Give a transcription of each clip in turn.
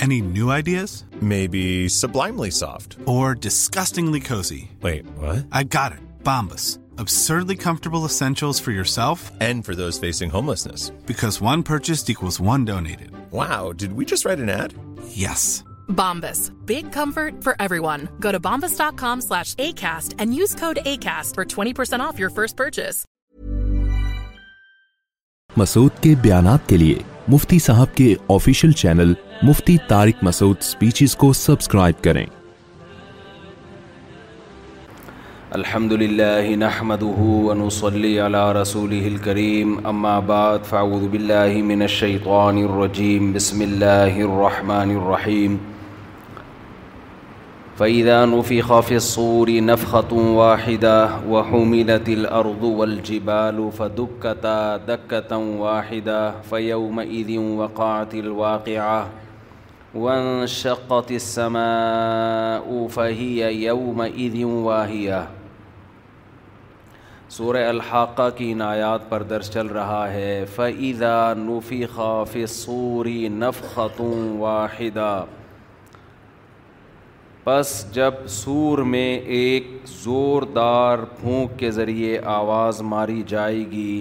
مسعود کے بیانات کے لیے مفتی صاحب کے official channel Mufti Tariq Masood speeches کو سبسکرائب کریں الحمد للہ نحمده ونصلي على رسوله الكريم اما بعد فاعوذ باللہ من الشیطان الرجیم بسم اللہ الرحمن الرحیم فَإِذَا نُفِخَ فِي الصُّورِ نَفْخَةٌ وَاحِدَةٌ واحدہ الْأَرْضُ وَالْجِبَالُ فَدُكَّتَا دَكَّةً وَاحِدَةً فَيَوْمَئِذٍ وَقَعَتِ الْوَاقِعَةُ وَانشَقَّتِ السَّمَاءُ فَهِيَ يَوْمَئِذٍ وَاهِيَةٌ فحیو واحیہ کی ان کی پر درس چل رہا ہے فعیدہ نفی خاف الصُّورِ نَفْخَةٌ وَاحِدَةٌ پس جب سور میں ایک زوردار پھونک کے ذریعے آواز ماری جائے گی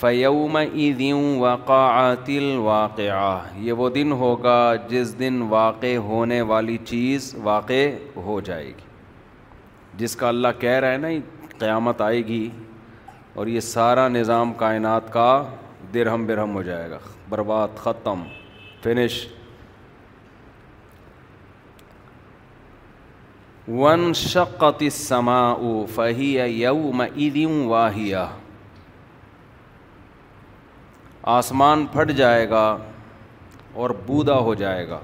فیوم عیدیوں عیدی ہوں واقعہ یہ وہ دن ہوگا جس دن واقع ہونے والی چیز واقع ہو جائے گی جس کا اللہ کہہ رہا ہے نا قیامت آئے گی اور یہ سارا نظام کائنات کا درہم برہم ہو جائے گا برباد ختم فنش ون شقت سما او فہیوں واہیا آسمان پھٹ جائے گا اور بودا ہو جائے گا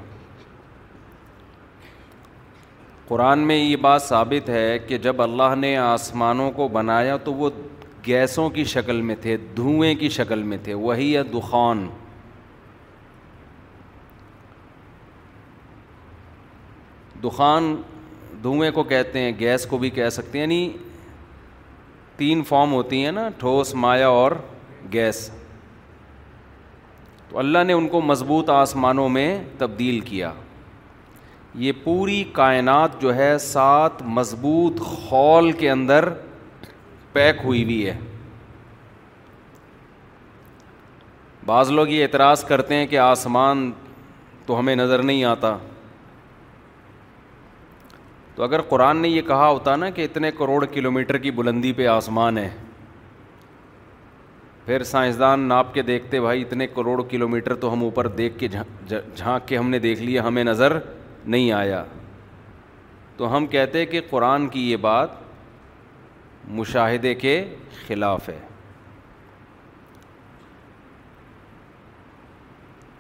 قرآن میں یہ بات ثابت ہے کہ جب اللہ نے آسمانوں کو بنایا تو وہ گیسوں کی شکل میں تھے دھوئیں کی شکل میں تھے وہی یا دخان دخان دھوئیں کو کہتے ہیں گیس کو بھی کہہ سکتے ہیں یعنی تین فارم ہوتی ہیں نا ٹھوس مایا اور گیس تو اللہ نے ان کو مضبوط آسمانوں میں تبدیل کیا یہ پوری کائنات جو ہے سات مضبوط خول کے اندر پیک ہوئی ہوئی ہے بعض لوگ یہ اعتراض کرتے ہیں کہ آسمان تو ہمیں نظر نہیں آتا تو اگر قرآن نے یہ کہا ہوتا نا کہ اتنے کروڑ کلو میٹر کی بلندی پہ آسمان ہے پھر سائنسدان ناپ کے دیکھتے بھائی اتنے کروڑ کلو میٹر تو ہم اوپر دیکھ کے جھانک کے ہم نے دیکھ لیا ہمیں نظر نہیں آیا تو ہم کہتے کہ قرآن کی یہ بات مشاہدے کے خلاف ہے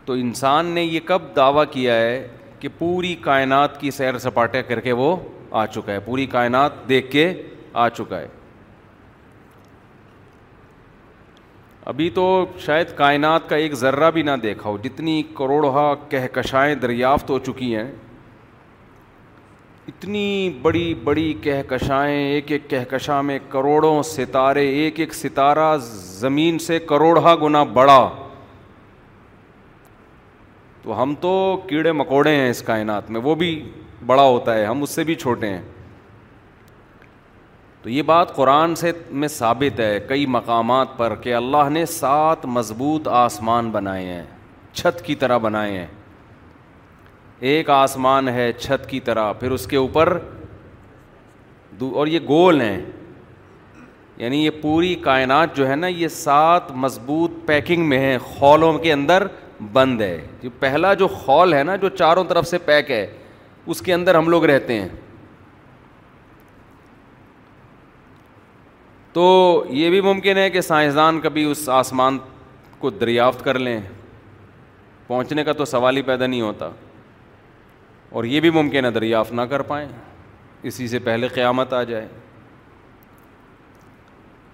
تو انسان نے یہ کب دعویٰ کیا ہے کہ پوری کائنات کی سیر سپاٹے کر کے وہ آ چکا ہے پوری کائنات دیکھ کے آ چکا ہے ابھی تو شاید کائنات کا ایک ذرہ بھی نہ دیکھا ہو جتنی کروڑہ کہکشائیں دریافت ہو چکی ہیں اتنی بڑی بڑی کہکشائیں ایک ایک کہکشاں میں کروڑوں ستارے ایک ایک ستارہ زمین سے کروڑہ گنا بڑا تو ہم تو کیڑے مکوڑے ہیں اس کائنات میں وہ بھی بڑا ہوتا ہے ہم اس سے بھی چھوٹے ہیں تو یہ بات قرآن سے میں ثابت ہے کئی مقامات پر کہ اللہ نے سات مضبوط آسمان بنائے ہیں چھت کی طرح بنائے ہیں ایک آسمان ہے چھت کی طرح پھر اس کے اوپر اور یہ گول ہیں یعنی یہ پوری کائنات جو ہے نا یہ سات مضبوط پیکنگ میں ہیں خولوں کے اندر بند ہے جو پہلا جو خال ہے نا جو چاروں طرف سے پیک ہے اس کے اندر ہم لوگ رہتے ہیں تو یہ بھی ممکن ہے کہ سائنسدان کبھی اس آسمان کو دریافت کر لیں پہنچنے کا تو سوال ہی پیدا نہیں ہوتا اور یہ بھی ممکن ہے دریافت نہ کر پائیں اسی سے پہلے قیامت آ جائے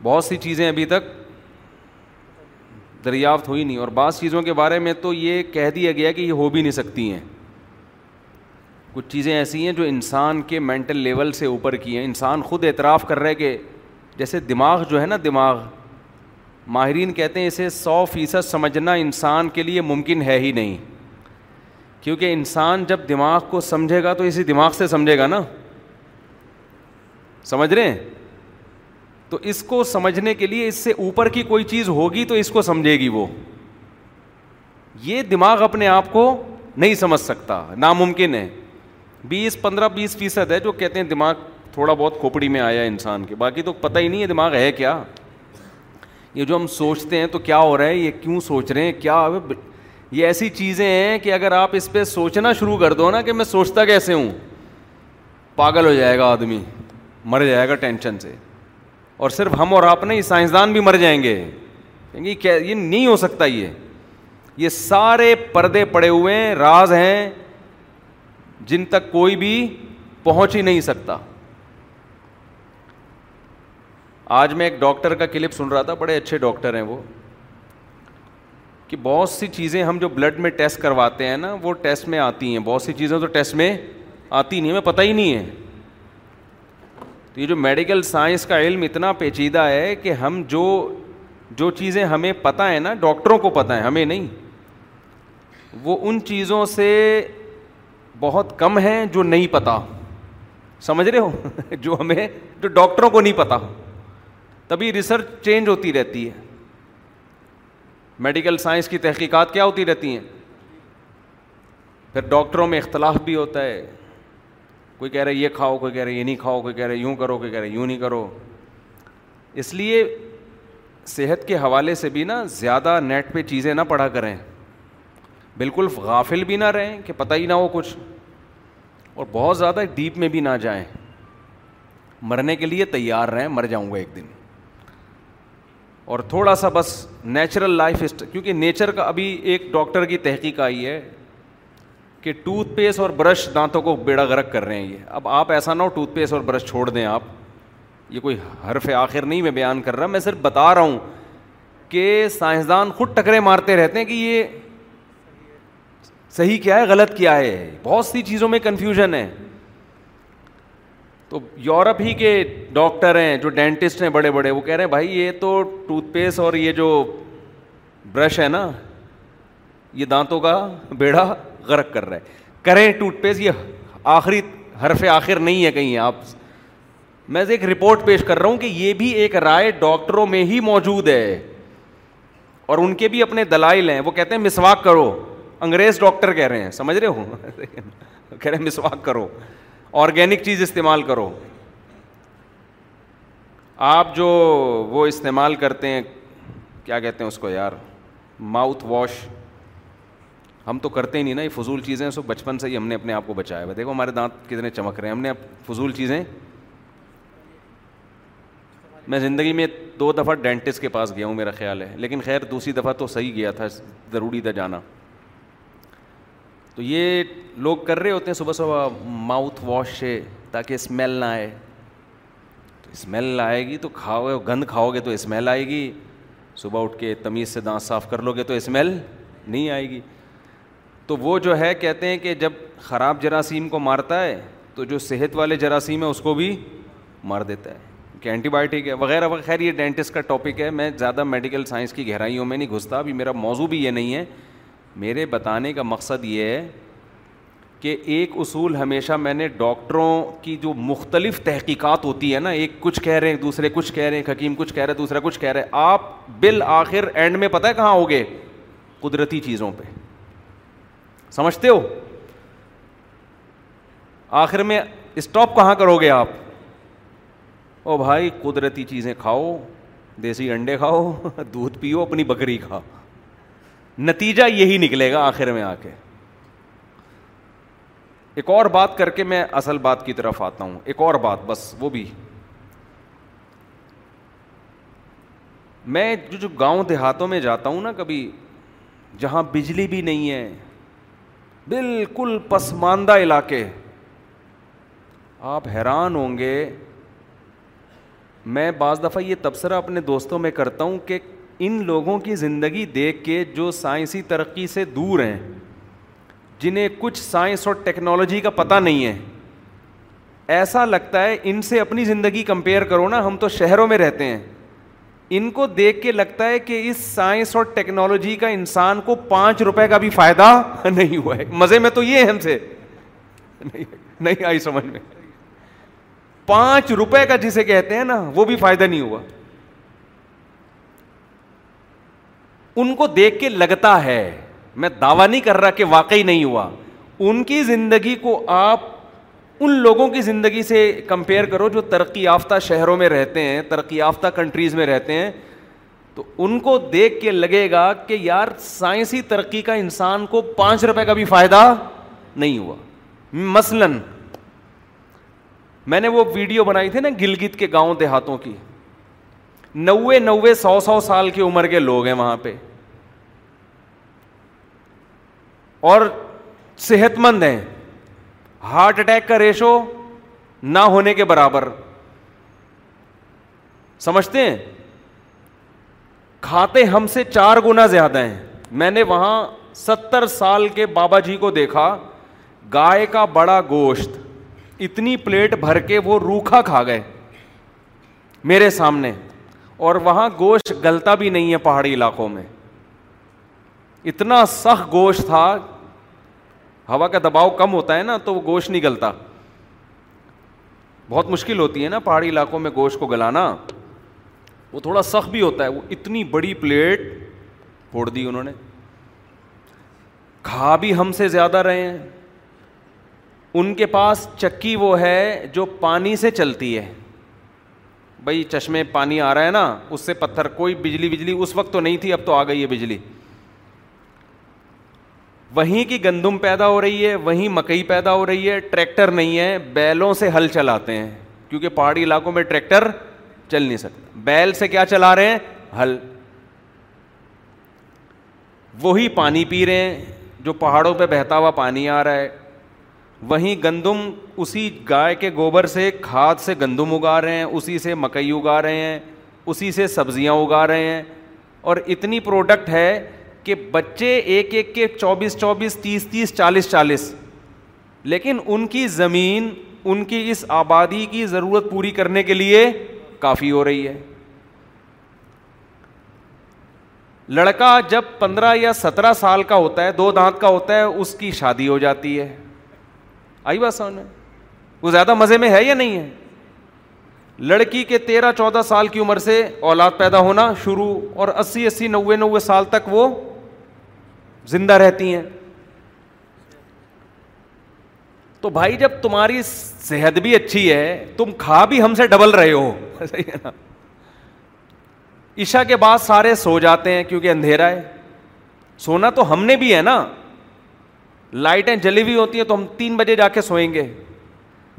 بہت سی چیزیں ابھی تک دریافت ہوئی نہیں اور بعض چیزوں کے بارے میں تو یہ کہہ دیا گیا کہ یہ ہو بھی نہیں سکتی ہیں کچھ چیزیں ایسی ہیں جو انسان کے مینٹل لیول سے اوپر کی ہیں انسان خود اعتراف کر رہے کہ جیسے دماغ جو ہے نا دماغ ماہرین کہتے ہیں اسے سو فیصد سمجھنا انسان کے لیے ممکن ہے ہی نہیں کیونکہ انسان جب دماغ کو سمجھے گا تو اسی دماغ سے سمجھے گا نا سمجھ رہے ہیں تو اس کو سمجھنے کے لیے اس سے اوپر کی کوئی چیز ہوگی تو اس کو سمجھے گی وہ یہ دماغ اپنے آپ کو نہیں سمجھ سکتا ناممکن ہے بیس پندرہ بیس فیصد ہے جو کہتے ہیں دماغ تھوڑا بہت کھوپڑی میں آیا انسان کے باقی تو پتہ ہی نہیں ہے دماغ ہے کیا یہ جو ہم سوچتے ہیں تو کیا ہو رہا ہے یہ کیوں سوچ رہے ہیں کیا یہ ایسی چیزیں ہیں کہ اگر آپ اس پہ سوچنا شروع کر دو نا کہ میں سوچتا کیسے ہوں پاگل ہو جائے گا آدمی مر جائے گا ٹینشن سے اور صرف ہم اور آپ نہیں سائنسدان بھی مر جائیں گے کہیں گے یہ نہیں ہو سکتا یہ یہ سارے پردے پڑے ہوئے ہیں راز ہیں جن تک کوئی بھی پہنچ ہی نہیں سکتا آج میں ایک ڈاکٹر کا کلپ سن رہا تھا بڑے اچھے ڈاکٹر ہیں وہ کہ بہت سی چیزیں ہم جو بلڈ میں ٹیسٹ کرواتے ہیں نا وہ ٹیسٹ میں آتی ہیں بہت سی چیزیں تو ٹیسٹ میں آتی نہیں ہمیں پتہ ہی نہیں ہے تو یہ جو میڈیکل سائنس کا علم اتنا پیچیدہ ہے کہ ہم جو جو چیزیں ہمیں پتہ ہیں نا ڈاکٹروں کو پتہ ہے ہمیں نہیں وہ ان چیزوں سے بہت کم ہیں جو نہیں پتہ سمجھ رہے ہو جو ہمیں جو ڈاکٹروں کو نہیں پتہ ہو تبھی ریسرچ چینج ہوتی رہتی ہے میڈیکل سائنس کی تحقیقات کیا ہوتی رہتی ہیں پھر ڈاکٹروں میں اختلاف بھی ہوتا ہے کوئی کہہ رہا ہے یہ کھاؤ کوئی کہہ رہا ہے یہ نہیں کھاؤ کوئی کہہ رہا ہے یوں کرو کوئی کہہ رہا ہے یوں نہیں کرو اس لیے صحت کے حوالے سے بھی نا زیادہ نیٹ پہ چیزیں نہ پڑھا کریں بالکل غافل بھی نہ رہیں کہ پتہ ہی نہ ہو کچھ اور بہت زیادہ ڈیپ میں بھی نہ جائیں مرنے کے لیے تیار رہیں مر جاؤں گا ایک دن اور تھوڑا سا بس نیچرل لائف اسٹ کیونکہ نیچر کا ابھی ایک ڈاکٹر کی تحقیق آئی ہے کہ ٹوتھ پیسٹ اور برش دانتوں کو بیڑا گرک کر رہے ہیں یہ اب آپ ایسا نہ ہو ٹوتھ پیسٹ اور برش چھوڑ دیں آپ یہ کوئی حرف آخر نہیں میں بیان کر رہا میں صرف بتا رہا ہوں کہ سائنسدان خود ٹکرے مارتے رہتے ہیں کہ یہ صحیح کیا ہے غلط کیا ہے بہت سی چیزوں میں کنفیوژن ہے تو یورپ ہی کے ڈاکٹر ہیں جو ڈینٹسٹ ہیں بڑے بڑے وہ کہہ رہے ہیں بھائی یہ تو ٹوتھ پیسٹ اور یہ جو برش ہے نا یہ دانتوں کا بیڑا غرق کر رہا ہے کریں ٹوٹ پیس یہ آخری حرف آخر نہیں ہے کہیں آپ میں ایک رپورٹ پیش کر رہا ہوں کہ یہ بھی ایک رائے ڈاکٹروں میں ہی موجود ہے اور ان کے بھی اپنے دلائل ہیں وہ کہتے ہیں مسواک کرو انگریز ڈاکٹر کہہ رہے ہیں سمجھ رہے ہو کہہ رہے مسواک کرو آرگینک چیز استعمال کرو آپ جو وہ استعمال کرتے ہیں کیا کہتے ہیں اس کو یار ماؤتھ واش ہم تو کرتے ہی نہیں نا یہ فضول چیزیں سب بچپن سے ہی ہم نے اپنے آپ کو بچایا ہوا دیکھو ہمارے دانت کتنے چمک رہے ہیں ہم نے فضول چیزیں میں زندگی میں دو دفعہ ڈینٹسٹ کے پاس گیا ہوں میرا خیال ہے لیکن خیر دوسری دفعہ تو صحیح گیا تھا ضروری تھا جانا تو یہ لوگ کر رہے ہوتے ہیں صبح صبح ماؤتھ واش سے تاکہ اسمیل نہ آئے تو اسمیل نہ آئے گی تو کھاؤ گے گند کھاؤ گے تو اسمیل آئے گی صبح اٹھ کے تمیز سے دانت صاف کر لو گے تو اسمیل نہیں آئے گی تو وہ جو ہے کہتے ہیں کہ جب خراب جراثیم کو مارتا ہے تو جو صحت والے جراثیم ہیں اس کو بھی مار دیتا ہے کہ اینٹی بایوٹک ہے وغیرہ وغیرہ خیر یہ ڈینٹسٹ کا ٹاپک ہے میں زیادہ میڈیکل سائنس کی گہرائیوں میں نہیں گھستا ابھی میرا موضوع بھی یہ نہیں ہے میرے بتانے کا مقصد یہ ہے کہ ایک اصول ہمیشہ میں نے ڈاکٹروں کی جو مختلف تحقیقات ہوتی ہے نا ایک کچھ کہہ رہے ہیں دوسرے کچھ کہہ رہے ہیں حکیم کچھ کہہ رہے ہیں دوسرا کچھ کہہ رہے ہیں آپ بالآخر اینڈ میں پتہ ہے کہاں ہوگے قدرتی چیزوں پہ سمجھتے ہو آخر میں اسٹاپ کہاں کرو گے آپ او بھائی قدرتی چیزیں کھاؤ دیسی انڈے کھاؤ دودھ پیو اپنی بکری کھاؤ نتیجہ یہی نکلے گا آخر میں آ کے ایک اور بات کر کے میں اصل بات کی طرف آتا ہوں ایک اور بات بس وہ بھی میں جو جو گاؤں دیہاتوں میں جاتا ہوں نا کبھی جہاں بجلی بھی نہیں ہے بالکل پسماندہ علاقے آپ حیران ہوں گے میں بعض دفعہ یہ تبصرہ اپنے دوستوں میں کرتا ہوں کہ ان لوگوں کی زندگی دیکھ کے جو سائنسی ترقی سے دور ہیں جنہیں کچھ سائنس اور ٹیکنالوجی کا پتہ نہیں ہے ایسا لگتا ہے ان سے اپنی زندگی کمپیئر کرو نا ہم تو شہروں میں رہتے ہیں ان کو دیکھ کے لگتا ہے کہ اس سائنس اور ٹیکنالوجی کا انسان کو پانچ روپے کا بھی فائدہ نہیں ہوا ہے مزے میں تو یہ ہے نہیں آئی سمجھ میں پانچ روپے کا جسے کہتے ہیں نا وہ بھی فائدہ نہیں ہوا ان کو دیکھ کے لگتا ہے میں دعویٰ نہیں کر رہا کہ واقعی نہیں ہوا ان کی زندگی کو آپ ان لوگوں کی زندگی سے کمپیئر کرو جو ترقی یافتہ شہروں میں رہتے ہیں ترقی یافتہ کنٹریز میں رہتے ہیں تو ان کو دیکھ کے لگے گا کہ یار سائنسی ترقی کا انسان کو پانچ روپے کا بھی فائدہ نہیں ہوا مثلاً میں نے وہ ویڈیو بنائی تھی نا گلگت کے گاؤں دیہاتوں کی نوے نوے سو سو سال کی عمر کے لوگ ہیں وہاں پہ اور صحت مند ہیں ہارٹ اٹیک کا ریشو نہ ہونے کے برابر سمجھتے ہیں کھاتے ہم سے چار گنا زیادہ ہیں میں نے وہاں ستر سال کے بابا جی کو دیکھا گائے کا بڑا گوشت اتنی پلیٹ بھر کے وہ روکھا کھا گئے میرے سامنے اور وہاں گوشت گلتا بھی نہیں ہے پہاڑی علاقوں میں اتنا سخت گوشت تھا ہوا کا دباؤ کم ہوتا ہے نا تو وہ گوشت نہیں گلتا بہت مشکل ہوتی ہے نا پہاڑی علاقوں میں گوشت کو گلانا وہ تھوڑا سخت بھی ہوتا ہے وہ اتنی بڑی پلیٹ پھوڑ دی انہوں نے کھا بھی ہم سے زیادہ رہے ہیں ان کے پاس چکی وہ ہے جو پانی سے چلتی ہے بھائی چشمے پانی آ رہا ہے نا اس سے پتھر کوئی بجلی بجلی اس وقت تو نہیں تھی اب تو آ گئی ہے بجلی وہیں کی گندم پیدا ہو رہی ہے وہیں مکئی پیدا ہو رہی ہے ٹریکٹر نہیں ہے بیلوں سے ہل چلاتے ہیں کیونکہ پہاڑی علاقوں میں ٹریکٹر چل نہیں سکتا بیل سے کیا چلا رہے ہیں ہل وہی پانی پی رہے ہیں جو پہاڑوں پہ بہتا ہوا پانی آ رہا ہے وہیں گندم اسی گائے کے گوبر سے کھاد سے گندم اگا رہے ہیں اسی سے مکئی اگا رہے ہیں اسی سے سبزیاں اگا رہے ہیں اور اتنی پروڈکٹ ہے کہ بچے ایک ایک کے چوبیس چوبیس تیس تیس چالیس چالیس لیکن ان کی زمین ان کی اس آبادی کی ضرورت پوری کرنے کے لیے کافی ہو رہی ہے لڑکا جب پندرہ یا سترہ سال کا ہوتا ہے دو دانت کا ہوتا ہے اس کی شادی ہو جاتی ہے آئی بات سمجھ میں وہ زیادہ مزے میں ہے یا نہیں ہے لڑکی کے تیرہ چودہ سال کی عمر سے اولاد پیدا ہونا شروع اور اسی اسی نوے نوے سال تک وہ زندہ رہتی ہیں تو بھائی جب تمہاری صحت بھی اچھی ہے تم کھا بھی ہم سے ڈبل رہے ہو صحیح ہے نا عشاء کے بعد سارے سو جاتے ہیں کیونکہ اندھیرا ہے سونا تو ہم نے بھی ہے نا لائٹیں جلی ہوئی ہوتی ہیں تو ہم تین بجے جا کے سوئیں گے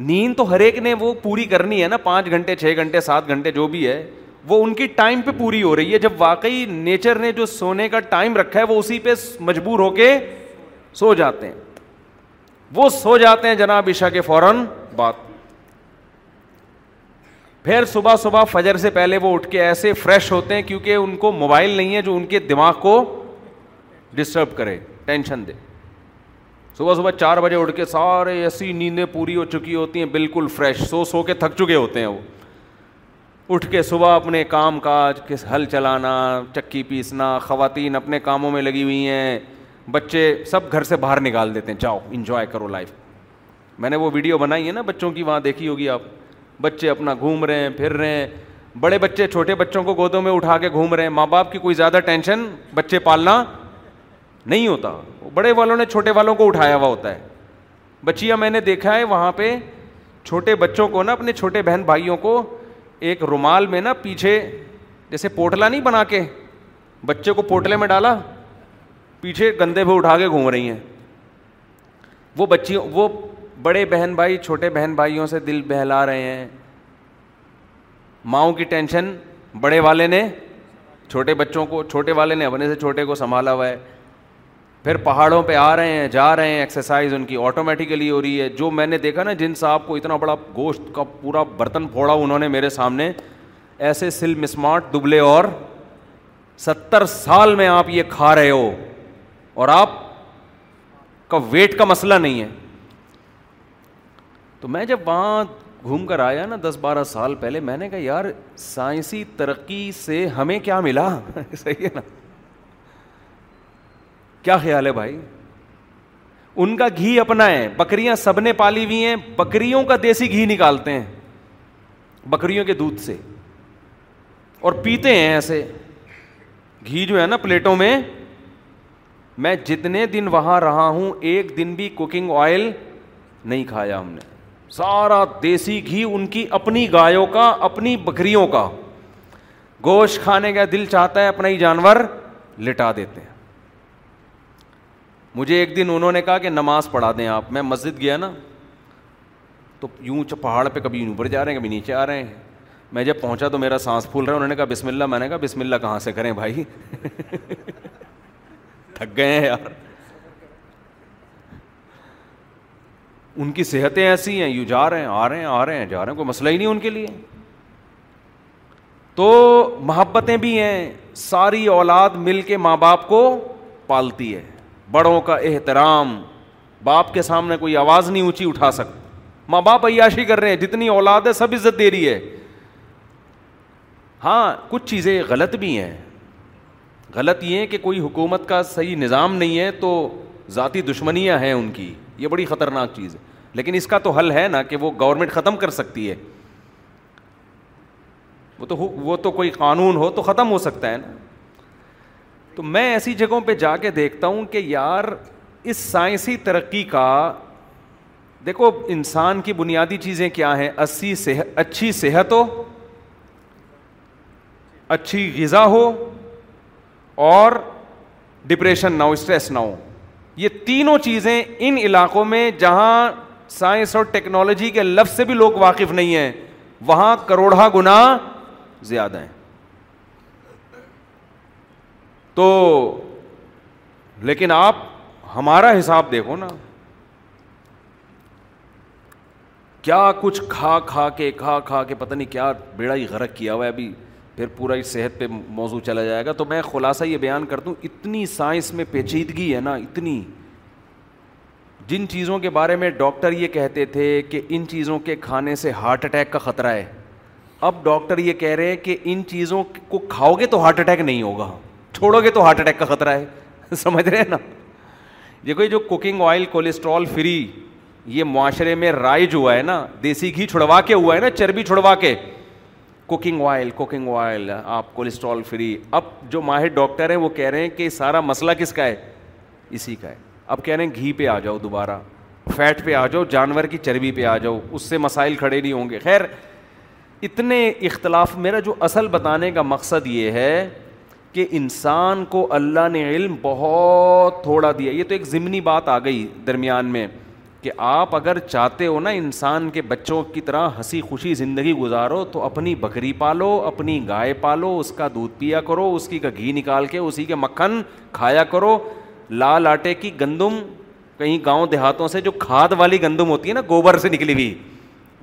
نیند تو ہر ایک نے وہ پوری کرنی ہے نا پانچ گھنٹے چھ گھنٹے سات گھنٹے جو بھی ہے وہ ان کی ٹائم پہ پوری ہو رہی ہے جب واقعی نیچر نے جو سونے کا ٹائم رکھا ہے وہ اسی پہ مجبور ہو کے سو جاتے ہیں وہ سو جاتے ہیں جناب عشاء کے فوراً پھر صبح صبح فجر سے پہلے وہ اٹھ کے ایسے فریش ہوتے ہیں کیونکہ ان کو موبائل نہیں ہے جو ان کے دماغ کو ڈسٹرب کرے ٹینشن دے صبح صبح چار بجے اٹھ کے سارے ایسی نیندیں پوری ہو چکی ہوتی ہیں بالکل فریش سو سو کے تھک چکے ہوتے ہیں وہ اٹھ کے صبح اپنے کام کاج کس حل چلانا چکی پیسنا خواتین اپنے کاموں میں لگی ہوئی ہیں بچے سب گھر سے باہر نکال دیتے ہیں جاؤ انجوائے کرو لائف میں نے وہ ویڈیو بنائی ہے نا بچوں کی وہاں دیکھی ہوگی آپ بچے اپنا گھوم رہے ہیں پھر رہے ہیں بڑے بچے چھوٹے بچوں کو گودوں میں اٹھا کے گھوم رہے ہیں ماں باپ کی کوئی زیادہ ٹینشن بچے پالنا نہیں ہوتا بڑے والوں نے چھوٹے والوں کو اٹھایا ہوا ہوتا ہے بچیا میں نے دیکھا ہے وہاں پہ چھوٹے بچوں کو نا اپنے چھوٹے بہن بھائیوں کو ایک رومال میں نا پیچھے جیسے پوٹلا نہیں بنا کے بچے کو پوٹلے میں ڈالا پیچھے گندے بھی اٹھا کے گھوم رہی ہیں وہ بچیوں وہ بڑے بہن بھائی چھوٹے بہن بھائیوں سے دل بہلا رہے ہیں ماؤں کی ٹینشن بڑے والے نے چھوٹے بچوں کو چھوٹے والے نے اپنے سے چھوٹے کو سنبھالا ہوا ہے پھر پہاڑوں پہ آ رہے ہیں جا رہے ہیں ایکسرسائز ان کی آٹومیٹیکلی ہو رہی ہے جو میں نے دیکھا نا جن صاحب کو اتنا بڑا گوشت کا پورا برتن پھوڑا انہوں نے میرے سامنے ایسے سلم اسمارٹ دبلے اور ستر سال میں آپ یہ کھا رہے ہو اور آپ کا ویٹ کا مسئلہ نہیں ہے تو میں جب وہاں گھوم کر آیا نا دس بارہ سال پہلے میں نے کہا یار سائنسی ترقی سے ہمیں کیا ملا صحیح ہے نا کیا خیال ہے بھائی ان کا گھی اپنا ہے بکریاں سب نے پالی ہوئی ہیں بکریوں کا دیسی گھی نکالتے ہیں بکریوں کے دودھ سے اور پیتے ہیں ایسے گھی جو ہے نا پلیٹوں میں میں جتنے دن وہاں رہا ہوں ایک دن بھی کوکنگ آئل نہیں کھایا ہم نے سارا دیسی گھی ان کی اپنی گایوں کا اپنی بکریوں کا گوشت کھانے کا دل چاہتا ہے اپنا ہی جانور لٹا دیتے ہیں مجھے ایک دن انہوں نے کہا کہ نماز پڑھا دیں آپ میں مسجد گیا نا تو یوں پہاڑ پہ کبھی اوپر جا رہے ہیں کبھی نیچے آ رہے ہیں میں جب پہنچا تو میرا سانس پھول رہا ہے انہوں نے کہا بسم اللہ میں نے کہا بسم اللہ کہاں سے کریں بھائی تھک گئے ہیں یار ان کی صحتیں ایسی ہیں یوں جا رہے ہیں آ رہے ہیں آ رہے ہیں جا رہے ہیں کوئی مسئلہ ہی نہیں ان کے لیے تو محبتیں بھی ہیں ساری اولاد مل کے ماں باپ کو پالتی ہے بڑوں کا احترام باپ کے سامنے کوئی آواز نہیں اونچی اٹھا سکتا ماں باپ عیاشی کر رہے ہیں جتنی اولاد ہے سب عزت دے رہی ہے ہاں کچھ چیزیں غلط بھی ہیں غلط یہ کہ کوئی حکومت کا صحیح نظام نہیں ہے تو ذاتی دشمنیاں ہیں ان کی یہ بڑی خطرناک چیز ہے لیکن اس کا تو حل ہے نا کہ وہ گورنمنٹ ختم کر سکتی ہے وہ تو وہ تو کوئی قانون ہو تو ختم ہو سکتا ہے نا تو میں ایسی جگہوں پہ جا کے دیکھتا ہوں کہ یار اس سائنسی ترقی کا دیکھو انسان کی بنیادی چیزیں کیا ہیں اسی صحت اچھی صحت ہو اچھی غذا ہو اور ڈپریشن نہ ہو اسٹریس نہ ہو یہ تینوں چیزیں ان علاقوں میں جہاں سائنس اور ٹیکنالوجی کے لفظ سے بھی لوگ واقف نہیں ہیں وہاں کروڑہ گنا زیادہ ہیں تو لیکن آپ ہمارا حساب دیکھو نا کیا کچھ کھا کھا کے کھا کھا کے پتہ نہیں کیا بیڑا ہی غرق کیا ہوا ہے ابھی پھر پورا ہی صحت پہ موضوع چلا جائے گا تو میں خلاصہ یہ بیان کر دوں اتنی سائنس میں پیچیدگی ہے نا اتنی جن چیزوں کے بارے میں ڈاکٹر یہ کہتے تھے کہ ان چیزوں کے کھانے سے ہارٹ اٹیک کا خطرہ ہے اب ڈاکٹر یہ کہہ رہے ہیں کہ ان چیزوں کو کھاؤ گے تو ہارٹ اٹیک نہیں ہوگا چھوڑو گے تو ہارٹ اٹیک کا خطرہ ہے سمجھ رہے ہیں نا دیکھو یہ جو کوکنگ آئل کولیسٹرول فری یہ معاشرے میں رائج ہوا ہے نا دیسی گھی چھڑوا کے ہوا ہے نا چربی چھڑوا کے کوکنگ آئل کوکنگ آئل آپ کولیسٹرول فری اب جو ماہر ڈاکٹر ہیں وہ کہہ رہے ہیں کہ سارا مسئلہ کس کا ہے اسی کا ہے اب کہہ رہے ہیں گھی پہ آ جاؤ دوبارہ فیٹ پہ آ جاؤ جانور کی چربی پہ آ جاؤ اس سے مسائل کھڑے نہیں ہوں گے خیر اتنے اختلاف میرا جو اصل بتانے کا مقصد یہ ہے کہ انسان کو اللہ نے علم بہت تھوڑا دیا یہ تو ایک ضمنی بات آ گئی درمیان میں کہ آپ اگر چاہتے ہو نا انسان کے بچوں کی طرح ہنسی خوشی زندگی گزارو تو اپنی بکری پالو اپنی گائے پالو اس کا دودھ پیا کرو کی کا گھی نکال کے اسی کے مکھن کھایا کرو لال آٹے کی گندم کہیں گاؤں دیہاتوں سے جو کھاد والی گندم ہوتی ہے نا گوبر سے نکلی ہوئی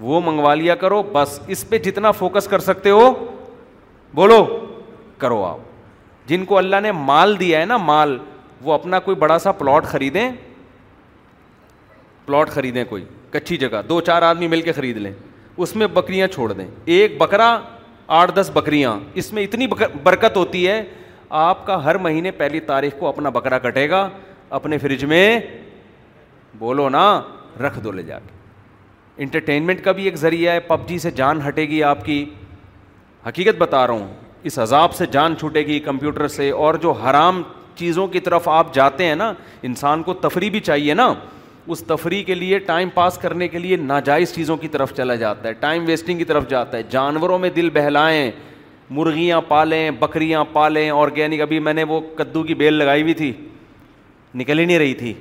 وہ منگوا لیا کرو بس اس پہ جتنا فوکس کر سکتے ہو بولو کرو آپ جن کو اللہ نے مال دیا ہے نا مال وہ اپنا کوئی بڑا سا پلاٹ خریدیں پلاٹ خریدیں کوئی کچھی جگہ دو چار آدمی مل کے خرید لیں اس میں بکریاں چھوڑ دیں ایک بکرا آٹھ دس بکریاں اس میں اتنی برکت ہوتی ہے آپ کا ہر مہینے پہلی تاریخ کو اپنا بکرا کٹے گا اپنے فریج میں بولو نا رکھ دو لے جا کے انٹرٹینمنٹ کا بھی ایک ذریعہ ہے پب جی سے جان ہٹے گی آپ کی حقیقت بتا رہا ہوں اس عذاب سے جان چھوٹے گی کمپیوٹر سے اور جو حرام چیزوں کی طرف آپ جاتے ہیں نا انسان کو تفریح بھی چاہیے نا اس تفریح کے لیے ٹائم پاس کرنے کے لیے ناجائز چیزوں کی طرف چلا جاتا ہے ٹائم ویسٹنگ کی طرف جاتا ہے جانوروں میں دل بہلائیں مرغیاں پالیں بکریاں پالیں آرگینک ابھی میں نے وہ کدو کی بیل لگائی ہوئی تھی نکل ہی نہیں رہی تھی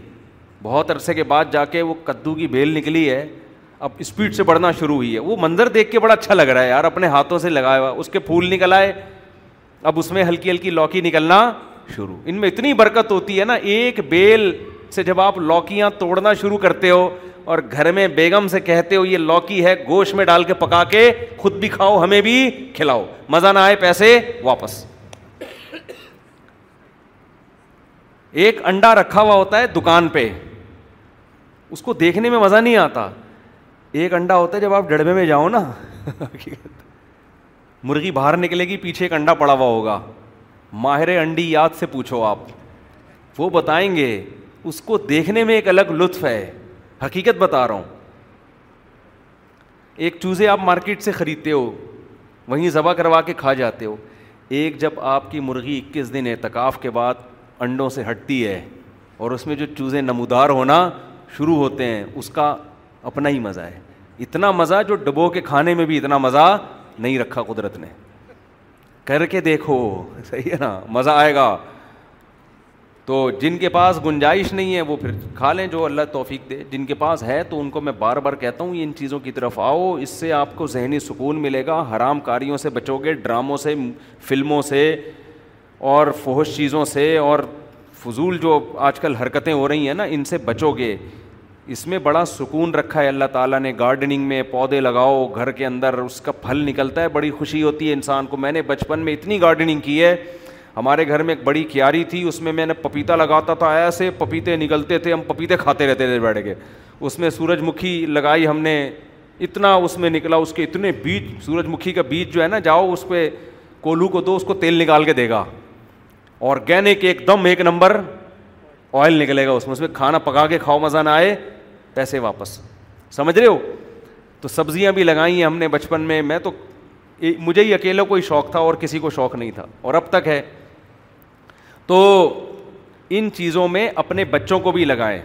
بہت عرصے کے بعد جا کے وہ کدو کی بیل نکلی ہے اب اسپیڈ سے بڑھنا شروع ہوئی ہے وہ منظر دیکھ کے بڑا اچھا لگ رہا ہے یار اپنے ہاتھوں سے لگایا ہوا اس کے پھول نکل آئے اب اس میں ہلکی ہلکی لوکی نکلنا شروع ان میں اتنی برکت ہوتی ہے نا ایک بیل سے جب آپ لوکیاں توڑنا شروع کرتے ہو اور گھر میں بیگم سے کہتے ہو یہ لوکی ہے گوشت میں ڈال کے پکا کے خود بھی کھاؤ ہمیں بھی کھلاؤ مزہ نہ آئے پیسے واپس ایک انڈا رکھا ہوا ہوتا ہے دکان پہ اس کو دیکھنے میں مزہ نہیں آتا ایک انڈا ہوتا ہے جب آپ ڈڑبے میں جاؤ نا حقیقت مرغی باہر نکلے گی پیچھے ایک انڈا پڑا ہوا ہوگا ماہر انڈی یاد سے پوچھو آپ وہ بتائیں گے اس کو دیکھنے میں ایک الگ لطف ہے حقیقت بتا رہا ہوں ایک چوزے آپ مارکیٹ سے خریدتے ہو وہیں ذبح کروا کے کھا جاتے ہو ایک جب آپ کی مرغی اکیس دن اعتکاف کے بعد انڈوں سے ہٹتی ہے اور اس میں جو چوزے نمودار ہونا شروع ہوتے ہیں اس کا اپنا ہی مزہ ہے اتنا مزہ جو ڈبو کے کھانے میں بھی اتنا مزہ نہیں رکھا قدرت نے کر کے دیکھو صحیح ہے نا مزہ آئے گا تو جن کے پاس گنجائش نہیں ہے وہ پھر کھا لیں جو اللہ توفیق دے جن کے پاس ہے تو ان کو میں بار بار کہتا ہوں ان چیزوں کی طرف آؤ اس سے آپ کو ذہنی سکون ملے گا حرام کاریوں سے بچو گے ڈراموں سے فلموں سے اور فحش چیزوں سے اور فضول جو آج کل حرکتیں ہو رہی ہیں نا ان سے بچو گے اس میں بڑا سکون رکھا ہے اللہ تعالیٰ نے گارڈننگ میں پودے لگاؤ گھر کے اندر اس کا پھل نکلتا ہے بڑی خوشی ہوتی ہے انسان کو میں نے بچپن میں اتنی گارڈننگ کی ہے ہمارے گھر میں ایک بڑی کیاری تھی اس میں میں نے پپیتا لگاتا تھا ایسے پپیتے نکلتے تھے ہم پپیتے کھاتے رہتے تھے بیٹھ کے اس میں سورج مکھی لگائی ہم نے اتنا اس میں نکلا اس کے اتنے بیج سورج مکھی کا بیج جو ہے نا جاؤ اس پہ کولو کو دو اس کو تیل نکال کے دے گا آرگینک ایک دم ایک نمبر آئل نکلے گا اس میں اس میں کھانا پکا کے کھاؤ مزہ نہ آئے پیسے واپس سمجھ رہے ہو تو سبزیاں بھی لگائی ہیں ہم نے بچپن میں میں تو مجھے ہی اکیلا کو ہی شوق تھا اور کسی کو شوق نہیں تھا اور اب تک ہے تو ان چیزوں میں اپنے بچوں کو بھی لگائیں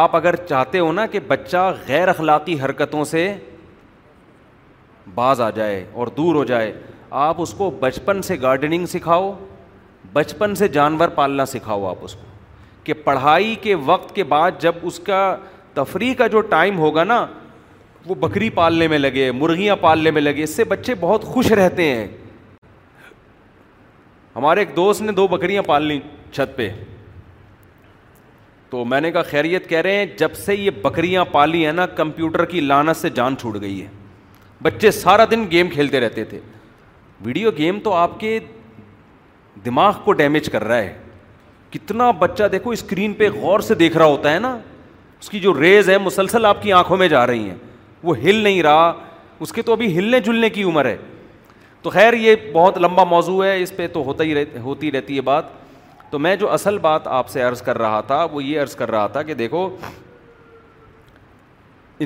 آپ اگر چاہتے ہو نا کہ بچہ غیر اخلاقی حرکتوں سے باز آ جائے اور دور ہو جائے آپ اس کو بچپن سے گارڈننگ سکھاؤ بچپن سے جانور پالنا سکھاؤ آپ اس کو کہ پڑھائی کے وقت کے بعد جب اس کا تفریح کا جو ٹائم ہوگا نا وہ بکری پالنے میں لگے مرغیاں پالنے میں لگے اس سے بچے بہت خوش رہتے ہیں ہمارے ایک دوست نے دو بکریاں پال لیں چھت پہ تو میں نے کہا خیریت کہہ رہے ہیں جب سے یہ بکریاں پالی ہیں نا کمپیوٹر کی لانت سے جان چھوٹ گئی ہے بچے سارا دن گیم کھیلتے رہتے تھے ویڈیو گیم تو آپ کے دماغ کو ڈیمیج کر رہا ہے کتنا بچہ دیکھو اسکرین پہ غور سے دیکھ رہا ہوتا ہے نا اس کی جو ریز ہے مسلسل آپ کی آنکھوں میں جا رہی ہیں وہ ہل نہیں رہا اس کے تو ابھی ہلنے جلنے کی عمر ہے تو خیر یہ بہت لمبا موضوع ہے اس پہ تو ہوتا ہی رہ ہوتی رہتی ہے بات تو میں جو اصل بات آپ سے عرض کر رہا تھا وہ یہ عرض کر رہا تھا کہ دیکھو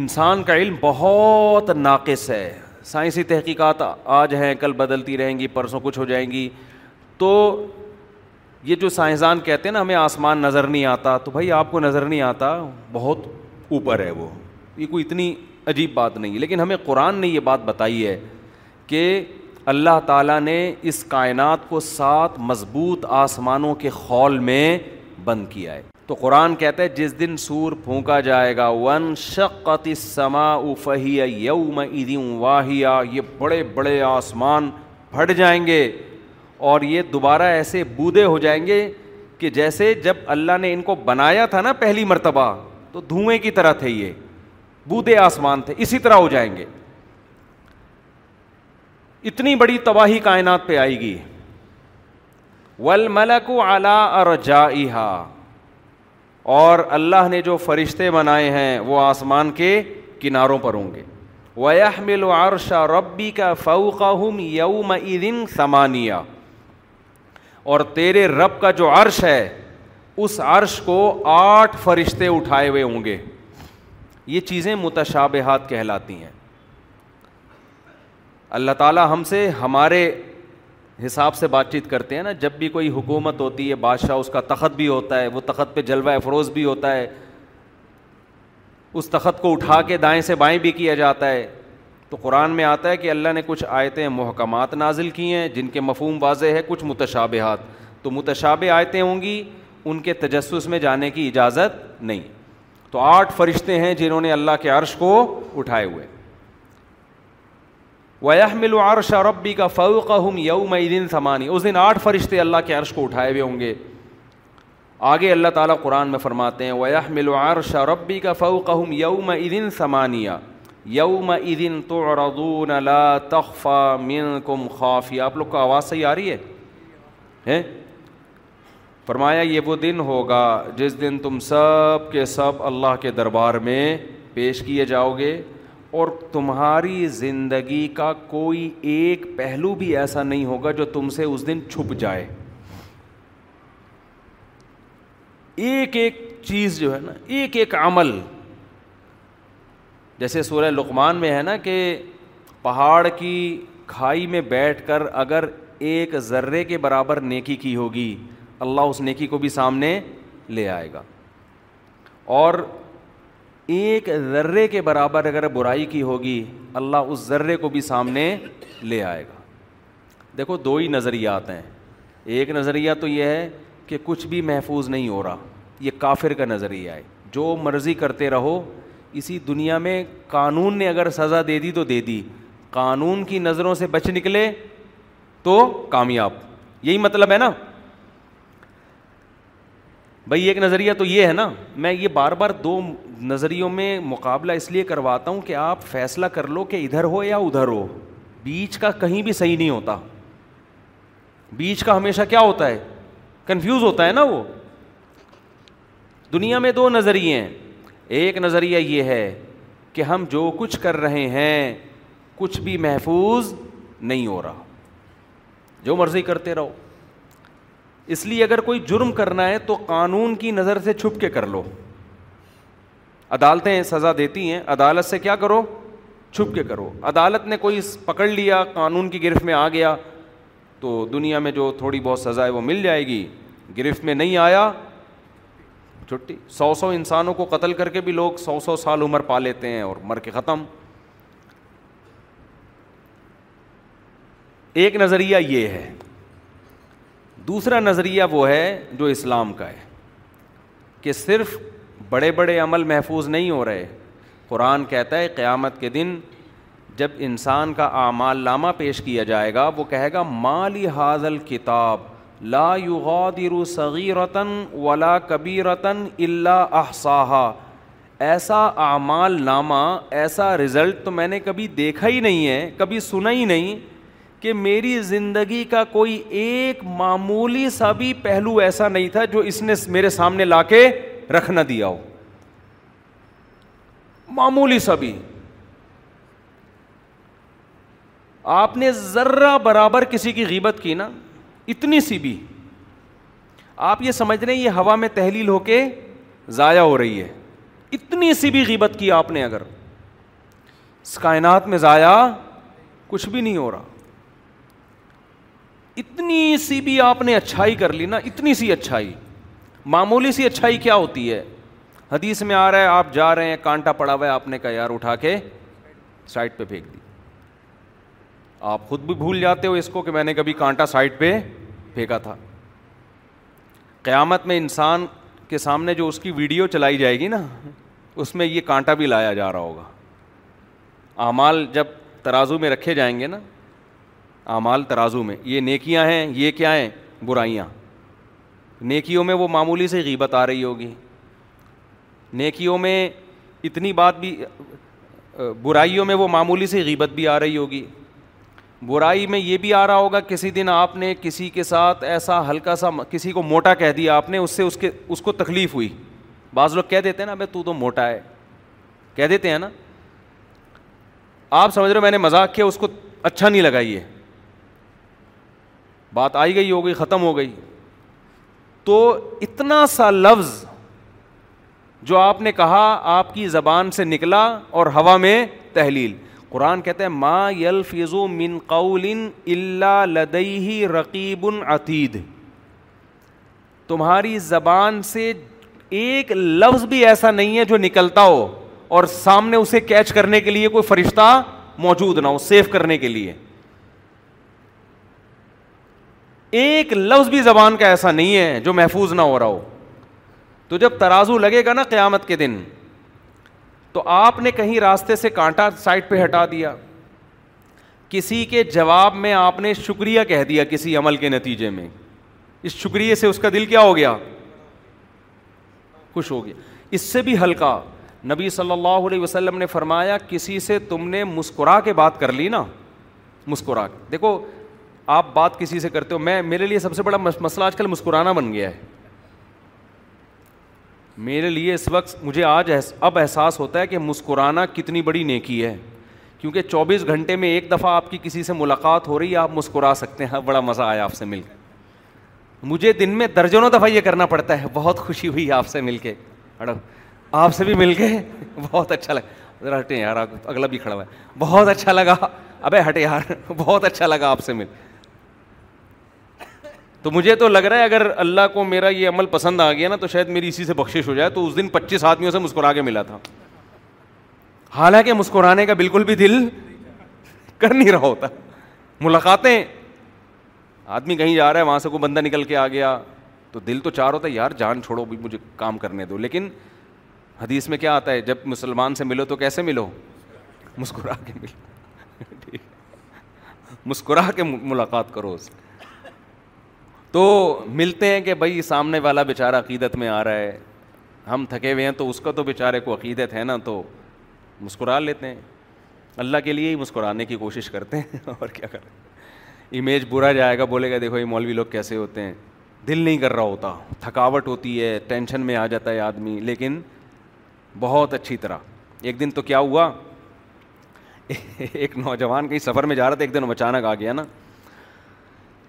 انسان کا علم بہت ناقص ہے سائنسی تحقیقات آج ہیں کل بدلتی رہیں گی پرسوں کچھ ہو جائیں گی تو یہ جو سائنسدان کہتے ہیں نا ہمیں آسمان نظر نہیں آتا تو بھائی آپ کو نظر نہیں آتا بہت اوپر ہے وہ یہ کوئی اتنی عجیب بات نہیں ہے لیکن ہمیں قرآن نے یہ بات بتائی ہے کہ اللہ تعالیٰ نے اس کائنات کو سات مضبوط آسمانوں کے خول میں بند کیا ہے تو قرآن کہتا ہے جس دن سور پھونکا جائے گا ون شقت سما افہیا یوم واہیا یہ بڑے بڑے آسمان پھٹ جائیں گے اور یہ دوبارہ ایسے بودے ہو جائیں گے کہ جیسے جب اللہ نے ان کو بنایا تھا نا پہلی مرتبہ تو دھوئیں کی طرح تھے یہ بودے آسمان تھے اسی طرح ہو جائیں گے اتنی بڑی تباہی کائنات پہ آئے گی ول ملک و الا اور جا اور اللہ نے جو فرشتے بنائے ہیں وہ آسمان کے کناروں پر ہوں گے سمانیہ اور تیرے رب کا جو عرش ہے اس عرش کو آٹھ فرشتے اٹھائے ہوئے ہوں گے یہ چیزیں متشابہات کہلاتی ہیں اللہ تعالیٰ ہم سے ہمارے حساب سے بات چیت کرتے ہیں نا جب بھی کوئی حکومت ہوتی ہے بادشاہ اس کا تخت بھی ہوتا ہے وہ تخت پہ جلوہ افروز بھی ہوتا ہے اس تخت کو اٹھا کے دائیں سے بائیں بھی کیا جاتا ہے تو قرآن میں آتا ہے کہ اللہ نے کچھ آیتیں محکمات نازل کی ہیں جن کے مفہوم واضح ہے کچھ متشابہات تو متشاب آیتیں ہوں گی ان کے تجسس میں جانے کی اجازت نہیں تو آٹھ فرشتے ہیں جنہوں نے اللہ کے عرش کو اٹھائے ہوئے وح عرش ربی کا فوق ہم یوم دن سمانی اس دن آٹھ فرشتے اللہ کے عرش کو اٹھائے ہوئے ہوں گے آگے اللہ تعالیٰ قرآن میں فرماتے ہیں ویہ عرش ربی کا فوق ہم یوم دن سمانیہ یوم ادن تو تخفا خافی آپ لوگ کو آواز صحیح آ رہی ہے فرمایا یہ وہ دن ہوگا جس دن تم سب کے سب اللہ کے دربار میں پیش کیے جاؤ گے اور تمہاری زندگی کا کوئی ایک پہلو بھی ایسا نہیں ہوگا جو تم سے اس دن چھپ جائے ایک ایک چیز جو ہے نا ایک ایک عمل جیسے سورہ لقمان میں ہے نا کہ پہاڑ کی کھائی میں بیٹھ کر اگر ایک ذرے کے برابر نیکی کی ہوگی اللہ اس نیکی کو بھی سامنے لے آئے گا اور ایک ذرے کے برابر اگر برائی کی ہوگی اللہ اس ذرے کو بھی سامنے لے آئے گا دیکھو دو ہی نظریات ہیں ایک نظریہ تو یہ ہے کہ کچھ بھی محفوظ نہیں ہو رہا یہ کافر کا نظریہ ہے جو مرضی کرتے رہو اسی دنیا میں قانون نے اگر سزا دے دی تو دے دی قانون کی نظروں سے بچ نکلے تو کامیاب یہی مطلب ہے نا بھائی ایک نظریہ تو یہ ہے نا میں یہ بار بار دو نظریوں میں مقابلہ اس لیے کرواتا ہوں کہ آپ فیصلہ کر لو کہ ادھر ہو یا ادھر ہو بیچ کا کہیں بھی صحیح نہیں ہوتا بیچ کا ہمیشہ کیا ہوتا ہے کنفیوز ہوتا ہے نا وہ دنیا میں دو نظریے ہیں ایک نظریہ یہ ہے کہ ہم جو کچھ کر رہے ہیں کچھ بھی محفوظ نہیں ہو رہا جو مرضی کرتے رہو اس لیے اگر کوئی جرم کرنا ہے تو قانون کی نظر سے چھپ کے کر لو عدالتیں سزا دیتی ہیں عدالت سے کیا کرو چھپ کے کرو عدالت نے کوئی پکڑ لیا قانون کی گرفت میں آ گیا تو دنیا میں جو تھوڑی بہت سزا ہے وہ مل جائے گی گرفت میں نہیں آیا چھٹی سو سو انسانوں کو قتل کر کے بھی لوگ سو سو سال عمر پا لیتے ہیں اور مر کے ختم ایک نظریہ یہ ہے دوسرا نظریہ وہ ہے جو اسلام کا ہے کہ صرف بڑے بڑے عمل محفوظ نہیں ہو رہے قرآن کہتا ہے قیامت کے دن جب انسان کا اعمال لامہ پیش کیا جائے گا وہ کہے گا مالی حاضل کتاب لا يغادر دروثیرتن ولا کبی الا اللہ ایسا اعمال نامہ ایسا رزلٹ تو میں نے کبھی دیکھا ہی نہیں ہے کبھی سنا ہی نہیں کہ میری زندگی کا کوئی ایک معمولی سا بھی پہلو ایسا نہیں تھا جو اس نے میرے سامنے لا کے رکھنا دیا ہو معمولی سا بھی آپ نے ذرہ برابر کسی کی غیبت کی نا اتنی سی بھی آپ یہ سمجھ رہے ہیں یہ ہوا میں تحلیل ہو کے ضائع ہو رہی ہے اتنی سی بھی غیبت کی آپ نے اگر اس کائنات میں ضائع کچھ بھی نہیں ہو رہا اتنی سی بھی آپ نے اچھائی کر لی نا اتنی سی اچھائی معمولی سی اچھائی کیا ہوتی ہے حدیث میں آ رہا ہے آپ جا رہے ہیں کانٹا پڑا ہوا ہے آپ نے کہا یار اٹھا کے سائڈ پہ پھینک دی آپ خود بھی بھول جاتے ہو اس کو کہ میں نے کبھی کانٹا سائڈ پہ پھینکا تھا قیامت میں انسان کے سامنے جو اس کی ویڈیو چلائی جائے گی نا اس میں یہ کانٹا بھی لایا جا رہا ہوگا اعمال جب ترازو میں رکھے جائیں گے نا اعمال ترازو میں یہ نیکیاں ہیں یہ کیا ہیں برائیاں نیکیوں میں وہ معمولی سے غیبت آ رہی ہوگی نیکیوں میں اتنی بات بھی برائیوں میں وہ معمولی سے غیبت بھی آ رہی ہوگی برائی میں یہ بھی آ رہا ہوگا کسی دن آپ نے کسی کے ساتھ ایسا ہلکا سا کسی کو موٹا کہہ دیا آپ نے اس سے اس کے اس کو تکلیف ہوئی بعض لوگ کہہ دیتے ہیں نا بھائی تو تو موٹا ہے کہہ دیتے ہیں نا آپ سمجھ رہے ہو میں نے مذاق کیا اس کو اچھا نہیں لگا یہ بات آئی گئی ہو گئی ختم ہو گئی تو اتنا سا لفظ جو آپ نے کہا آپ کی زبان سے نکلا اور ہوا میں تحلیل قرآن کہتے ہیں ما یلفظ من قول لدئی رقیب عتید تمہاری زبان سے ایک لفظ بھی ایسا نہیں ہے جو نکلتا ہو اور سامنے اسے کیچ کرنے کے لیے کوئی فرشتہ موجود نہ ہو سیف کرنے کے لیے ایک لفظ بھی زبان کا ایسا نہیں ہے جو محفوظ نہ ہو رہا ہو تو جب ترازو لگے گا نا قیامت کے دن تو آپ نے کہیں راستے سے کانٹا سائڈ پہ ہٹا دیا کسی کے جواب میں آپ نے شکریہ کہہ دیا کسی عمل کے نتیجے میں اس شکریہ سے اس کا دل کیا ہو گیا خوش ہو گیا اس سے بھی ہلکا نبی صلی اللہ علیہ وسلم نے فرمایا کسی سے تم نے مسکرا کے بات کر لی نا مسکرا کے دیکھو آپ بات کسی سے کرتے ہو میں میرے لیے سب سے بڑا مسئلہ آج کل مسکرانا بن گیا ہے میرے لیے اس وقت مجھے آج اب احساس ہوتا ہے کہ مسکرانا کتنی بڑی نیکی ہے کیونکہ چوبیس گھنٹے میں ایک دفعہ آپ کی کسی سے ملاقات ہو رہی ہے آپ مسکرا سکتے ہیں بڑا مزہ آیا آپ سے مل کے مجھے دن میں درجنوں دفعہ یہ کرنا پڑتا ہے بہت خوشی ہوئی آپ سے مل کے اڑب آپ سے بھی مل کے بہت اچھا لگا ذرا ہٹے یار اگلا بھی کھڑا ہوا ہے بہت اچھا لگا ابے ہٹے یار بہت اچھا لگا آپ سے مل تو مجھے تو لگ رہا ہے اگر اللہ کو میرا یہ عمل پسند آ گیا نا تو شاید میری اسی سے بخش ہو جائے تو اس دن پچیس آدمیوں سے مسکرا کے ملا تھا حالانکہ مسکرانے کا بالکل بھی دل کر نہیں رہا ہوتا ملاقاتیں آدمی کہیں جا رہا ہے وہاں سے کوئی بندہ نکل کے آ گیا تو دل تو چار ہوتا ہے یار جان چھوڑو بھی مجھے کام کرنے دو لیکن حدیث میں کیا آتا ہے جب مسلمان سے ملو تو کیسے ملو مسکرا کے ملو مسکرا کے ملاقات کرو اس سے تو ملتے ہیں کہ بھائی سامنے والا بیچارہ عقیدت میں آ رہا ہے ہم تھکے ہوئے ہیں تو اس کا تو بیچارے کو عقیدت ہے نا تو مسکرا لیتے ہیں اللہ کے لیے ہی مسکرانے کی کوشش کرتے ہیں اور کیا کریں امیج برا جائے گا بولے گا دیکھو یہ مولوی لوگ کیسے ہوتے ہیں دل نہیں کر رہا ہوتا تھکاوٹ ہوتی ہے ٹینشن میں آ جاتا ہے آدمی لیکن بہت اچھی طرح ایک دن تو کیا ہوا ایک نوجوان کہیں سفر میں جا رہا تھا ایک دن وہ اچانک آ گیا نا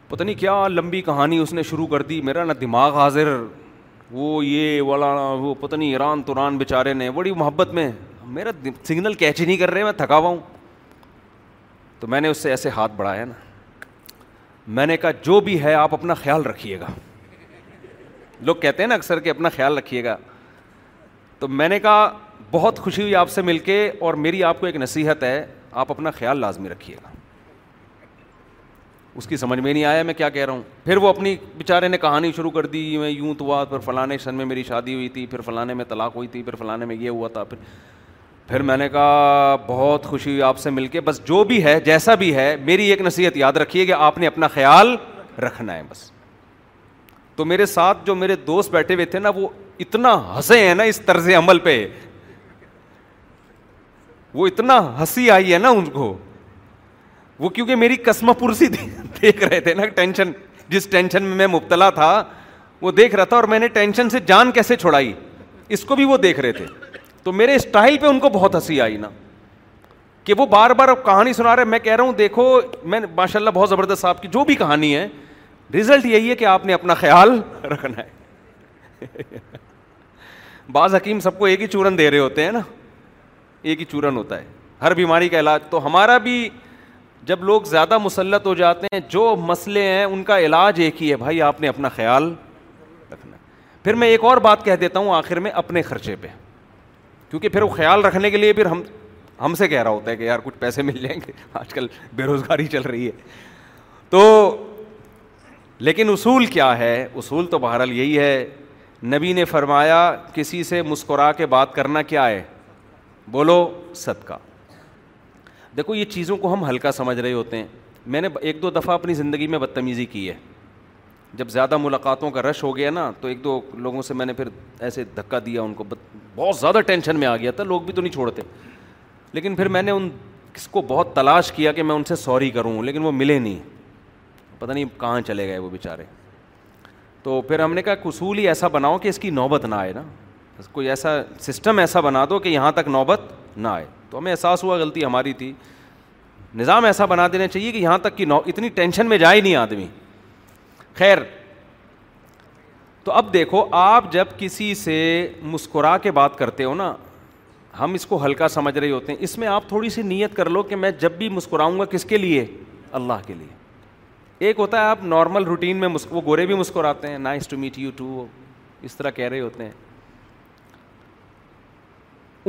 پتہ نہیں کیا لمبی کہانی اس نے شروع کر دی میرا نا دماغ حاضر وہ یہ والا وہ پتہ نہیں ایران توران بیچارے نے بڑی محبت میں میرا سگنل کیچ ہی نہیں کر رہے میں تھکا ہوا ہوں تو میں نے اس سے ایسے ہاتھ بڑھایا نا میں نے کہا جو بھی ہے آپ اپنا خیال رکھیے گا لوگ کہتے ہیں نا اکثر کہ اپنا خیال رکھیے گا تو میں نے کہا بہت خوشی ہوئی آپ سے مل کے اور میری آپ کو ایک نصیحت ہے آپ اپنا خیال لازمی رکھیے گا اس کی سمجھ میں نہیں آیا میں کیا کہہ رہا ہوں پھر وہ اپنی بیچارے نے کہانی شروع کر دی میں یوں تو ہوا پھر فلاں سن میں میری شادی ہوئی تھی پھر فلاں میں طلاق ہوئی تھی پھر فلاں میں یہ ہوا تھا پھر پھر میں نے کہا بہت خوشی ہوئی آپ سے مل کے بس جو بھی ہے جیسا بھی ہے میری ایک نصیحت یاد رکھیے کہ آپ نے اپنا خیال رکھنا ہے بس تو میرے ساتھ جو میرے دوست بیٹھے ہوئے تھے نا وہ اتنا ہنسے ہیں نا اس طرز عمل پہ وہ اتنا ہنسی آئی ہے نا ان کو وہ کیونکہ میری قسم پرسی دیکھ رہے تھے نا ٹینشن جس ٹینشن میں میں مبتلا تھا وہ دیکھ رہا تھا اور میں نے ٹینشن سے جان کیسے چھوڑائی اس کو بھی وہ دیکھ رہے تھے تو میرے اسٹائل پہ ان کو بہت ہنسی آئی نا کہ وہ بار بار کہانی سنا رہے میں کہہ رہا ہوں دیکھو میں ماشاء اللہ بہت زبردست آپ کی جو بھی کہانی ہے رزلٹ یہی ہے کہ آپ نے اپنا خیال رکھنا ہے بعض حکیم سب کو ایک ہی چورن دے رہے ہوتے ہیں نا ایک ہی چورن ہوتا ہے ہر بیماری کا علاج تو ہمارا بھی جب لوگ زیادہ مسلط ہو جاتے ہیں جو مسئلے ہیں ان کا علاج ایک ہی ہے بھائی آپ نے اپنا خیال رکھنا پھر میں ایک اور بات کہہ دیتا ہوں آخر میں اپنے خرچے پہ کیونکہ پھر وہ خیال رکھنے کے لیے پھر ہم ہم سے کہہ رہا ہوتا ہے کہ یار کچھ پیسے مل جائیں گے آج کل بے روزگاری چل رہی ہے تو لیکن اصول کیا ہے اصول تو بہرحال یہی ہے نبی نے فرمایا کسی سے مسکرا کے بات کرنا کیا ہے بولو صدقہ دیکھو یہ چیزوں کو ہم ہلکا سمجھ رہے ہوتے ہیں میں نے ایک دو دفعہ اپنی زندگی میں بدتمیزی کی ہے جب زیادہ ملاقاتوں کا رش ہو گیا نا تو ایک دو لوگوں سے میں نے پھر ایسے دھکا دیا ان کو بہت زیادہ ٹینشن میں آ گیا تھا لوگ بھی تو نہیں چھوڑتے لیکن پھر میں نے ان اس کو بہت تلاش کیا کہ میں ان سے سوری کروں لیکن وہ ملے نہیں پتہ نہیں کہاں چلے گئے وہ بیچارے تو پھر ہم نے کہا اصول ہی ایسا بناؤ کہ اس کی نوبت نہ آئے نا کوئی ایسا سسٹم ایسا بنا دو کہ یہاں تک نوبت نہ آئے تو ہمیں احساس ہوا غلطی ہماری تھی نظام ایسا بنا دینا چاہیے کہ یہاں تک کہ اتنی ٹینشن میں جائے نہیں آدمی خیر تو اب دیکھو آپ جب کسی سے مسکرا کے بات کرتے ہو نا ہم اس کو ہلکا سمجھ رہے ہوتے ہیں اس میں آپ تھوڑی سی نیت کر لو کہ میں جب بھی مسکراؤں گا کس کے لیے اللہ کے لیے ایک ہوتا ہے آپ نارمل روٹین میں وہ گورے بھی مسکراتے ہیں nice to meet you too اس طرح کہہ رہے ہوتے ہیں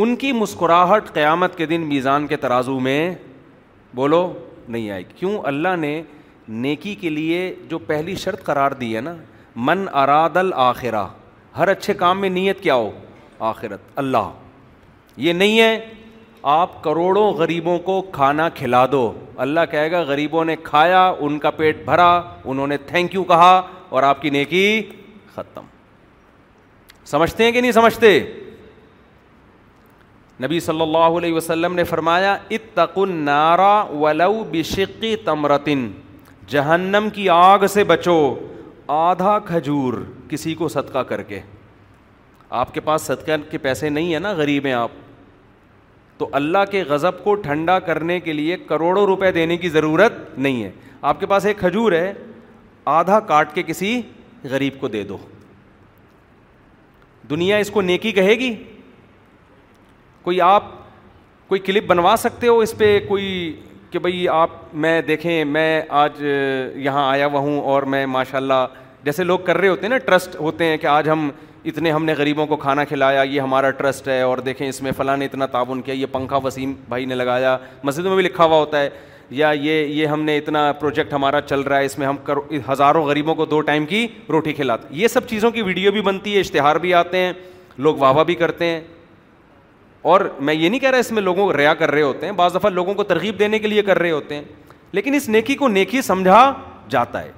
ان کی مسکراہٹ قیامت کے دن میزان کے ترازو میں بولو نہیں آئے کیوں اللہ نے نیکی کے لیے جو پہلی شرط قرار دی ہے نا من اراد الآخرہ ہر اچھے کام میں نیت کیا ہو آخرت اللہ یہ نہیں ہے آپ کروڑوں غریبوں کو کھانا کھلا دو اللہ کہے گا غریبوں نے کھایا ان کا پیٹ بھرا انہوں نے تھینک یو کہا اور آپ کی نیکی ختم سمجھتے ہیں کہ نہیں سمجھتے نبی صلی اللہ علیہ وسلم نے فرمایا اتق النارا ولو بشقی تمرتن جہنم کی آگ سے بچو آدھا کھجور کسی کو صدقہ کر کے آپ کے پاس صدقہ کے پیسے نہیں ہیں نا غریب ہیں آپ تو اللہ کے غضب کو ٹھنڈا کرنے کے لیے کروڑوں روپے دینے کی ضرورت نہیں ہے آپ کے پاس ایک کھجور ہے آدھا کاٹ کے کسی غریب کو دے دو دنیا اس کو نیکی کہے گی کوئی آپ کوئی کلپ بنوا سکتے ہو اس پہ کوئی کہ بھائی آپ میں دیکھیں میں آج یہاں آیا ہوا ہوں اور میں ماشاء اللہ جیسے لوگ کر رہے ہوتے ہیں نا ٹرسٹ ہوتے ہیں کہ آج ہم اتنے ہم نے غریبوں کو کھانا کھلایا یہ ہمارا ٹرسٹ ہے اور دیکھیں اس میں فلاں نے اتنا تعاون کیا یہ پنکھا وسیم بھائی نے لگایا مسجد میں بھی لکھا ہوا ہوتا ہے یا یہ یہ ہم نے اتنا پروجیکٹ ہمارا چل رہا ہے اس میں ہم کرو ہزاروں غریبوں کو دو ٹائم کی روٹی کھلاتے یہ سب چیزوں کی ویڈیو بھی بنتی ہے اشتہار بھی آتے ہیں لوگ واہ واہ بھی کرتے ہیں اور میں یہ نہیں کہہ رہا اس میں لوگوں کو ریا کر رہے ہوتے ہیں بعض دفعہ لوگوں کو ترغیب دینے کے لیے کر رہے ہوتے ہیں لیکن اس نیکی کو نیکی سمجھا جاتا ہے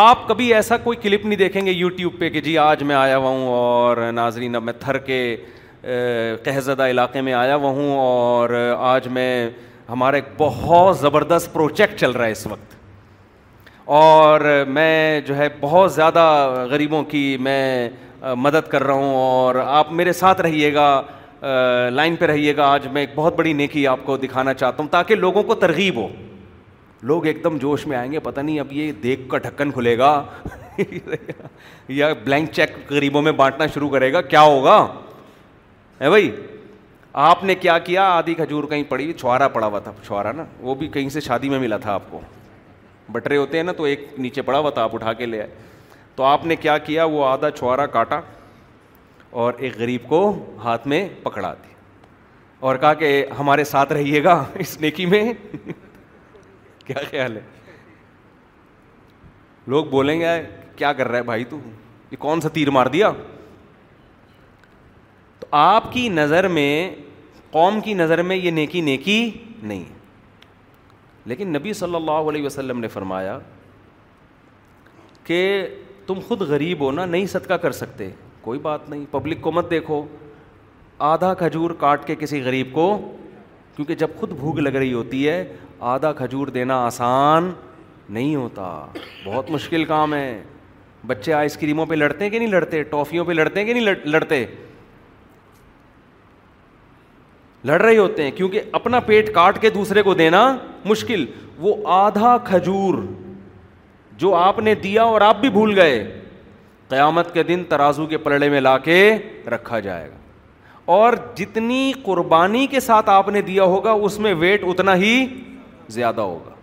آپ کبھی ایسا کوئی کلپ نہیں دیکھیں گے یوٹیوب پہ کہ جی آج میں آیا ہوا ہوں اور ناظرین اب میں تھر کے قہزدہ علاقے میں آیا ہوا ہوں اور آج میں ہمارا ایک بہت زبردست پروجیکٹ چل رہا ہے اس وقت اور میں جو ہے بہت زیادہ غریبوں کی میں مدد کر رہا ہوں اور آپ میرے ساتھ رہیے گا لائن پہ رہیے گا آج میں ایک بہت بڑی نیکی آپ کو دکھانا چاہتا ہوں تاکہ لوگوں کو ترغیب ہو لوگ ایک دم جوش میں آئیں گے پتہ نہیں اب یہ دیکھ کا ڈھکن کھلے گا یا بلینک چیک غریبوں میں بانٹنا شروع کرے گا کیا ہوگا ہے بھائی آپ نے کیا کیا آدھی کھجور کہیں پڑی چھوارا پڑا ہوا تھا چھوارا نا وہ بھی کہیں سے شادی میں ملا تھا آپ کو بٹرے ہوتے ہیں نا تو ایک نیچے پڑا ہوا تھا آپ اٹھا کے لے آئے تو آپ نے کیا کیا وہ آدھا چھوارا کاٹا اور ایک غریب کو ہاتھ میں پکڑا دیا اور کہا کہ ہمارے ساتھ رہیے گا اس نیکی میں کیا خیال ہے لوگ بولیں گے کیا کر رہا ہے بھائی تو یہ کون سا تیر مار دیا تو آپ کی نظر میں قوم کی نظر میں یہ نیکی نیکی نہیں ہے لیکن نبی صلی اللہ علیہ وسلم نے فرمایا کہ تم خود غریب ہو نا نہیں صدقہ کر سکتے کوئی بات نہیں پبلک کو مت دیکھو آدھا کھجور کاٹ کے کسی غریب کو کیونکہ جب خود بھوک لگ رہی ہوتی ہے آدھا کھجور دینا آسان نہیں ہوتا بہت مشکل کام ہے بچے آئس کریموں پہ لڑتے ہیں کہ نہیں لڑتے ٹافیوں پہ لڑتے ہیں کہ نہیں لڑتے لڑ رہے ہوتے ہیں کیونکہ اپنا پیٹ کاٹ کے دوسرے کو دینا مشکل وہ آدھا کھجور جو آپ نے دیا اور آپ بھی بھول گئے قیامت کے دن ترازو کے پلڑے میں لا کے رکھا جائے گا اور جتنی قربانی کے ساتھ آپ نے دیا ہوگا اس میں ویٹ اتنا ہی زیادہ ہوگا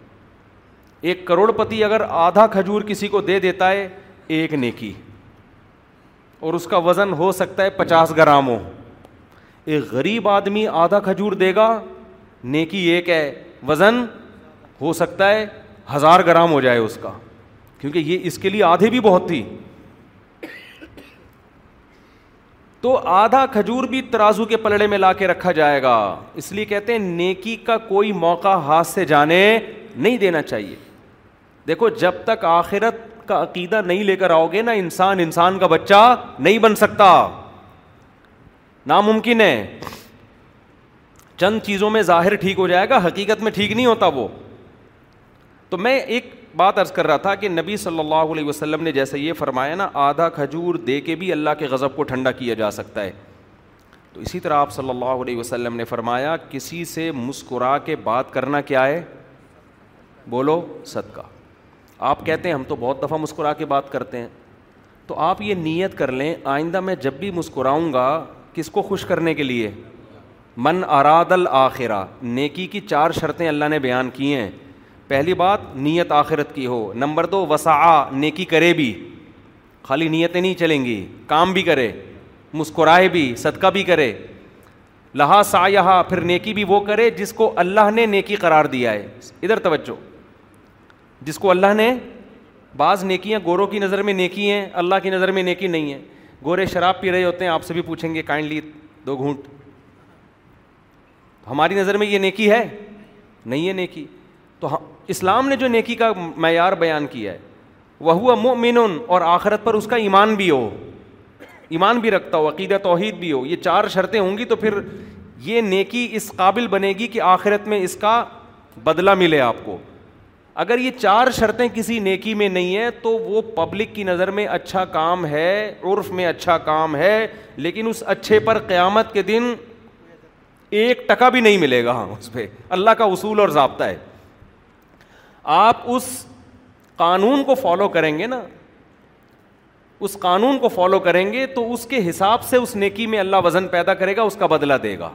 ایک کروڑ پتی اگر آدھا کھجور کسی کو دے دیتا ہے ایک نیکی اور اس کا وزن ہو سکتا ہے پچاس گرام ہو ایک غریب آدمی آدھا کھجور دے گا نیکی ایک ہے وزن ہو سکتا ہے ہزار گرام ہو جائے اس کا کیونکہ یہ اس کے لیے آدھے بھی بہت تھی تو آدھا کھجور بھی ترازو کے پلڑے میں لا کے رکھا جائے گا اس لیے کہتے ہیں نیکی کا کوئی موقع ہاتھ سے جانے نہیں دینا چاہیے دیکھو جب تک آخرت کا عقیدہ نہیں لے کر آؤ گے نہ انسان انسان کا بچہ نہیں بن سکتا ناممکن ہے چند چیزوں میں ظاہر ٹھیک ہو جائے گا حقیقت میں ٹھیک نہیں ہوتا وہ تو میں ایک بات عرض کر رہا تھا کہ نبی صلی اللہ علیہ وسلم نے جیسے یہ فرمایا نا آدھا کھجور دے کے بھی اللہ کے غضب کو ٹھنڈا کیا جا سکتا ہے تو اسی طرح آپ صلی اللہ علیہ وسلم نے فرمایا کسی سے مسکرا کے بات کرنا کیا ہے بولو صدقہ آپ کہتے ہیں ہم تو بہت دفعہ مسکرا کے بات کرتے ہیں تو آپ یہ نیت کر لیں آئندہ میں جب بھی مسکراؤں گا کس کو خوش کرنے کے لیے من اراد الآخرہ نیکی کی چار شرطیں اللہ نے بیان کی ہیں پہلی بات نیت آخرت کی ہو نمبر دو وسا نیکی کرے بھی خالی نیتیں نہیں چلیں گی کام بھی کرے مسکرائے بھی صدقہ بھی کرے لہٰ سایہ پھر نیکی بھی وہ کرے جس کو اللہ نے نیکی قرار دیا ہے ادھر توجہ جس کو اللہ نے بعض نیکیاں گوروں کی نظر میں نیکی ہیں اللہ کی نظر میں نیکی نہیں ہیں گورے شراب پی رہے ہوتے ہیں آپ سے بھی پوچھیں گے کائنڈلی دو گھونٹ ہماری نظر میں یہ نیکی ہے نہیں ہے نیکی تو اسلام نے جو نیکی کا معیار بیان کیا ہے وہ ہوا مومن اور آخرت پر اس کا ایمان بھی ہو ایمان بھی رکھتا ہو عقیدہ توحید بھی ہو یہ چار شرطیں ہوں گی تو پھر یہ نیکی اس قابل بنے گی کہ آخرت میں اس کا بدلہ ملے آپ کو اگر یہ چار شرطیں کسی نیکی میں نہیں ہیں تو وہ پبلک کی نظر میں اچھا کام ہے عرف میں اچھا کام ہے لیکن اس اچھے پر قیامت کے دن ایک ٹکا بھی نہیں ملے گا ہاں اس پہ اللہ کا اصول اور ضابطہ ہے آپ اس قانون کو فالو کریں گے نا اس قانون کو فالو کریں گے تو اس کے حساب سے اس نیکی میں اللہ وزن پیدا کرے گا اس کا بدلہ دے گا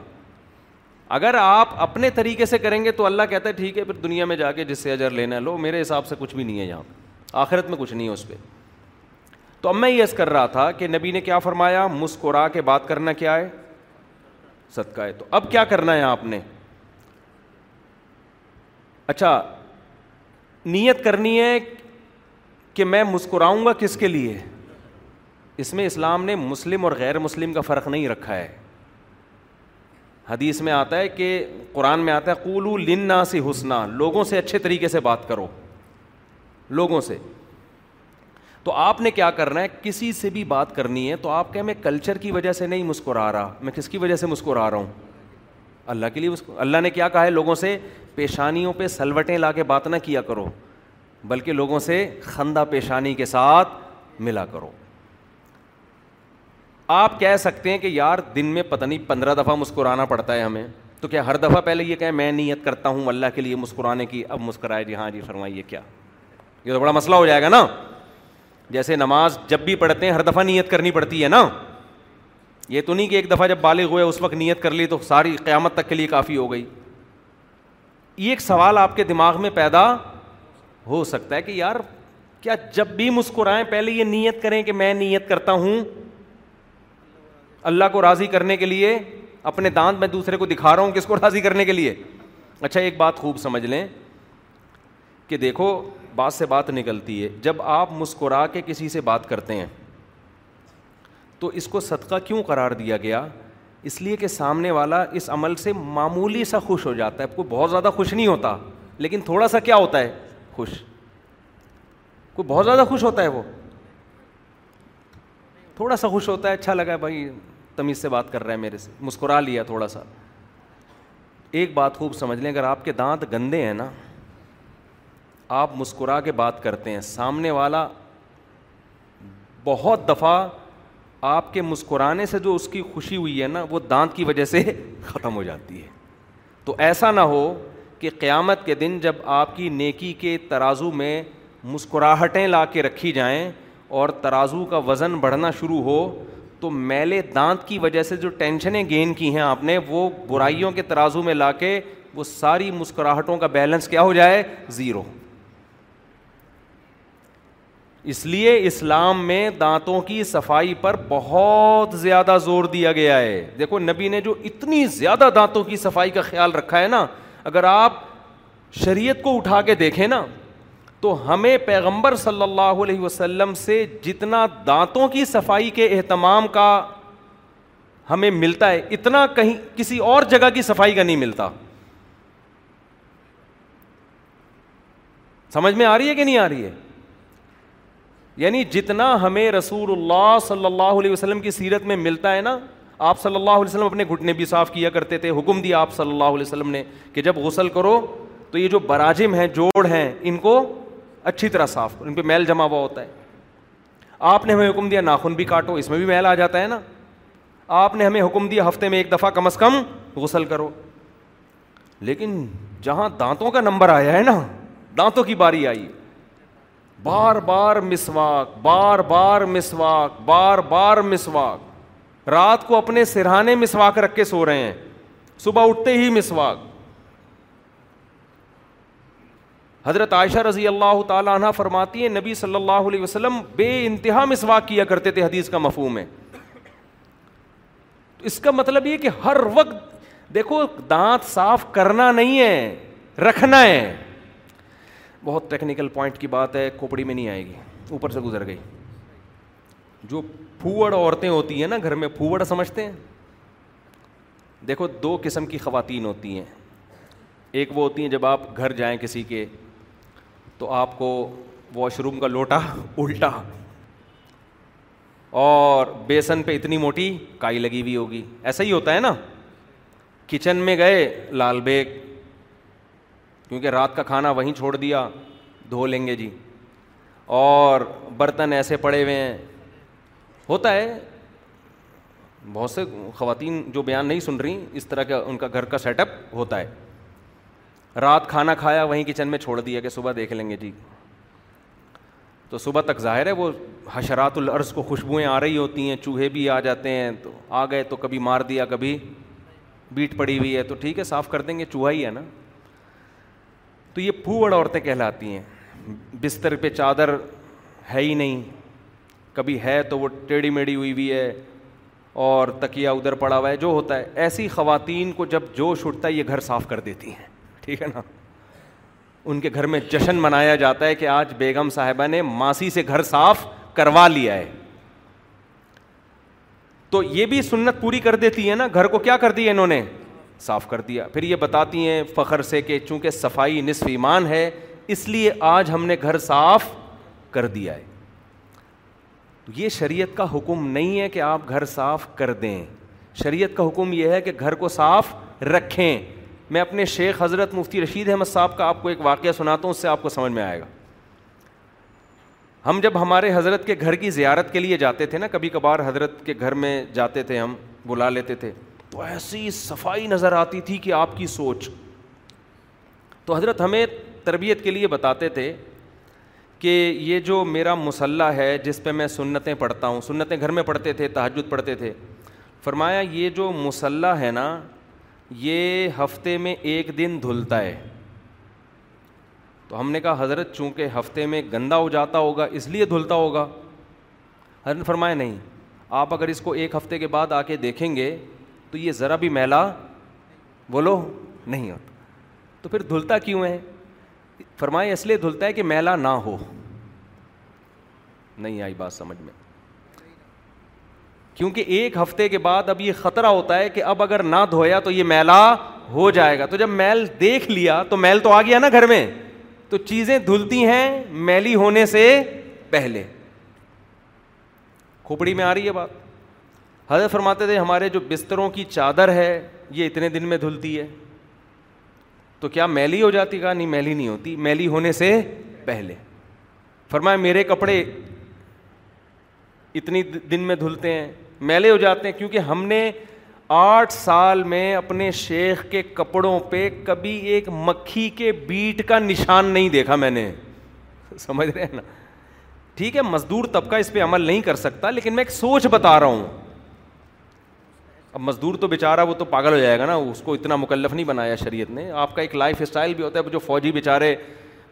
اگر آپ اپنے طریقے سے کریں گے تو اللہ کہتا ہے ٹھیک ہے پھر دنیا میں جا کے جس سے اجر لینا ہے لو میرے حساب سے کچھ بھی نہیں ہے یہاں آخرت میں کچھ نہیں ہے اس پہ تو اب میں یس کر رہا تھا کہ نبی نے کیا فرمایا مسکرا کے بات کرنا کیا ہے صدقہ ہے تو اب کیا کرنا ہے آپ نے اچھا نیت کرنی ہے کہ میں مسکراؤں گا کس کے لیے اس میں اسلام نے مسلم اور غیر مسلم کا فرق نہیں رکھا ہے حدیث میں آتا ہے کہ قرآن میں آتا ہے قولو لننا سے حسنا لوگوں سے اچھے طریقے سے بات کرو لوگوں سے تو آپ نے کیا کرنا ہے کسی سے بھی بات کرنی ہے تو آپ کہیں میں کلچر کی وجہ سے نہیں مسکرا رہا میں کس کی وجہ سے مسکرا رہا ہوں اللہ کے لیے اللہ نے کیا کہا ہے لوگوں سے پیشانیوں پہ سلوٹیں لا کے بات نہ کیا کرو بلکہ لوگوں سے خندہ پیشانی کے ساتھ ملا کرو آپ کہہ سکتے ہیں کہ یار دن میں پتہ نہیں پندرہ دفعہ مسکرانا پڑتا ہے ہمیں تو کیا ہر دفعہ پہلے یہ کہیں میں نیت کرتا ہوں اللہ کے لیے مسکرانے کی اب مسکرائے جی ہاں جی فرمائیے کیا یہ تو بڑا مسئلہ ہو جائے گا نا جیسے نماز جب بھی پڑھتے ہیں ہر دفعہ نیت کرنی پڑتی ہے نا یہ تو نہیں کہ ایک دفعہ جب بالغ ہوئے اس وقت نیت کر لی تو ساری قیامت تک کے لیے کافی ہو گئی یہ ایک سوال آپ کے دماغ میں پیدا ہو سکتا ہے کہ یار کیا جب بھی مسکرائیں پہلے یہ نیت کریں کہ میں نیت کرتا ہوں اللہ کو راضی کرنے کے لیے اپنے دانت میں دوسرے کو دکھا رہا ہوں کس کو راضی کرنے کے لیے اچھا ایک بات خوب سمجھ لیں کہ دیکھو بات سے بات نکلتی ہے جب آپ مسکرا کے کسی سے بات کرتے ہیں تو اس کو صدقہ کیوں قرار دیا گیا اس لیے کہ سامنے والا اس عمل سے معمولی سا خوش ہو جاتا ہے کوئی بہت زیادہ خوش نہیں ہوتا لیکن تھوڑا سا کیا ہوتا ہے خوش کوئی بہت زیادہ خوش ہوتا ہے وہ تھوڑا سا خوش ہوتا ہے اچھا لگا بھائی تمیز سے بات کر رہا ہے میرے سے مسکرا لیا تھوڑا سا ایک بات خوب سمجھ لیں اگر آپ کے دانت گندے ہیں نا آپ مسکرا کے بات کرتے ہیں سامنے والا بہت دفعہ آپ کے مسکرانے سے جو اس کی خوشی ہوئی ہے نا وہ دانت کی وجہ سے ختم ہو جاتی ہے تو ایسا نہ ہو کہ قیامت کے دن جب آپ کی نیکی کے ترازو میں مسکراہٹیں لا کے رکھی جائیں اور ترازو کا وزن بڑھنا شروع ہو تو میلے دانت کی وجہ سے جو ٹینشنیں گین کی ہیں آپ نے وہ برائیوں کے ترازو میں لا کے وہ ساری مسکراہٹوں کا بیلنس کیا ہو جائے زیرو اس لیے اسلام میں دانتوں کی صفائی پر بہت زیادہ زور دیا گیا ہے دیکھو نبی نے جو اتنی زیادہ دانتوں کی صفائی کا خیال رکھا ہے نا اگر آپ شریعت کو اٹھا کے دیکھیں نا تو ہمیں پیغمبر صلی اللہ علیہ وسلم سے جتنا دانتوں کی صفائی کے اہتمام کا ہمیں ملتا ہے اتنا کہیں کسی اور جگہ کی صفائی کا نہیں ملتا سمجھ میں آ رہی ہے کہ نہیں آ رہی ہے یعنی جتنا ہمیں رسول اللہ صلی اللہ علیہ وسلم کی سیرت میں ملتا ہے نا آپ صلی اللہ علیہ وسلم اپنے گھٹنے بھی صاف کیا کرتے تھے حکم دیا آپ صلی اللہ علیہ وسلم نے کہ جب غسل کرو تو یہ جو براجم ہیں جوڑ ہیں ان کو اچھی طرح صاف کرو ان پہ میل جمع ہوا ہوتا ہے آپ نے ہمیں حکم دیا ناخن بھی کاٹو اس میں بھی میل آ جاتا ہے نا آپ نے ہمیں حکم دیا ہفتے میں ایک دفعہ کم از کم غسل کرو لیکن جہاں دانتوں کا نمبر آیا ہے نا دانتوں کی باری آئی بار بار مسواک بار بار مسواک بار بار مسواک رات کو اپنے سرہانے مسواک رکھ کے سو رہے ہیں صبح اٹھتے ہی مسواک حضرت عائشہ رضی اللہ تعالیٰ عنہ فرماتی ہے نبی صلی اللہ علیہ وسلم بے انتہا مسواک کیا کرتے تھے حدیث کا مفہوم ہے تو اس کا مطلب یہ کہ ہر وقت دیکھو دانت صاف کرنا نہیں ہے رکھنا ہے بہت ٹیکنیکل پوائنٹ کی بات ہے کھوپڑی میں نہیں آئے گی اوپر سے گزر گئی جو پھوڑ عورتیں ہوتی ہیں نا گھر میں پھوڑ سمجھتے ہیں دیکھو دو قسم کی خواتین ہوتی ہیں ایک وہ ہوتی ہیں جب آپ گھر جائیں کسی کے تو آپ کو واش روم کا لوٹا الٹا اور بیسن پہ اتنی موٹی کائی لگی ہوئی ہوگی ایسا ہی ہوتا ہے نا کچن میں گئے لال بیگ کیونکہ رات کا کھانا وہیں چھوڑ دیا دھو لیں گے جی اور برتن ایسے پڑے ہوئے ہیں ہوتا ہے بہت سے خواتین جو بیان نہیں سن رہی اس طرح کا ان کا گھر کا سیٹ اپ ہوتا ہے رات کھانا کھایا وہیں کچن میں چھوڑ دیا کہ صبح دیکھ لیں گے جی تو صبح تک ظاہر ہے وہ حشرات العرض کو خوشبوئیں آ رہی ہوتی ہیں چوہے بھی آ جاتے ہیں تو آ گئے تو کبھی مار دیا کبھی بیٹ پڑی ہوئی ہے تو ٹھیک ہے صاف کر دیں گے چوہا ہی ہے نا تو یہ پھوڑ عورتیں کہلاتی ہیں بستر پہ چادر ہے ہی نہیں کبھی ہے تو وہ ٹیڑھی میڑھی ہوئی ہوئی ہے اور تکیا ادھر پڑا ہوا ہے جو ہوتا ہے ایسی خواتین کو جب جوش اٹھتا ہے یہ گھر صاف کر دیتی ہیں ٹھیک ہے نا ان کے گھر میں جشن منایا جاتا ہے کہ آج بیگم صاحبہ نے ماسی سے گھر صاف کروا لیا ہے تو یہ بھی سنت پوری کر دیتی ہے نا گھر کو کیا کر دی ہے انہوں نے صاف کر دیا پھر یہ بتاتی ہیں فخر سے کہ چونکہ صفائی نصف ایمان ہے اس لیے آج ہم نے گھر صاف کر دیا ہے یہ شریعت کا حکم نہیں ہے کہ آپ گھر صاف کر دیں شریعت کا حکم یہ ہے کہ گھر کو صاف رکھیں میں اپنے شیخ حضرت مفتی رشید احمد صاحب کا آپ کو ایک واقعہ سناتا ہوں اس سے آپ کو سمجھ میں آئے گا ہم جب ہمارے حضرت کے گھر کی زیارت کے لیے جاتے تھے نا کبھی کبھار حضرت کے گھر میں جاتے تھے ہم بلا لیتے تھے تو ایسی صفائی نظر آتی تھی کہ آپ کی سوچ تو حضرت ہمیں تربیت کے لیے بتاتے تھے کہ یہ جو میرا مسلح ہے جس پہ میں سنتیں پڑھتا ہوں سنتیں گھر میں پڑھتے تھے تحجد پڑھتے تھے فرمایا یہ جو مسلح ہے نا یہ ہفتے میں ایک دن دھلتا ہے تو ہم نے کہا حضرت چونکہ ہفتے میں گندا ہو جاتا ہوگا اس لیے دھلتا ہوگا حضرت فرمایا نہیں آپ اگر اس کو ایک ہفتے کے بعد آ کے دیکھیں گے تو یہ ذرا بھی میلا بولو نہیں ہوتا تو پھر دھلتا کیوں ہے فرمائے اس لیے دھلتا ہے کہ میلا نہ ہو نہیں آئی بات سمجھ میں کیونکہ ایک ہفتے کے بعد اب یہ خطرہ ہوتا ہے کہ اب اگر نہ دھویا تو یہ میلا ہو جائے گا تو جب میل دیکھ لیا تو میل تو آ گیا نا گھر میں تو چیزیں دھلتی ہیں میلی ہونے سے پہلے کھوپڑی میں آ رہی ہے بات حضرت فرماتے تھے ہمارے جو بستروں کی چادر ہے یہ اتنے دن میں دھلتی ہے تو کیا میلی ہو جاتی کہا نہیں میلی نہیں ہوتی میلی ہونے سے پہلے فرمایا میرے کپڑے اتنی دن میں دھلتے ہیں میلے ہو جاتے ہیں کیونکہ ہم نے آٹھ سال میں اپنے شیخ کے کپڑوں پہ کبھی ایک مکھی کے بیٹ کا نشان نہیں دیکھا میں نے سمجھ رہے ہیں نا ٹھیک ہے مزدور طبقہ اس پہ عمل نہیں کر سکتا لیکن میں ایک سوچ بتا رہا ہوں اب مزدور تو بےچارا وہ تو پاگل ہو جائے گا نا اس کو اتنا مکلف نہیں بنایا شریعت نے آپ کا ایک لائف اسٹائل بھی ہوتا ہے جو فوجی بےچارے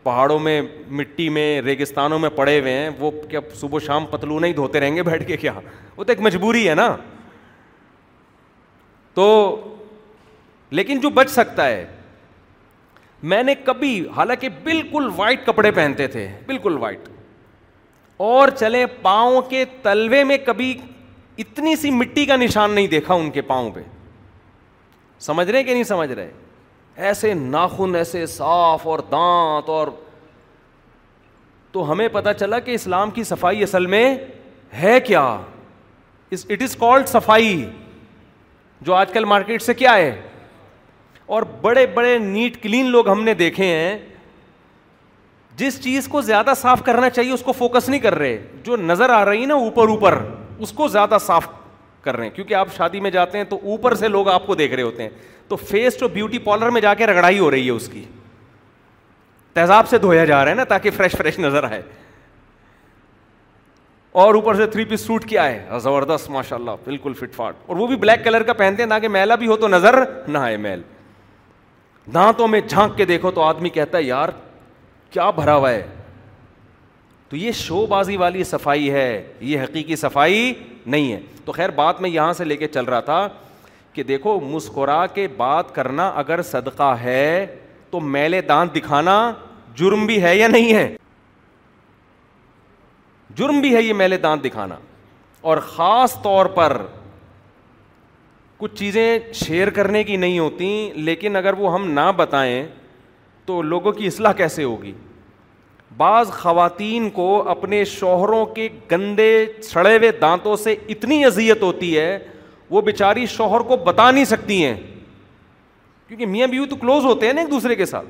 پہاڑوں میں مٹی میں ریگستانوں میں پڑے ہوئے ہیں وہ کیا صبح شام پتلو نہیں دھوتے رہیں گے بیٹھ کے کیا وہ تو ایک مجبوری ہے نا تو لیکن جو بچ سکتا ہے میں نے کبھی حالانکہ بالکل وائٹ کپڑے پہنتے تھے بالکل وائٹ اور چلے پاؤں کے تلوے میں کبھی اتنی سی مٹی کا نشان نہیں دیکھا ان کے پاؤں پہ سمجھ رہے کہ نہیں سمجھ رہے ایسے ناخن ایسے صاف اور دانت اور تو ہمیں پتہ چلا کہ اسلام کی صفائی اصل میں ہے کیا اٹ از کالڈ صفائی جو آج کل مارکیٹ سے کیا ہے اور بڑے بڑے نیٹ کلین لوگ ہم نے دیکھے ہیں جس چیز کو زیادہ صاف کرنا چاہیے اس کو فوکس نہیں کر رہے جو نظر آ رہی نا اوپر اوپر اس کو زیادہ صاف کر رہے ہیں کیونکہ آپ شادی میں جاتے ہیں تو اوپر سے لوگ آپ کو دیکھ رہے ہوتے ہیں تو فیس بیوٹی پارلر میں جا کے رگڑائی ہو رہی ہے اس کی تیزاب سے دھویا جا رہا ہے نا تاکہ فریش فریش نظر آئے اور اوپر سے تھری پیس سوٹ کیا ہے زبردست ماشاء اللہ بالکل فٹ فاٹ اور وہ بھی بلیک کلر کا پہنتے ہیں تاکہ میلا بھی ہو تو نظر نہ آئے میل دانتوں میں جھانک کے دیکھو تو آدمی کہتا ہے یار کیا بھرا ہوا ہے تو یہ شو بازی والی صفائی ہے یہ حقیقی صفائی نہیں ہے تو خیر بات میں یہاں سے لے کے چل رہا تھا کہ دیکھو مسکرا کے بات کرنا اگر صدقہ ہے تو میلے دانت دکھانا جرم بھی ہے یا نہیں ہے جرم بھی ہے یہ میلے دانت دکھانا اور خاص طور پر کچھ چیزیں شیئر کرنے کی نہیں ہوتی لیکن اگر وہ ہم نہ بتائیں تو لوگوں کی اصلاح کیسے ہوگی بعض خواتین کو اپنے شوہروں کے گندے چھڑے ہوئے دانتوں سے اتنی اذیت ہوتی ہے وہ بیچاری شوہر کو بتا نہیں سکتی ہیں کیونکہ میاں بیوی تو کلوز ہوتے ہیں نا ایک دوسرے کے ساتھ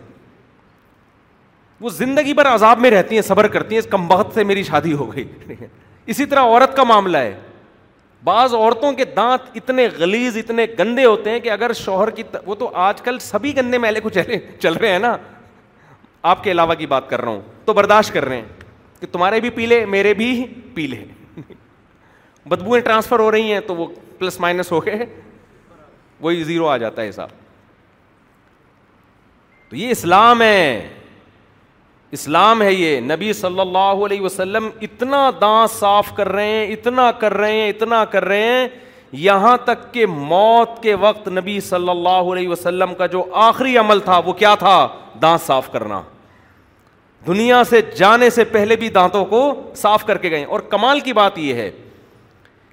وہ زندگی بھر عذاب میں رہتی ہیں صبر کرتی ہیں اس کم بہت سے میری شادی ہو گئی اسی طرح عورت کا معاملہ ہے بعض عورتوں کے دانت اتنے گلیز اتنے گندے ہوتے ہیں کہ اگر شوہر کی وہ تو آج کل سبھی گندے میلے کو چلے چل رہے ہیں نا آپ کے علاوہ کی بات کر رہا ہوں تو برداشت کر رہے ہیں کہ تمہارے بھی پیلے میرے بھی پیلے بدبوئیں ٹرانسفر ہو رہی ہیں تو وہ پلس مائنس ہو کے وہی زیرو آ جاتا ہے حساب تو یہ اسلام ہے اسلام ہے یہ نبی صلی اللہ علیہ وسلم اتنا دانت صاف کر رہے ہیں اتنا کر رہے ہیں اتنا کر رہے ہیں یہاں تک کہ موت کے وقت نبی صلی اللہ علیہ وسلم کا جو آخری عمل تھا وہ کیا تھا دانت صاف کرنا دنیا سے جانے سے پہلے بھی دانتوں کو صاف کر کے گئے اور کمال کی بات یہ ہے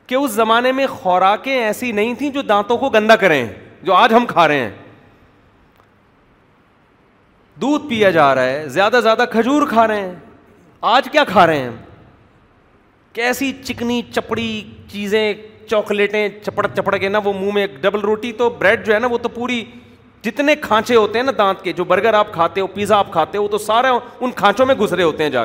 کہ اس زمانے میں خوراکیں ایسی نہیں تھیں جو دانتوں کو گندا کریں جو آج ہم کھا رہے ہیں دودھ پیا جا رہا ہے زیادہ زیادہ کھجور کھا رہے ہیں آج کیا کھا رہے ہیں کیسی چکنی چپڑی چیزیں چاکلیٹیں چپڑ چپڑ کے نا نا وہ وہ منہ میں ڈبل روٹی تو تو بریڈ جو ہے پوری جتنے کھانچے ہوتے ہیں نا دانت کے کے جو برگر آپ آپ کھاتے کھاتے ہو ہو پیزا تو سارے ان کھانچوں میں گزرے ہوتے ہیں جا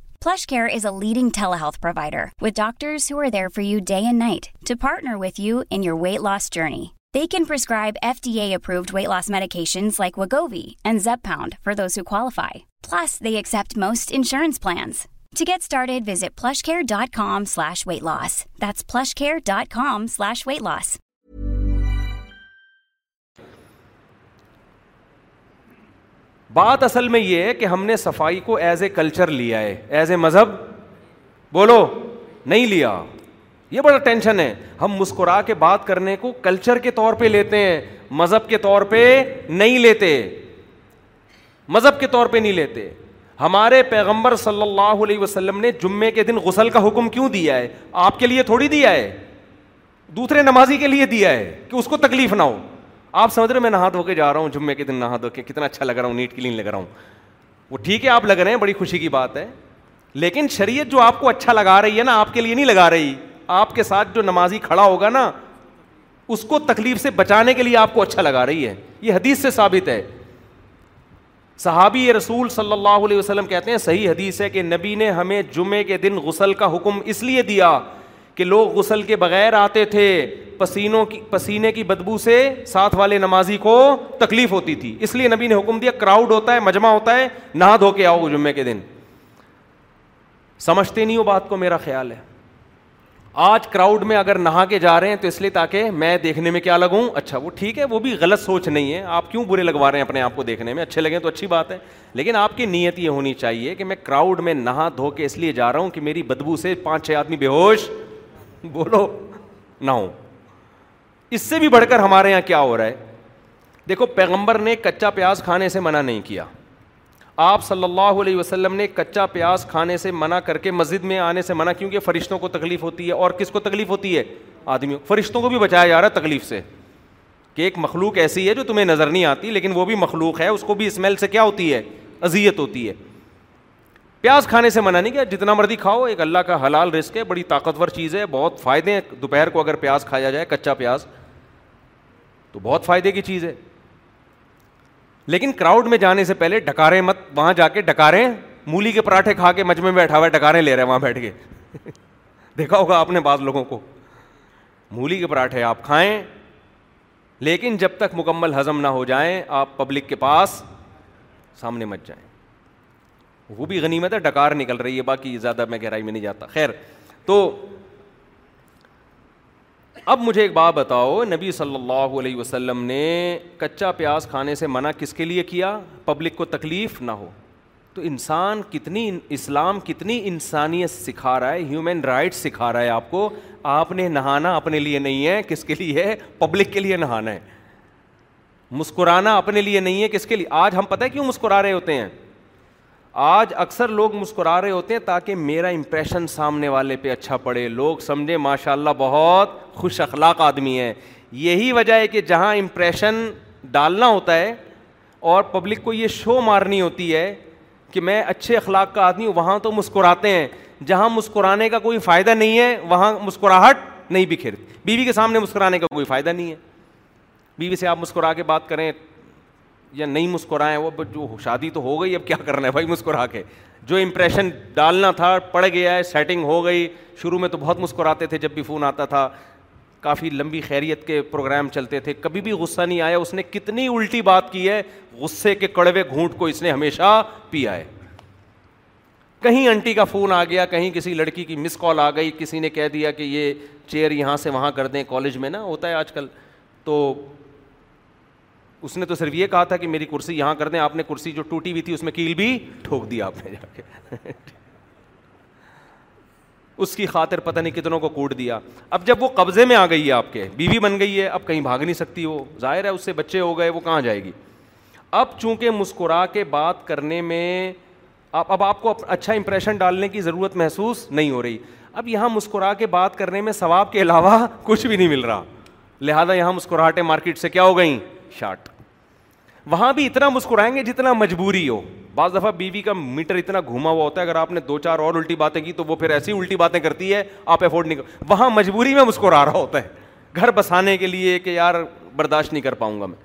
PlushCare is a leading telehealth provider with doctors who are there for you day and night to partner with you in your weight loss journey. They can prescribe FDA-approved weight loss medications like Wegovy and Zepbound for those who qualify. Plus, they accept most insurance plans. To get started, visit plushcare.com/weightloss. That's plushcare.com/weightloss. بات اصل میں یہ ہے کہ ہم نے صفائی کو ایز اے کلچر لیا ہے ایز اے مذہب بولو نہیں لیا یہ بڑا ٹینشن ہے ہم مسکرا کے بات کرنے کو کلچر کے طور پہ لیتے ہیں مذہب کے طور پہ نہیں لیتے مذہب کے طور پہ نہیں لیتے ہمارے پیغمبر صلی اللہ علیہ وسلم نے جمعے کے دن غسل کا حکم کیوں دیا ہے آپ کے لیے تھوڑی دیا ہے دوسرے نمازی کے لیے دیا ہے کہ اس کو تکلیف نہ ہو آپ سمجھ رہے میں نہا دھو کے جا رہا ہوں جمعے کے دن نہا دھو کے کتنا اچھا لگ رہا ہوں نیٹ کلین لگ رہا ہوں وہ ٹھیک ہے آپ لگ رہے ہیں بڑی خوشی کی بات ہے لیکن شریعت جو آپ کو اچھا لگا رہی ہے نا آپ کے لیے نہیں لگا رہی آپ کے ساتھ جو نمازی کھڑا ہوگا نا اس کو تکلیف سے بچانے کے لیے آپ کو اچھا لگا رہی ہے یہ حدیث سے ثابت ہے صحابی رسول صلی اللہ علیہ وسلم کہتے ہیں صحیح حدیث ہے کہ نبی نے ہمیں جمعے کے دن غسل کا حکم اس لیے دیا کہ لوگ غسل کے بغیر آتے تھے پسینوں کی پسینے کی بدبو سے ساتھ والے نمازی کو تکلیف ہوتی تھی اس لیے نبی نے حکم دیا کراؤڈ ہوتا ہے مجمع ہوتا ہے نہا دھو کے آؤ جمعے کے دن سمجھتے نہیں وہ بات کو میرا خیال ہے آج کراؤڈ میں اگر نہا کے جا رہے ہیں تو اس لیے تاکہ میں دیکھنے میں کیا لگوں اچھا وہ ٹھیک ہے وہ بھی غلط سوچ نہیں ہے آپ کیوں برے لگوا رہے ہیں اپنے آپ کو دیکھنے میں اچھے لگیں تو اچھی بات ہے لیکن آپ کی نیت یہ ہونی چاہیے کہ میں کراؤڈ میں نہا دھو کے اس لیے جا رہا ہوں کہ میری بدبو سے پانچ چھ آدمی بے ہوش بولو نہ ہو اس سے بھی بڑھ کر ہمارے یہاں کیا ہو رہا ہے دیکھو پیغمبر نے کچا پیاز کھانے سے منع نہیں کیا آپ صلی اللہ علیہ وسلم نے کچا پیاز کھانے سے منع کر کے مسجد میں آنے سے منع کیونکہ فرشتوں کو تکلیف ہوتی ہے اور کس کو تکلیف ہوتی ہے آدمیوں فرشتوں کو بھی بچایا جا رہا ہے تکلیف سے کہ ایک مخلوق ایسی ہے جو تمہیں نظر نہیں آتی لیکن وہ بھی مخلوق ہے اس کو بھی اسمیل سے کیا ہوتی ہے اذیت ہوتی ہے پیاز کھانے سے منع نہیں کیا جتنا مرضی کھاؤ ایک اللہ کا حلال رسک ہے بڑی طاقتور چیز ہے بہت فائدے ہیں دوپہر کو اگر پیاز کھایا جائے کچا پیاز تو بہت فائدے کی چیز ہے لیکن کراؤڈ میں جانے سے پہلے ڈکاریں مت وہاں جا کے ڈکاریں مولی کے پراٹھے کھا کے مجمے میں بیٹھا ہوا ہے ڈکاریں لے رہے ہیں وہاں بیٹھ کے دیکھا ہوگا آپ نے بعض لوگوں کو مولی کے پراٹھے آپ کھائیں لیکن جب تک مکمل ہضم نہ ہو جائیں آپ پبلک کے پاس سامنے مت جائیں وہ بھی غنیمت ہے ڈکار نکل رہی ہے باقی زیادہ میں گہرائی میں نہیں جاتا خیر تو اب مجھے ایک بات بتاؤ نبی صلی اللہ علیہ وسلم نے کچا پیاز کھانے سے منع کس کے لیے کیا پبلک کو تکلیف نہ ہو تو انسان کتنی اسلام کتنی انسانیت سکھا رہا ہے ہیومن رائٹس سکھا رہا ہے آپ کو آپ نے نہانا اپنے لیے نہیں ہے کس کے لیے ہے پبلک کے لیے نہانا ہے مسکرانا اپنے لیے نہیں ہے کس کے لیے آج ہم پتہ ہے کیوں مسکرا رہے ہوتے ہیں آج اکثر لوگ مسکرا رہے ہوتے ہیں تاکہ میرا امپریشن سامنے والے پہ اچھا پڑے لوگ سمجھیں ماشاء اللہ بہت خوش اخلاق آدمی ہیں یہی وجہ ہے کہ جہاں امپریشن ڈالنا ہوتا ہے اور پبلک کو یہ شو مارنی ہوتی ہے کہ میں اچھے اخلاق کا آدمی ہوں وہاں تو مسکراتے ہیں جہاں مسکرانے کا کوئی فائدہ نہیں ہے وہاں مسکراہٹ نہیں بکھیرتی بیوی کے سامنے مسکرانے کا کوئی فائدہ نہیں ہے بیوی سے آپ مسکرا کے بات کریں یا نہیں مسکرائیں وہ جو شادی تو ہو گئی اب کیا کرنا ہے بھائی مسکرا کے جو امپریشن ڈالنا تھا پڑ گیا ہے سیٹنگ ہو گئی شروع میں تو بہت مسکراتے تھے جب بھی فون آتا تھا کافی لمبی خیریت کے پروگرام چلتے تھے کبھی بھی غصہ نہیں آیا اس نے کتنی الٹی بات کی ہے غصے کے کڑوے گھونٹ کو اس نے ہمیشہ پیا ہے کہیں انٹی کا فون آ گیا کہیں کسی لڑکی کی مس کال آ گئی کسی نے کہہ دیا کہ یہ چیئر یہاں سے وہاں کر دیں کالج میں نا ہوتا ہے آج کل تو اس نے تو صرف یہ کہا تھا کہ میری کرسی یہاں کر دیں آپ نے کرسی جو ٹوٹی ہوئی تھی اس میں کیل بھی ٹھوک دی آپ نے جا کے اس کی خاطر پتہ نہیں کتنوں کو کوٹ دیا اب جب وہ قبضے میں آ گئی ہے آپ کے بیوی بن گئی ہے اب کہیں بھاگ نہیں سکتی وہ ظاہر ہے اس سے بچے ہو گئے وہ کہاں جائے گی اب چونکہ مسکرا کے بات کرنے میں اب اب آپ کو اچھا امپریشن ڈالنے کی ضرورت محسوس نہیں ہو رہی اب یہاں مسکرا کے بات کرنے میں ثواب کے علاوہ کچھ بھی نہیں مل رہا لہٰذا یہاں مسکراہٹیں مارکیٹ سے کیا ہو گئیں شارٹ وہاں بھی اتنا مسکرائیں گے جتنا مجبوری ہو بعض دفعہ بیوی کا میٹر اتنا گھوما ہوا ہوتا ہے اگر آپ نے دو چار اور الٹی باتیں کی تو وہ پھر ایسی الٹی باتیں کرتی ہے آپ افورڈ نہیں کر وہاں مجبوری میں مسکرا رہا ہوتا ہے گھر بسانے کے لیے کہ یار برداشت نہیں کر پاؤں گا میں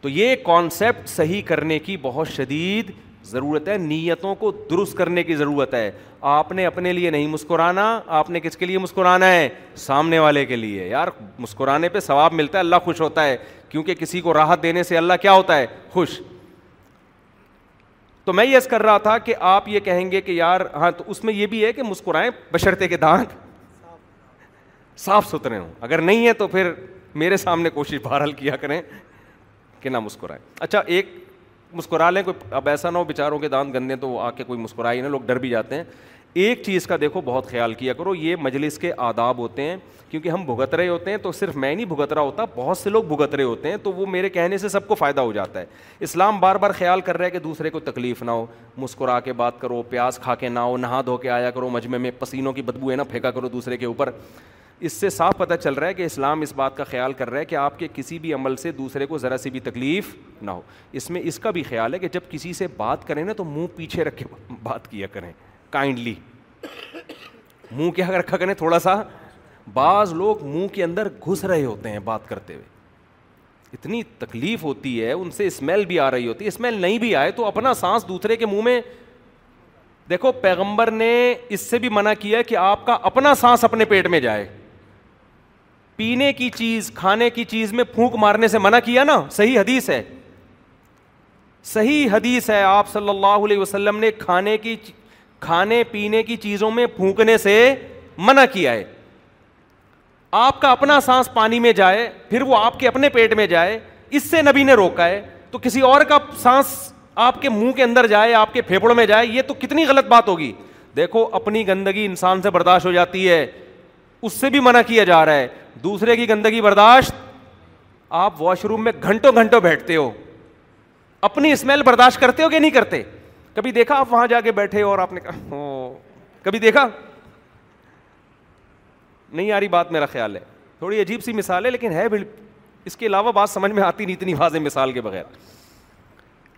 تو یہ کانسیپٹ صحیح کرنے کی بہت شدید ضرورت ہے نیتوں کو درست کرنے کی ضرورت ہے آپ نے اپنے لیے نہیں مسکرانا آپ نے کس کے لیے مسکرانا ہے سامنے والے کے لیے یار مسکرانے پہ ثواب ملتا ہے اللہ خوش ہوتا ہے کیونکہ کسی کو راحت دینے سے اللہ کیا ہوتا ہے خوش تو میں یس کر رہا تھا کہ آپ یہ کہیں گے کہ یار ہاں تو اس میں یہ بھی ہے کہ مسکرائیں بشرتے کے دانت صاف ستھرے ہوں اگر نہیں ہے تو پھر میرے سامنے کوشش بہرحال کیا کریں کہ نہ مسکرائیں اچھا ایک مسکرا لیں کوئی اب ایسا نہ ہو بیچاروں کے دانت گندے تو آ کے کوئی مسکرائی نہ لوگ ڈر بھی جاتے ہیں ایک چیز کا دیکھو بہت خیال کیا کرو یہ مجلس کے آداب ہوتے ہیں کیونکہ ہم بھگت رہے ہوتے ہیں تو صرف میں نہیں بھگت رہا ہوتا بہت سے لوگ بھگت رہے ہوتے ہیں تو وہ میرے کہنے سے سب کو فائدہ ہو جاتا ہے اسلام بار بار خیال کر رہا ہے کہ دوسرے کو تکلیف نہ ہو مسکرا کے بات کرو پیاز کھا کے نہ ہو نہا دھو کے آیا کرو مجمع میں پسینوں کی بدبو ہے نا پھینکا کرو دوسرے کے اوپر اس سے صاف پتہ چل رہا ہے کہ اسلام اس بات کا خیال کر رہا ہے کہ آپ کے کسی بھی عمل سے دوسرے کو ذرا سی بھی تکلیف نہ ہو اس میں اس کا بھی خیال ہے کہ جب کسی سے بات کریں نا تو منہ پیچھے رکھ کے بات کیا کریں کائنڈلی منہ کیا رکھا کریں تھوڑا سا بعض لوگ منہ کے اندر گھس رہے ہوتے ہیں بات کرتے ہوئے اتنی تکلیف ہوتی ہے ان سے اسمیل بھی آ رہی ہوتی ہے اسمیل نہیں بھی آئے تو اپنا سانس دوسرے کے منہ میں دیکھو پیغمبر نے اس سے بھی منع کیا کہ آپ کا اپنا سانس اپنے پیٹ میں جائے پینے کی چیز کھانے کی چیز میں پھونک مارنے سے منع کیا نا صحیح حدیث ہے صحیح حدیث ہے آپ صلی اللہ علیہ وسلم نے کھانے کی کھانے پینے کی چیزوں میں پھونکنے سے منع کیا ہے آپ کا اپنا سانس پانی میں جائے پھر وہ آپ کے اپنے پیٹ میں جائے اس سے نبی نے روکا ہے تو کسی اور کا سانس آپ کے منہ کے اندر جائے آپ کے پھیپھڑوں میں جائے یہ تو کتنی غلط بات ہوگی دیکھو اپنی گندگی انسان سے برداشت ہو جاتی ہے اس سے بھی منع کیا جا رہا ہے دوسرے کی گندگی برداشت آپ واش روم میں گھنٹوں گھنٹوں بیٹھتے ہو اپنی اسمیل برداشت کرتے ہو کہ نہیں کرتے کبھی دیکھا آپ وہاں جا کے بیٹھے اور آپ نے کہا کبھی دیکھا نہیں آ رہی بات میرا خیال ہے تھوڑی عجیب سی مثال ہے لیکن ہے بھائی اس کے علاوہ بات سمجھ میں آتی نہیں اتنی واضح مثال کے بغیر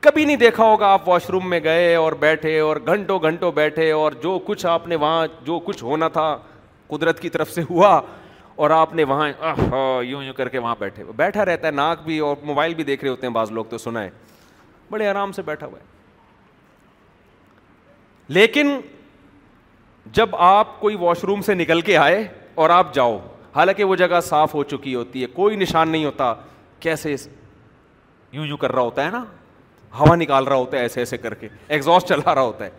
کبھی نہیں دیکھا ہوگا آپ واش روم میں گئے اور بیٹھے اور گھنٹوں گھنٹوں بیٹھے اور جو کچھ آپ نے وہاں جو کچھ ہونا تھا قدرت کی طرف سے ہوا اور آپ نے وہاں یوں یوں کر کے وہاں بیٹھے بیٹھا رہتا ہے ناک بھی اور موبائل بھی دیکھ رہے ہوتے ہیں بعض لوگ تو سنا ہے بڑے آرام سے بیٹھا ہوا ہے لیکن جب آپ کوئی واش روم سے نکل کے آئے اور آپ جاؤ حالانکہ وہ جگہ صاف ہو چکی ہوتی ہے کوئی نشان نہیں ہوتا کیسے یوں یوں کر رہا ہوتا ہے نا ہوا نکال رہا ہوتا ہے ایسے ایسے کر کے ایگزاسٹ چلا رہا ہوتا ہے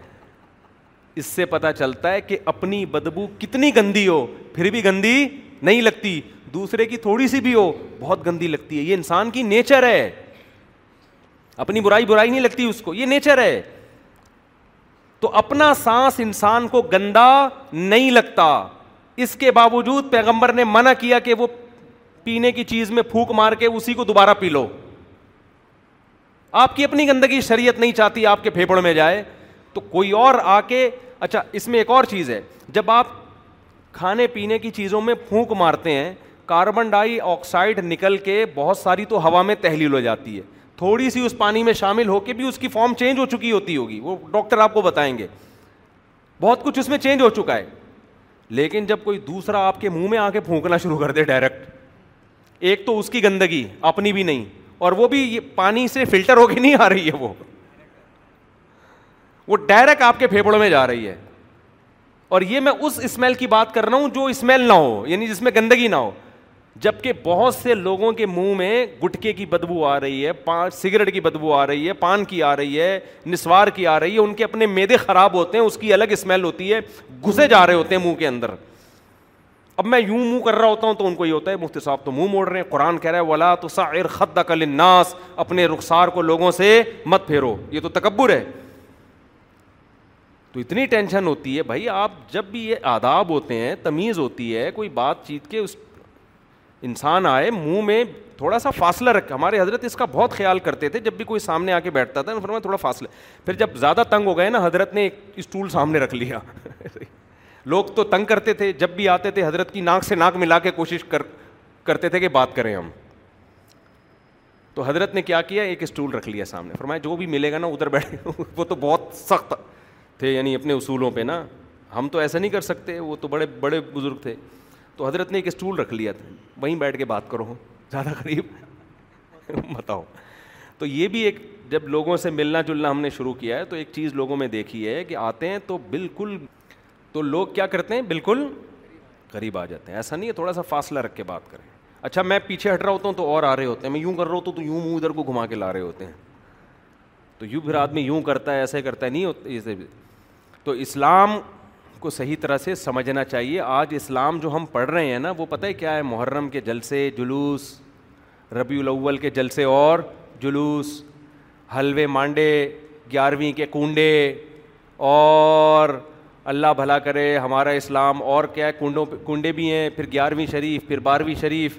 اس سے پتا چلتا ہے کہ اپنی بدبو کتنی گندی ہو پھر بھی گندی نہیں لگتی دوسرے کی تھوڑی سی بھی ہو بہت گندی لگتی ہے یہ انسان کی نیچر ہے اپنی برائی برائی نہیں لگتی اس کو یہ نیچر ہے تو اپنا سانس انسان کو گندا نہیں لگتا اس کے باوجود پیغمبر نے منع کیا کہ وہ پینے کی چیز میں پھونک مار کے اسی کو دوبارہ پی لو آپ کی اپنی گندگی شریعت نہیں چاہتی آپ کے پھیپڑ میں جائے تو کوئی اور آ کے اچھا اس میں ایک اور چیز ہے جب آپ کھانے پینے کی چیزوں میں پھونک مارتے ہیں کاربن ڈائی آکسائڈ نکل کے بہت ساری تو ہوا میں تحلیل ہو جاتی ہے تھوڑی سی اس پانی میں شامل ہو کے بھی اس کی فارم چینج ہو چکی ہوتی ہوگی وہ ڈاکٹر آپ کو بتائیں گے بہت کچھ اس میں چینج ہو چکا ہے لیکن جب کوئی دوسرا آپ کے منہ میں آ کے پھونکنا شروع کر دے ڈائریکٹ ایک تو اس کی گندگی اپنی بھی نہیں اور وہ بھی پانی سے فلٹر ہو کے نہیں آ رہی ہے وہ وہ ڈائریکٹ آپ کے پھیپھڑوں میں جا رہی ہے اور یہ میں اس اسمیل کی بات کر رہا ہوں جو اسمیل نہ ہو یعنی جس میں گندگی نہ ہو جبکہ بہت سے لوگوں کے منہ میں گٹکے کی بدبو آ رہی ہے سگریٹ کی بدبو آ رہی ہے پان کی آ رہی ہے نسوار کی آ رہی ہے ان کے اپنے میدے خراب ہوتے ہیں اس کی الگ اسمیل ہوتی ہے گھسے جا رہے ہوتے ہیں منہ کے اندر اب میں یوں منہ کر رہا ہوتا ہوں تو ان کو یہ ہوتا ہے مفتی صاحب تو منہ موڑ رہے ہیں قرآن کہہ رہا ہے ولا تو ساعر خط کل ناس اپنے رخسار کو لوگوں سے مت پھیرو یہ تو تکبر ہے تو اتنی ٹینشن ہوتی ہے بھائی آپ جب بھی یہ آداب ہوتے ہیں تمیز ہوتی ہے کوئی بات چیت کے اس انسان آئے منہ میں تھوڑا سا فاصلہ رکھ ہمارے حضرت اس کا بہت خیال کرتے تھے جب بھی کوئی سامنے آ کے بیٹھتا تھا فرمایا تھوڑا فاصلہ پھر جب زیادہ تنگ ہو گئے نا حضرت نے ایک اسٹول سامنے رکھ لیا لوگ تو تنگ کرتے تھے جب بھی آتے تھے حضرت کی ناک سے ناک ملا کے کوشش کر کرتے تھے کہ بات کریں ہم تو حضرت نے کیا کیا ایک اسٹول رکھ لیا سامنے فرمایا جو بھی ملے گا نا ادھر بیٹھے وہ تو بہت سخت تھے یعنی اپنے اصولوں پہ نا ہم تو ایسا نہیں کر سکتے وہ تو بڑے بڑے بزرگ تھے تو حضرت نے ایک اسٹول رکھ لیا تھا وہیں بیٹھ کے بات کرو زیادہ قریب بتاؤ تو یہ بھی ایک جب لوگوں سے ملنا جلنا ہم نے شروع کیا ہے تو ایک چیز لوگوں میں دیکھی ہے کہ آتے ہیں تو بالکل تو لوگ کیا کرتے ہیں بالکل قریب آ جاتے ہیں ایسا نہیں ہے تھوڑا سا فاصلہ رکھ کے بات کریں اچھا میں پیچھے ہٹ رہا ہوتا ہوں تو اور آ رہے ہوتے ہیں میں یوں کر رہا ہوں تو یوں منہ ادھر کو گھما کے لا رہے ہوتے ہیں تو یوں پھر آدمی یوں کرتا ہے ایسے کرتا ہے نہیں ہوتا تو اسلام کو صحیح طرح سے سمجھنا چاہیے آج اسلام جو ہم پڑھ رہے ہیں نا وہ پتہ ہے کیا ہے محرم کے جلسے جلوس ربیع الاول کے جلسے اور جلوس حلوے مانڈے گیارہویں کے کنڈے اور اللہ بھلا کرے ہمارا اسلام اور کیا ہے کنڈوں پہ کنڈے بھی ہیں پھر گیارہویں شریف پھر بارہویں شریف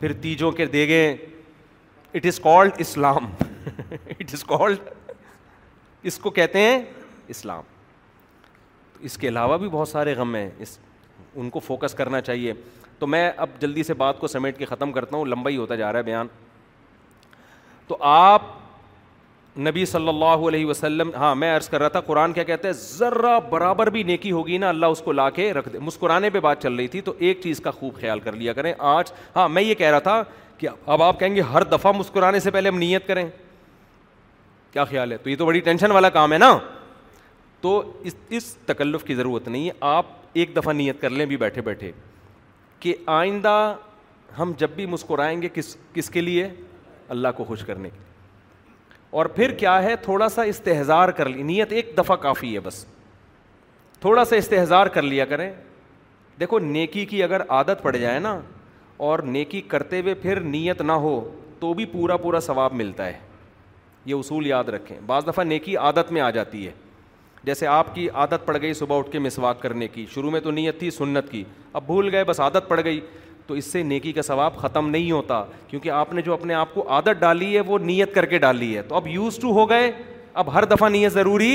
پھر تیجوں کے دیگیں it is called Islam it is called اس کو کہتے ہیں اسلام اس کے علاوہ بھی بہت سارے غم ہیں اس ان کو فوکس کرنا چاہیے تو میں اب جلدی سے بات کو سمیٹ کے ختم کرتا ہوں لمبا ہی ہوتا جا رہا ہے بیان تو آپ نبی صلی اللہ علیہ وسلم ہاں میں عرض کر رہا تھا قرآن کیا کہتے ہیں ذرا برابر بھی نیکی ہوگی نا اللہ اس کو لا کے رکھ دے مسکرانے پہ بات چل رہی تھی تو ایک چیز کا خوب خیال کر لیا کریں آج ہاں میں یہ کہہ رہا تھا کہ اب آپ کہیں گے ہر دفعہ مسکرانے سے پہلے ہم نیت کریں کیا خیال ہے تو یہ تو بڑی ٹینشن والا کام ہے نا تو اس اس تکلف کی ضرورت نہیں ہے آپ ایک دفعہ نیت کر لیں بھی بیٹھے بیٹھے کہ آئندہ ہم جب بھی مسکرائیں گے کس کس کے لیے اللہ کو خوش کرنے کے اور پھر کیا ہے تھوڑا سا استحظار کر لی نیت ایک دفعہ کافی ہے بس تھوڑا سا استحظار کر لیا کریں دیکھو نیکی کی اگر عادت پڑ جائے نا اور نیکی کرتے ہوئے پھر نیت نہ ہو تو بھی پورا پورا ثواب ملتا ہے یہ اصول یاد رکھیں بعض دفعہ نیکی عادت میں آ جاتی ہے جیسے آپ کی عادت پڑ گئی صبح اٹھ کے مسواک کرنے کی شروع میں تو نیت تھی سنت کی اب بھول گئے بس عادت پڑ گئی تو اس سے نیکی کا ثواب ختم نہیں ہوتا کیونکہ آپ نے جو اپنے آپ کو عادت ڈالی ہے وہ نیت کر کے ڈالی ہے تو اب یوز ٹو ہو گئے اب ہر دفعہ نیت ضروری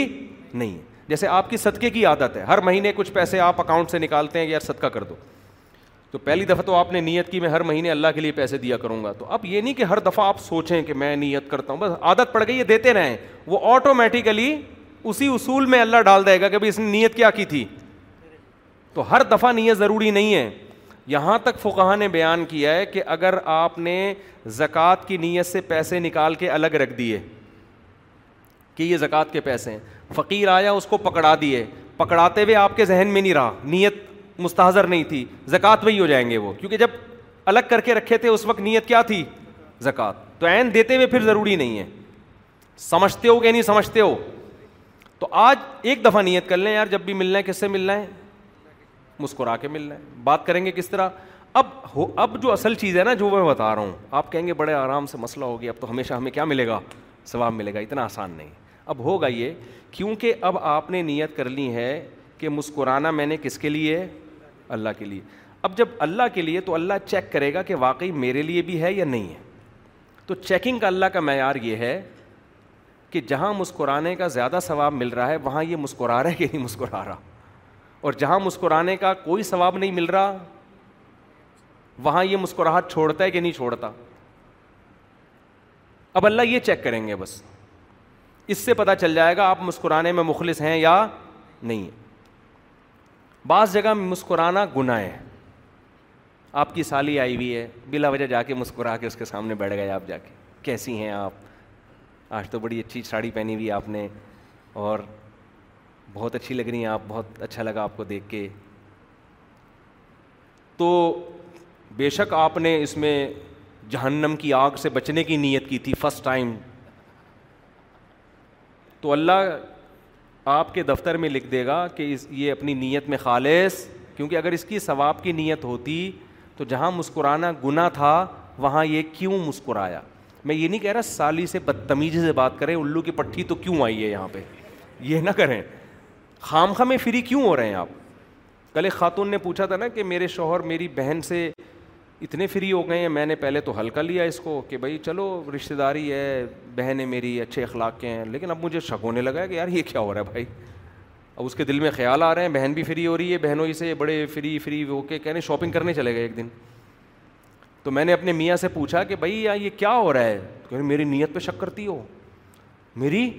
نہیں جیسے آپ کی صدقے کی عادت ہے ہر مہینے کچھ پیسے آپ اکاؤنٹ سے نکالتے ہیں یار صدقہ کر دو تو پہلی دفعہ تو آپ نے نیت کی میں ہر مہینے اللہ کے لیے پیسے دیا کروں گا تو اب یہ نہیں کہ ہر دفعہ آپ سوچیں کہ میں نیت کرتا ہوں بس عادت پڑ گئی یہ دیتے رہیں وہ آٹومیٹیکلی اسی اصول میں اللہ ڈال دے گا کہ بھائی اس نے نیت کیا کی تھی تو ہر دفعہ نیت ضروری نہیں ہے یہاں تک فقہ نے بیان کیا ہے کہ اگر آپ نے زکوٰۃ کی نیت سے پیسے نکال کے الگ رکھ دیے کہ یہ زکوٰۃ کے پیسے ہیں فقیر آیا اس کو پکڑا دیے پکڑاتے ہوئے آپ کے ذہن میں نہیں رہا نیت مستحضر نہیں تھی زکوٰۃ وہی ہو جائیں گے وہ کیونکہ جب الگ کر کے رکھے تھے اس وقت نیت کیا تھی زکوٰۃ تو عین دیتے ہوئے پھر ضروری نہیں ہے سمجھتے ہو کہ نہیں سمجھتے ہو تو آج ایک دفعہ نیت کر لیں یار جب بھی مل رہے ہیں کس سے مل رہے ہیں مسکرا کے ملنا ہے بات کریں گے کس طرح اب ہو اب جو اصل چیز ہے نا جو میں بتا رہا ہوں آپ کہیں گے بڑے آرام سے مسئلہ ہوگی اب تو ہمیشہ ہمیں کیا ملے گا ثواب ملے گا اتنا آسان نہیں اب ہوگا یہ کیونکہ اب آپ نے نیت کر لی ہے کہ مسکرانا میں نے کس کے لیے اللہ کے لیے اب جب اللہ کے لیے تو اللہ چیک کرے گا کہ واقعی میرے لیے بھی ہے یا نہیں ہے تو چیکنگ کا اللہ کا معیار یہ ہے کہ جہاں مسکرانے کا زیادہ ثواب مل رہا ہے وہاں یہ مسکرا رہا ہے کہ نہیں مسکرا رہا اور جہاں مسکرانے کا کوئی ثواب نہیں مل رہا وہاں یہ مسکراہٹ چھوڑتا ہے کہ نہیں چھوڑتا اب اللہ یہ چیک کریں گے بس اس سے پتہ چل جائے گا آپ مسکرانے میں مخلص ہیں یا نہیں بعض جگہ مسکرانا گناہ ہے آپ کی سالی آئی ہوئی ہے بلا وجہ جا کے مسکرا کے اس کے سامنے بیٹھ گئے آپ جا کے کیسی ہیں آپ آج تو بڑی اچھی ساڑی پہنی ہوئی آپ نے اور بہت اچھی لگ رہی ہیں آپ بہت اچھا لگا آپ کو دیکھ کے تو بے شک آپ نے اس میں جہنم کی آگ سے بچنے کی نیت کی تھی فسٹ ٹائم تو اللہ آپ کے دفتر میں لکھ دے گا کہ اس یہ اپنی نیت میں خالص کیونکہ اگر اس کی ثواب کی نیت ہوتی تو جہاں مسکرانا گناہ تھا وہاں یہ کیوں مسکرایا میں یہ نہیں کہہ رہا سالی سے بدتمیزی سے بات کریں الو کی پٹھی تو کیوں آئی ہے یہاں پہ یہ نہ کریں خام خاں میں فری کیوں ہو رہے ہیں آپ کل ایک خاتون نے پوچھا تھا نا کہ میرے شوہر میری بہن سے اتنے فری ہو گئے ہیں میں نے پہلے تو ہلکا لیا اس کو کہ بھائی چلو رشتے داری ہے بہن ہے میری اچھے اخلاق کے ہیں لیکن اب مجھے شک ہونے لگا ہے کہ یار یہ کیا ہو رہا ہے بھائی اب اس کے دل میں خیال آ رہے ہیں بہن بھی فری ہو رہی ہے بہنوں ہی سے بڑے فری فری ہو کے کہہ ہیں شاپنگ کرنے چلے گئے ایک دن تو میں نے اپنے میاں سے پوچھا کہ بھائی یہ کیا ہو رہا ہے کہ میری نیت پہ شک کرتی ہو میری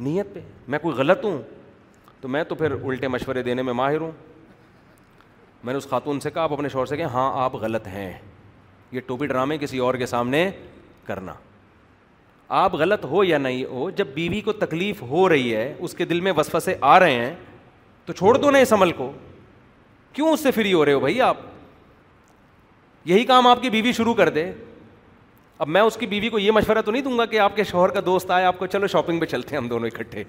نیت پہ میں کوئی غلط ہوں تو میں تو پھر الٹے مشورے دینے میں ماہر ہوں میں نے اس خاتون سے کہا آپ اپنے شور سے کہ ہاں آپ غلط ہیں یہ ٹوپی ڈرامے کسی اور کے سامنے کرنا آپ غلط ہو یا نہیں ہو جب بیوی بی کو تکلیف ہو رہی ہے اس کے دل میں وسفسے آ رہے ہیں تو چھوڑ دو نا اس عمل کو کیوں اس سے فری ہو رہے ہو بھائی آپ یہی کام آپ کی بیوی شروع کر دے اب میں اس کی بیوی کو یہ مشورہ تو نہیں دوں گا کہ آپ کے شوہر کا دوست آئے آپ کو چلو شاپنگ پہ چلتے ہیں ہم دونوں اکٹھے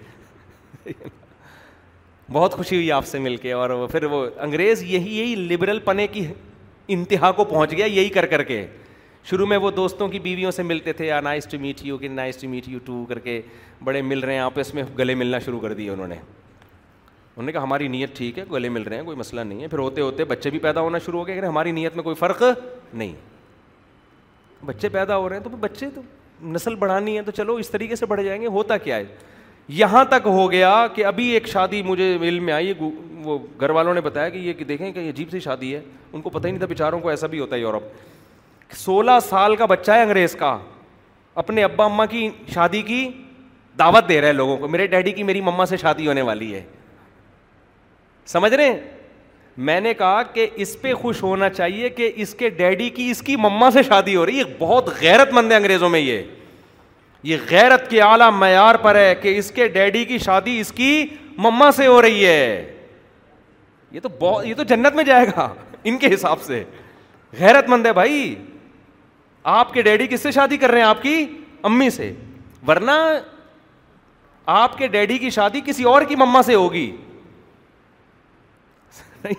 بہت خوشی ہوئی آپ سے مل کے اور پھر وہ انگریز یہی یہی لبرل پنے کی انتہا کو پہنچ گیا یہی کر کر کے شروع میں وہ دوستوں کی بیویوں سے ملتے تھے یا نائس ٹو میٹ یو کہ nice to meet you too کر کے بڑے مل رہے ہیں آپس میں گلے ملنا شروع کر دیے انہوں نے انہوں نے کہا ہماری نیت ٹھیک ہے گلے مل رہے ہیں کوئی مسئلہ نہیں ہے پھر ہوتے ہوتے بچے بھی پیدا ہونا شروع ہو گئے اگر ہماری نیت میں کوئی فرق نہیں بچے پیدا ہو رہے ہیں تو بچے تو نسل بڑھانی ہے تو چلو اس طریقے سے بڑھ جائیں گے ہوتا کیا ہے یہاں تک ہو گیا کہ ابھی ایک شادی مجھے علم میں آئی وہ گھر والوں نے بتایا کہ یہ کہ دیکھیں کہ عجیب سی شادی ہے ان کو پتہ ہی نہیں تھا بیچاروں کو ایسا بھی ہوتا ہے یورپ سولہ سال کا بچہ ہے انگریز کا اپنے ابا اماں کی شادی کی دعوت دے رہے ہیں لوگوں کو میرے ڈیڈی کی میری مما سے شادی ہونے والی ہے سمجھ رہے ہیں میں نے کہا کہ اس پہ خوش ہونا چاہیے کہ اس کے ڈیڈی کی اس کی مما سے شادی ہو رہی ہے بہت غیرت مند ہے انگریزوں میں یہ یہ غیرت کے اعلیٰ معیار پر ہے کہ اس کے ڈیڈی کی شادی اس کی مما سے ہو رہی ہے یہ تو بہت یہ تو جنت میں جائے گا ان کے حساب سے غیرت مند ہے بھائی آپ کے ڈیڈی کس سے شادی کر رہے ہیں آپ کی امی سے ورنہ آپ کے ڈیڈی کی شادی کسی اور کی مما سے ہوگی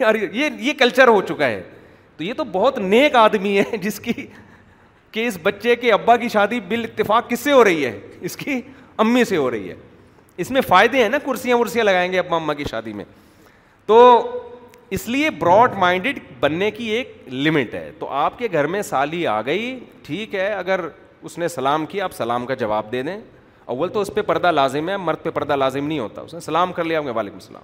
یار یہ یہ کلچر ہو چکا ہے تو یہ تو بہت نیک آدمی ہے جس کی کہ اس بچے کے ابا کی شادی بال اتفاق کس سے ہو رہی ہے اس کی امی سے ہو رہی ہے اس میں فائدے ہیں نا کرسیاں ورسیاں لگائیں گے ابا اماں کی شادی میں تو اس لیے براڈ مائنڈیڈ بننے کی ایک لمٹ ہے تو آپ کے گھر میں سالی آ گئی ٹھیک ہے اگر اس نے سلام کیا آپ سلام کا جواب دے دیں اول تو اس پہ پردہ لازم ہے مرد پہ پردہ لازم نہیں ہوتا اس نے سلام کر لیا آپ کے وعلیکم السلام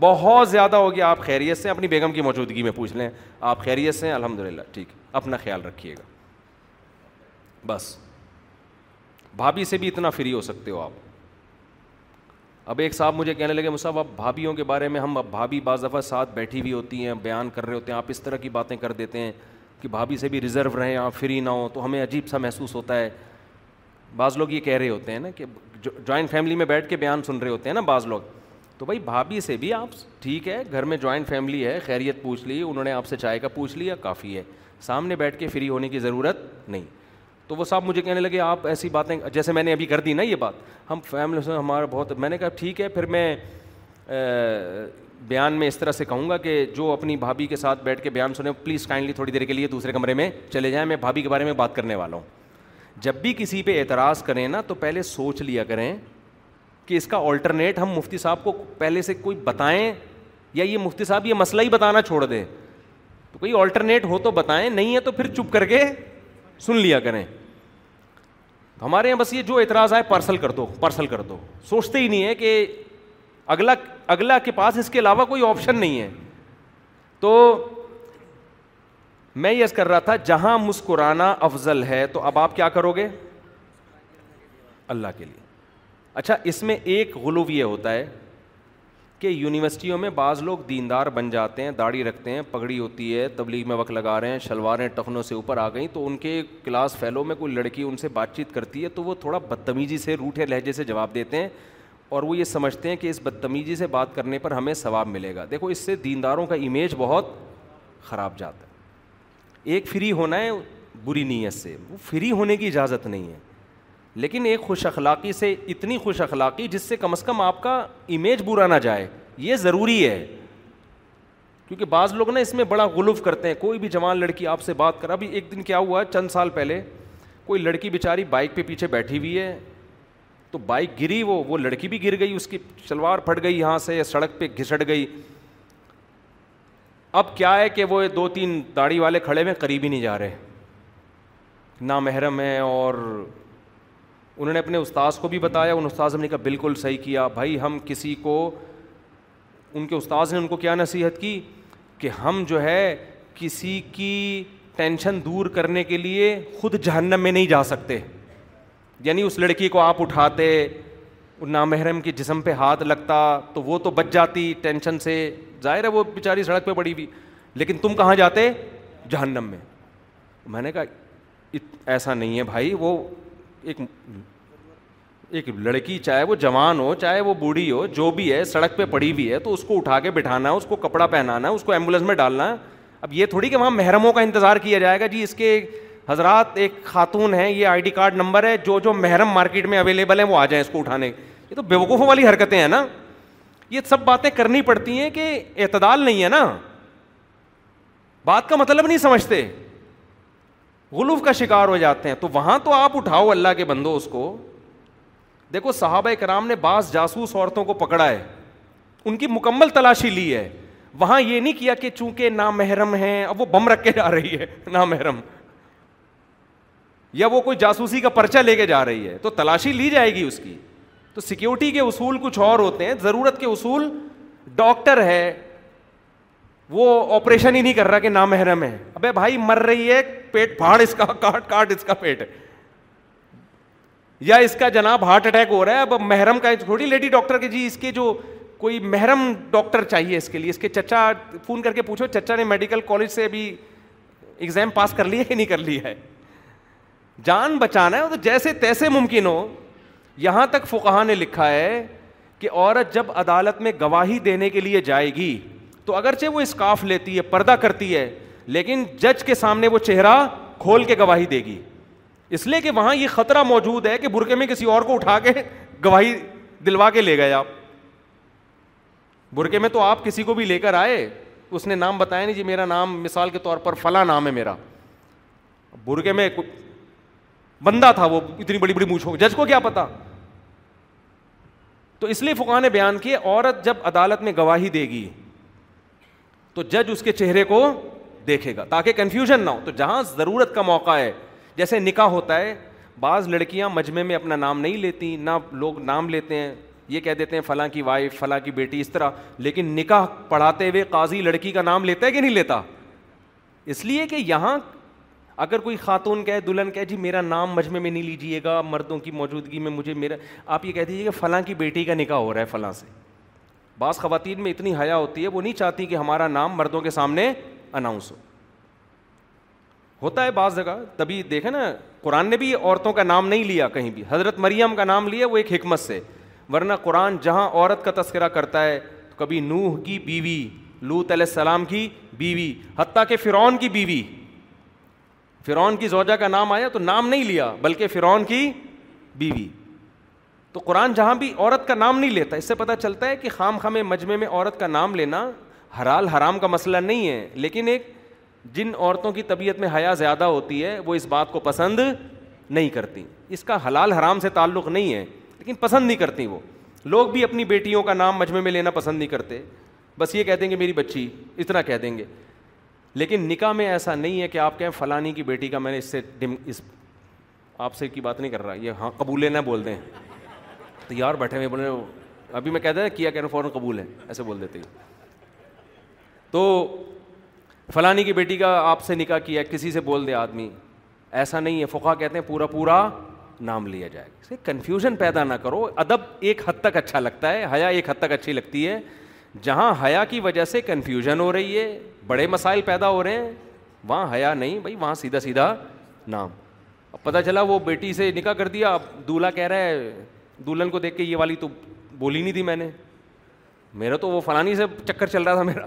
بہت زیادہ ہو گیا آپ خیریت سے اپنی بیگم کی موجودگی میں پوچھ لیں آپ خیریت سے ہیں الحمد للہ ٹھیک اپنا خیال رکھیے گا بس بھابھی سے بھی اتنا فری ہو سکتے ہو آپ اب ایک صاحب مجھے کہنے لگے مصعب اب بھابھیوں کے بارے میں ہم اب بھابھی بعض دفعہ ساتھ بیٹھی ہوئی ہوتی ہیں بیان کر رہے ہوتے ہیں آپ اس طرح کی باتیں کر دیتے ہیں کہ بھابھی سے بھی ریزرو رہیں آپ فری نہ ہوں تو ہمیں عجیب سا محسوس ہوتا ہے بعض لوگ یہ کہہ رہے ہوتے ہیں نا کہ جوائنٹ فیملی میں بیٹھ کے بیان سن رہے ہوتے ہیں نا بعض لوگ تو بھائی بھابھی سے بھی آپ ٹھیک ہے گھر میں جوائنٹ فیملی ہے خیریت پوچھ لی انہوں نے آپ سے چائے کا پوچھ لیا کافی ہے سامنے بیٹھ کے فری ہونے کی ضرورت نہیں تو وہ صاحب مجھے کہنے لگے آپ ایسی باتیں جیسے میں نے ابھی کر دی نا یہ بات ہم فیملی سے ہمارا بہت میں نے کہا ٹھیک ہے پھر میں بیان میں اس طرح سے کہوں گا کہ جو اپنی بھابھی کے ساتھ بیٹھ کے بیان سنیں پلیز کائنڈلی تھوڑی دیر کے لیے دوسرے کمرے میں چلے جائیں میں بھابھی کے بارے میں بات کرنے والا ہوں جب بھی کسی پہ اعتراض کریں نا تو پہلے سوچ لیا کریں کہ اس کا آلٹرنیٹ ہم مفتی صاحب کو پہلے سے کوئی بتائیں یا یہ مفتی صاحب یہ مسئلہ ہی بتانا چھوڑ دیں تو کوئی آلٹرنیٹ ہو تو بتائیں نہیں ہے تو پھر چپ کر کے سن لیا کریں ہمارے یہاں بس یہ جو اعتراض آئے پارسل کر دو پارسل کر دو سوچتے ہی نہیں ہے کہ اگلا اگلا کے پاس اس کے علاوہ کوئی آپشن نہیں ہے تو میں یس کر رہا تھا جہاں مسکرانا افضل ہے تو اب آپ کیا کرو گے اللہ کے لیے اچھا اس میں ایک غلو یہ ہوتا ہے کہ یونیورسٹیوں میں بعض لوگ دیندار بن جاتے ہیں داڑھی رکھتے ہیں پگڑی ہوتی ہے تبلیغ میں وقت لگا رہے ہیں شلواریں ٹخنوں سے اوپر آ گئیں تو ان کے کلاس فیلو میں کوئی لڑکی ان سے بات چیت کرتی ہے تو وہ تھوڑا بدتمیزی سے روٹھے لہجے سے جواب دیتے ہیں اور وہ یہ سمجھتے ہیں کہ اس بدتمیزی سے بات کرنے پر ہمیں ثواب ملے گا دیکھو اس سے دینداروں کا امیج بہت خراب جاتا ہے ایک فری ہونا ہے بری نیت سے وہ فری ہونے کی اجازت نہیں ہے لیکن ایک خوش اخلاقی سے اتنی خوش اخلاقی جس سے کم از کم آپ کا امیج برا نہ جائے یہ ضروری ہے کیونکہ بعض لوگ نا اس میں بڑا غلف کرتے ہیں کوئی بھی جوان لڑکی آپ سے بات کر ابھی ایک دن کیا ہوا چند سال پہلے کوئی لڑکی بیچاری بائک پہ پیچھے بیٹھی ہوئی ہے تو بائک گری وہ وہ لڑکی بھی گر گئی اس کی شلوار پھٹ گئی یہاں سے سڑک پہ گھسٹ گئی اب کیا ہے کہ وہ دو تین داڑھی والے کھڑے ہوئے قریب ہی نہیں جا رہے نامحرم ہے اور انہوں نے اپنے استاذ کو بھی بتایا ان استاذ نے کہا بالکل صحیح کیا بھائی ہم کسی کو ان کے استاذ نے ان کو کیا نصیحت کی کہ ہم جو ہے کسی کی ٹینشن دور کرنے کے لیے خود جہنم میں نہیں جا سکتے یعنی اس لڑکی کو آپ اٹھاتے نامحرم کے جسم پہ ہاتھ لگتا تو وہ تو بچ جاتی ٹینشن سے ظاہر ہے وہ بیچاری سڑک پہ پڑی ہوئی لیکن تم کہاں جاتے جہنم میں میں نے کہا ایسا نہیں ہے بھائی وہ ایک لڑکی چاہے وہ جوان ہو چاہے وہ بوڑھی ہو جو بھی ہے سڑک پہ پڑی بھی ہے تو اس کو اٹھا کے بٹھانا ہے اس کو کپڑا پہنانا ہے اس کو ایمبولینس میں ڈالنا ہے اب یہ تھوڑی کہ وہاں محرموں کا انتظار کیا جائے گا جی اس کے حضرات ایک خاتون ہیں یہ آئی ڈی کارڈ نمبر ہے جو جو محرم مارکیٹ میں اویلیبل ہیں وہ آ جائیں اس کو اٹھانے یہ تو بیوقوفوں والی حرکتیں ہیں نا یہ سب باتیں کرنی پڑتی ہیں کہ اعتدال نہیں ہے نا بات کا مطلب نہیں سمجھتے غلوف کا شکار ہو جاتے ہیں تو وہاں تو آپ اٹھاؤ اللہ کے بندو اس کو دیکھو صحابہ کرام نے بعض جاسوس عورتوں کو پکڑا ہے ان کی مکمل تلاشی لی ہے وہاں یہ نہیں کیا کہ چونکہ نا محرم اب وہ بم رکھ کے جا رہی ہے نامحرم یا وہ کوئی جاسوسی کا پرچہ لے کے جا رہی ہے تو تلاشی لی جائے گی اس کی تو سیکیورٹی کے اصول کچھ اور ہوتے ہیں ضرورت کے اصول ڈاکٹر ہے وہ آپریشن ہی نہیں کر رہا کہ نامحرم محرم ہے ابے بھائی مر رہی ہے پیٹ پھاڑ اس کا کاٹ کاٹ اس کا پیٹ یا اس کا جناب ہارٹ اٹیک ہو رہا ہے اب محرم کا تھوڑی لیڈی ڈاکٹر کہ جی اس کے جو کوئی محرم ڈاکٹر چاہیے اس کے لیے اس کے چچا فون کر کے پوچھو چچا نے میڈیکل کالج سے ابھی ایگزام پاس کر لی ہے نہیں کر لی ہے جان بچانا ہے تو جیسے تیسے ممکن ہو یہاں تک فقہ نے لکھا ہے کہ عورت جب عدالت میں گواہی دینے کے لیے جائے گی تو اگرچہ وہ اسکاف لیتی ہے پردہ کرتی ہے لیکن جج کے سامنے وہ چہرہ کھول کے گواہی دے گی اس لیے کہ وہاں یہ خطرہ موجود ہے کہ برقعے میں کسی اور کو اٹھا کے گواہی دلوا کے لے گئے آپ برقعے میں تو آپ کسی کو بھی لے کر آئے اس نے نام بتایا نہیں جی میرا نام مثال کے طور پر فلاں نام ہے میرا برقعے میں بندہ تھا وہ اتنی بڑی بڑی مونچھوں جج کو کیا پتا تو اس لیے فقہ نے بیان کیا عورت جب عدالت میں گواہی دے گی تو جج اس کے چہرے کو دیکھے گا تاکہ کنفیوژن نہ ہو تو جہاں ضرورت کا موقع ہے جیسے نکاح ہوتا ہے بعض لڑکیاں مجمع میں اپنا نام نہیں لیتی نہ لوگ نام لیتے ہیں یہ کہہ دیتے ہیں فلاں کی وائف فلاں کی بیٹی اس طرح لیکن نکاح پڑھاتے ہوئے قاضی لڑکی کا نام لیتا ہے کہ نہیں لیتا اس لیے کہ یہاں اگر کوئی خاتون کہے دلہن کہے جی میرا نام مجمع میں نہیں لیجیے گا مردوں کی موجودگی میں مجھے میرا آپ یہ کہہ دیجیے کہ فلاں کی بیٹی کا نکاح ہو رہا ہے فلاں سے بعض خواتین میں اتنی حیا ہوتی ہے وہ نہیں چاہتی کہ ہمارا نام مردوں کے سامنے اناؤنس ہو ہوتا ہے بعض جگہ تبھی دیکھے نا قرآن نے بھی عورتوں کا نام نہیں لیا کہیں بھی حضرت مریم کا نام لیا وہ ایک حکمت سے ورنہ قرآن جہاں عورت کا تذکرہ کرتا ہے تو کبھی نوح کی بیوی لوت علیہ السلام کی بیوی حتیٰ کہ فرعون کی بیوی فرعون کی زوجہ کا نام آیا تو نام نہیں لیا بلکہ فرعون کی بیوی تو قرآن جہاں بھی عورت کا نام نہیں لیتا اس سے پتہ چلتا ہے کہ خام خام مجمع میں عورت کا نام لینا حرال حرام کا مسئلہ نہیں ہے لیکن ایک جن عورتوں کی طبیعت میں حیا زیادہ ہوتی ہے وہ اس بات کو پسند نہیں کرتی اس کا حلال حرام سے تعلق نہیں ہے لیکن پسند نہیں کرتی وہ لوگ بھی اپنی بیٹیوں کا نام مجمع میں لینا پسند نہیں کرتے بس یہ کہہ دیں گے میری بچی اتنا کہہ دیں گے لیکن نکاح میں ایسا نہیں ہے کہ آپ کہیں فلانی کی بیٹی کا میں نے اس سے اس آپ سے کی بات نہیں کر رہا یہ ہاں قبول نہ بول دیں تیار بیٹھے ہوئے بولے ابھی میں کہتا ہے کیا کہنا فوراً قبول ہے ایسے بول دیتے ہیں تو فلانی کی بیٹی کا آپ سے نکاح کیا کسی سے بول دے آدمی ایسا نہیں ہے فقہ کہتے ہیں پورا پورا نام لیا جائے کنفیوژن پیدا نہ کرو ادب ایک حد تک اچھا لگتا ہے حیا ایک حد تک اچھی لگتی ہے جہاں حیا کی وجہ سے کنفیوژن ہو رہی ہے بڑے مسائل پیدا ہو رہے ہیں وہاں حیا نہیں بھائی وہاں سیدھا سیدھا نام اب پتہ چلا وہ بیٹی سے نکاح کر دیا اب دولہا کہہ رہا ہے دلہن کو دیکھ کے یہ والی تو بولی نہیں تھی میں نے میرا تو وہ فلانی سے چکر چل رہا تھا میرا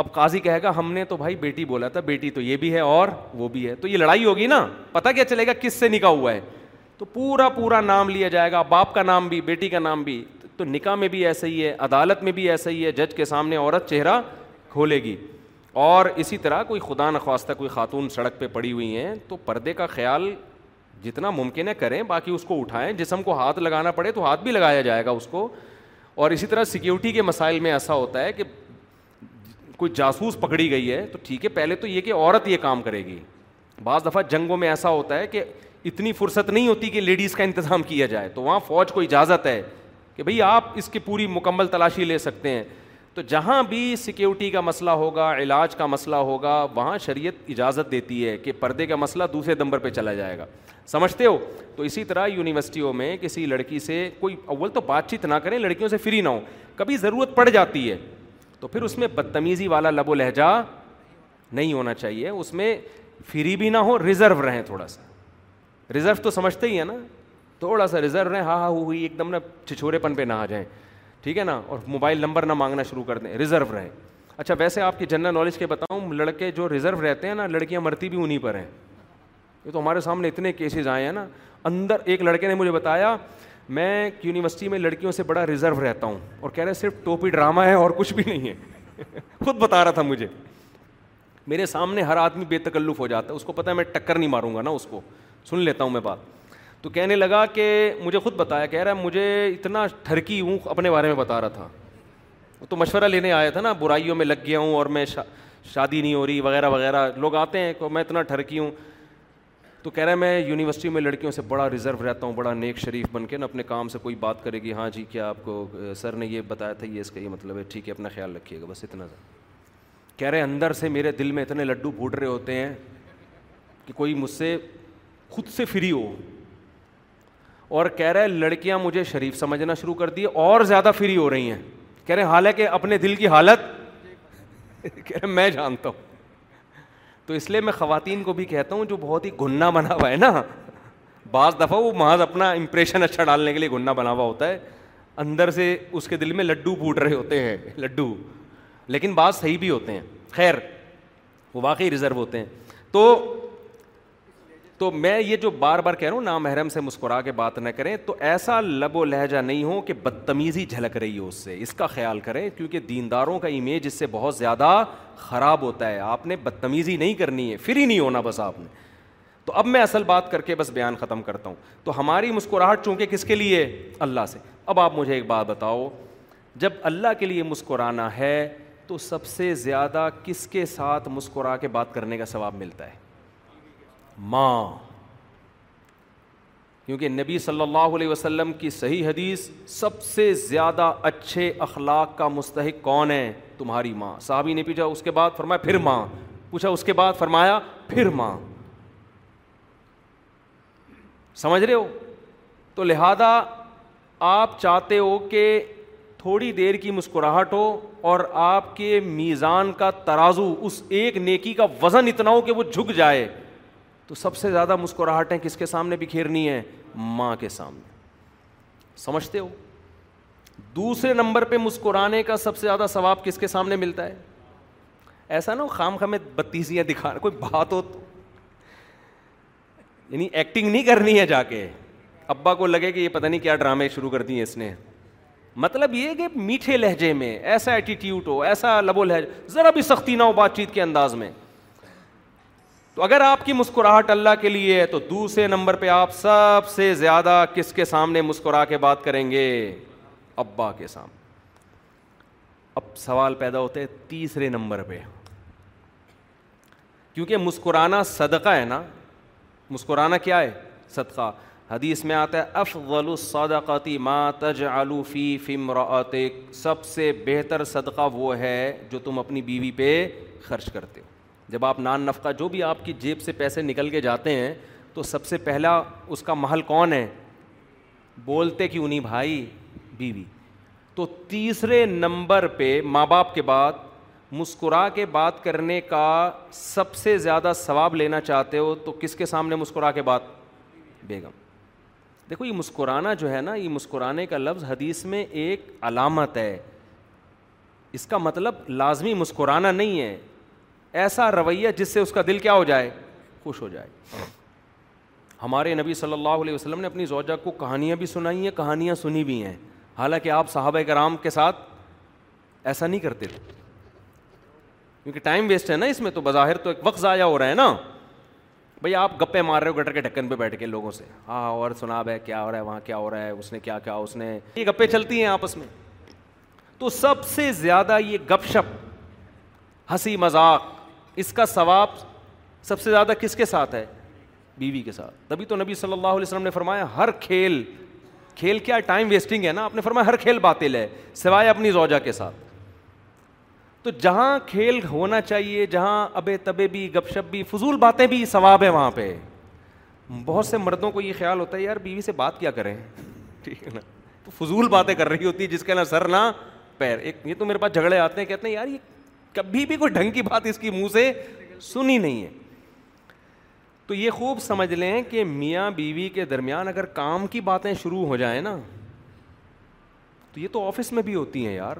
اب قاضی کہے گا ہم نے تو بھائی بیٹی بولا تھا بیٹی تو یہ بھی ہے اور وہ بھی ہے تو یہ لڑائی ہوگی نا پتا کیا چلے گا کس سے نکاح ہوا ہے تو پورا پورا نام لیا جائے گا باپ کا نام بھی بیٹی کا نام بھی تو نکاح میں بھی ایسا ہی ہے عدالت میں بھی ایسا ہی ہے جج کے سامنے عورت چہرہ کھولے گی اور اسی طرح کوئی خدا نخواستہ کوئی خاتون سڑک پہ پڑی ہوئی ہیں تو پردے کا خیال جتنا ممکن ہے کریں باقی اس کو اٹھائیں جسم کو ہاتھ لگانا پڑے تو ہاتھ بھی لگایا جائے گا اس کو اور اسی طرح سیکیورٹی کے مسائل میں ایسا ہوتا ہے کہ کوئی جاسوس پکڑی گئی ہے تو ٹھیک ہے پہلے تو یہ کہ عورت یہ کام کرے گی بعض دفعہ جنگوں میں ایسا ہوتا ہے کہ اتنی فرصت نہیں ہوتی کہ لیڈیز کا انتظام کیا جائے تو وہاں فوج کو اجازت ہے کہ بھئی آپ اس کی پوری مکمل تلاشی لے سکتے ہیں تو جہاں بھی سیکیورٹی کا مسئلہ ہوگا علاج کا مسئلہ ہوگا وہاں شریعت اجازت دیتی ہے کہ پردے کا مسئلہ دوسرے نمبر پہ چلا جائے گا سمجھتے ہو تو اسی طرح یونیورسٹیوں میں کسی لڑکی سے کوئی اول تو بات چیت نہ کریں لڑکیوں سے فری نہ ہو کبھی ضرورت پڑ جاتی ہے تو پھر اس میں بدتمیزی والا لب و لہجہ نہیں ہونا چاہیے اس میں فری بھی نہ ہو ریزرو رہیں تھوڑا سا ریزرو تو سمجھتے ہی ہے نا تھوڑا سا ریزرو رہیں ہاں ہاں ہوئی ایک دم نا چھچورے پن پہ نہ آ جائیں ٹھیک ہے نا اور موبائل نمبر نہ مانگنا شروع کر دیں ریزرو رہیں اچھا ویسے آپ کی جنرل نالج کے بتاؤں لڑکے جو ریزرو رہتے ہیں نا لڑکیاں مرتی بھی انہیں پر ہیں یہ تو ہمارے سامنے اتنے کیسز آئے ہیں نا اندر ایک لڑکے نے مجھے بتایا میں یونیورسٹی میں لڑکیوں سے بڑا ریزرو رہتا ہوں اور کہہ رہے صرف ٹوپی ڈرامہ ہے اور کچھ بھی نہیں ہے خود بتا رہا تھا مجھے میرے سامنے ہر آدمی بے تکلف ہو جاتا ہے اس کو پتا ہے میں ٹکر نہیں ماروں گا نا اس کو سن لیتا ہوں میں بات تو کہنے لگا کہ مجھے خود بتایا کہہ رہا ہے مجھے اتنا ٹھرکی ہوں اپنے بارے میں بتا رہا تھا وہ تو مشورہ لینے آیا تھا نا برائیوں میں لگ گیا ہوں اور میں شا شادی نہیں ہو رہی وغیرہ وغیرہ لوگ آتے ہیں کہ میں اتنا ٹھرکی ہوں تو کہہ رہا ہے میں یونیورسٹی میں لڑکیوں سے بڑا ریزرو رہتا ہوں بڑا نیک شریف بن کے نا اپنے کام سے کوئی بات کرے گی ہاں جی کیا آپ کو سر نے یہ بتایا تھا یہ اس کا یہ مطلب ہے ٹھیک ہے اپنا خیال رکھیے گا بس اتنا سا کہہ رہے اندر سے میرے دل میں اتنے لڈو پھوٹ رہے ہوتے ہیں کہ کوئی مجھ سے خود سے فری ہو اور کہہ رہے لڑکیاں مجھے شریف سمجھنا شروع کر دی اور زیادہ فری ہو رہی ہیں کہہ رہے حالانکہ اپنے دل کی حالت کہہ رہے میں جانتا ہوں تو اس لیے میں خواتین کو بھی کہتا ہوں جو بہت ہی گنا بنا ہوا ہے نا بعض دفعہ وہ محض اپنا امپریشن اچھا ڈالنے کے لیے گنا بنا ہوا ہوتا ہے اندر سے اس کے دل میں لڈو پھوٹ رہے ہوتے ہیں لڈو لیکن بعض صحیح بھی ہوتے ہیں خیر وہ واقعی ریزرو ہوتے ہیں تو تو میں یہ جو بار بار کہہ رہا ہوں نام محرم سے مسکرا کے بات نہ کریں تو ایسا لب و لہجہ نہیں ہو کہ بدتمیزی جھلک رہی ہو اس سے اس کا خیال کریں کیونکہ دینداروں کا امیج اس سے بہت زیادہ خراب ہوتا ہے آپ نے بدتمیزی نہیں کرنی ہے پھر ہی نہیں ہونا بس آپ نے تو اب میں اصل بات کر کے بس بیان ختم کرتا ہوں تو ہماری مسکراہٹ چونکہ کس کے لیے اللہ سے اب آپ مجھے ایک بات بتاؤ جب اللہ کے لیے مسکرانا ہے تو سب سے زیادہ کس کے ساتھ مسکرا کے بات کرنے کا ثواب ملتا ہے ماں کیونکہ نبی صلی اللہ علیہ وسلم کی صحیح حدیث سب سے زیادہ اچھے اخلاق کا مستحق کون ہے تمہاری ماں صحابی نے پوچھا اس کے بعد فرمایا پھر ماں پوچھا اس کے بعد فرمایا پھر ماں سمجھ رہے ہو تو لہذا آپ چاہتے ہو کہ تھوڑی دیر کی مسکراہٹ ہو اور آپ کے میزان کا ترازو اس ایک نیکی کا وزن اتنا ہو کہ وہ جھک جائے تو سب سے زیادہ مسکراہٹیں کس کے سامنے بکھیرنی ہے ماں کے سامنے سمجھتے ہو دوسرے نمبر پہ مسکرانے کا سب سے زیادہ ثواب کس کے سامنے ملتا ہے ایسا نہ ہو خام خام بتیسیاں دکھا کوئی بات ہو تو یعنی ایکٹنگ نہیں کرنی ہے جا کے ابا کو لگے کہ یہ پتہ نہیں کیا ڈرامے شروع کر دیے اس نے مطلب یہ کہ میٹھے لہجے میں ایسا ایٹیٹیوٹ ہو ایسا لب و لہجہ ذرا بھی سختی نہ ہو بات چیت کے انداز میں تو اگر آپ کی مسکراہٹ اللہ کے لیے ہے تو دوسرے نمبر پہ آپ سب سے زیادہ کس کے سامنے مسکرا کے بات کریں گے ابا کے سامنے اب سوال پیدا ہوتے ہیں تیسرے نمبر پہ کیونکہ مسکرانا صدقہ ہے نا مسکرانا کیا ہے صدقہ حدیث میں آتا ہے افضل غلط صدقاتی مات فی فمرت سب سے بہتر صدقہ وہ ہے جو تم اپنی بیوی پہ خرچ کرتے ہو جب آپ نان نفقہ جو بھی آپ کی جیب سے پیسے نکل کے جاتے ہیں تو سب سے پہلا اس کا محل کون ہے بولتے کہ انہیں بھائی بیوی تو تیسرے نمبر پہ ماں باپ کے بعد مسکرا کے بات کرنے کا سب سے زیادہ ثواب لینا چاہتے ہو تو کس کے سامنے مسکرا کے بات بیگم دیکھو یہ مسکرانا جو ہے نا یہ مسکرانے کا لفظ حدیث میں ایک علامت ہے اس کا مطلب لازمی مسکرانا نہیں ہے ایسا رویہ جس سے اس کا دل کیا ہو جائے خوش ہو جائے ہمارے نبی صلی اللہ علیہ وسلم نے اپنی زوجہ کو کہانیاں بھی سنائی ہیں کہانیاں سنی بھی ہیں حالانکہ آپ صحابہ کرام کے ساتھ ایسا نہیں کرتے تھے کیونکہ ٹائم ویسٹ ہے نا اس میں تو بظاہر تو ایک وقت ضائع ہو رہا ہے نا بھائی آپ گپے مار رہے ہو گٹر کے ڈھکن پہ بیٹھ کے لوگوں سے ہاں اور سنا ہے کیا ہو رہا ہے وہاں کیا ہو رہا ہے اس نے کیا کیا اس نے یہ گپے چلتی ہیں آپس میں تو سب سے زیادہ یہ گپ شپ ہنسی مذاق اس کا ثواب سب سے زیادہ کس کے ساتھ ہے بیوی کے ساتھ تبھی تو نبی صلی اللہ علیہ وسلم نے فرمایا ہر کھیل کھیل کیا ٹائم ویسٹنگ ہے نا آپ نے فرمایا ہر کھیل باطل ہے سوائے اپنی زوجہ کے ساتھ تو جہاں کھیل ہونا چاہیے جہاں ابے تب بھی گپ شپ بھی فضول باتیں بھی ثواب ہیں وہاں پہ بہت سے مردوں کو یہ خیال ہوتا ہے یار بیوی سے بات کیا کریں ٹھیک ہے نا تو فضول باتیں کر رہی ہوتی ہے جس کے نا سر نہ پیر ایک یہ تو میرے پاس جھگڑے آتے ہیں کہتے ہیں یار یہ کبھی بھی کوئی ڈھنگ کی بات اس کی منہ سے سنی نہیں ہے تو یہ خوب سمجھ لیں کہ میاں بیوی کے درمیان اگر کام کی باتیں شروع ہو جائیں نا تو یہ تو آفس میں بھی ہوتی ہیں یار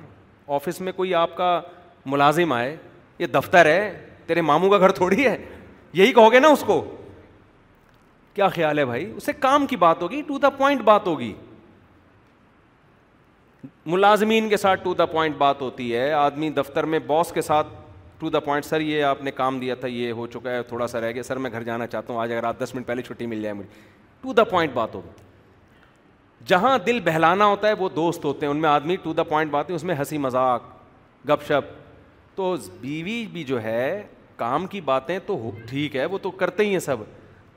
آفس میں کوئی آپ کا ملازم آئے یہ دفتر ہے تیرے ماموں کا گھر تھوڑی ہے یہی کہو گے نا اس کو کیا خیال ہے بھائی اسے کام کی بات ہوگی ٹو دا پوائنٹ بات ہوگی ملازمین کے ساتھ ٹو دا پوائنٹ بات ہوتی ہے آدمی دفتر میں باس کے ساتھ ٹو دا پوائنٹ سر یہ آپ نے کام دیا تھا یہ ہو چکا ہے تھوڑا سا رہ گیا سر میں گھر جانا چاہتا ہوں آج اگر آپ دس منٹ پہلے چھٹی مل جائے مجھے ٹو دا پوائنٹ بات ہوتی جہاں دل بہلانا ہوتا ہے وہ دوست ہوتے ہیں ان میں آدمی ٹو دا پوائنٹ بات ہے اس میں ہنسی مذاق گپ شپ تو بیوی بھی جو ہے کام کی باتیں تو ٹھیک ہے وہ تو کرتے ہی ہیں سب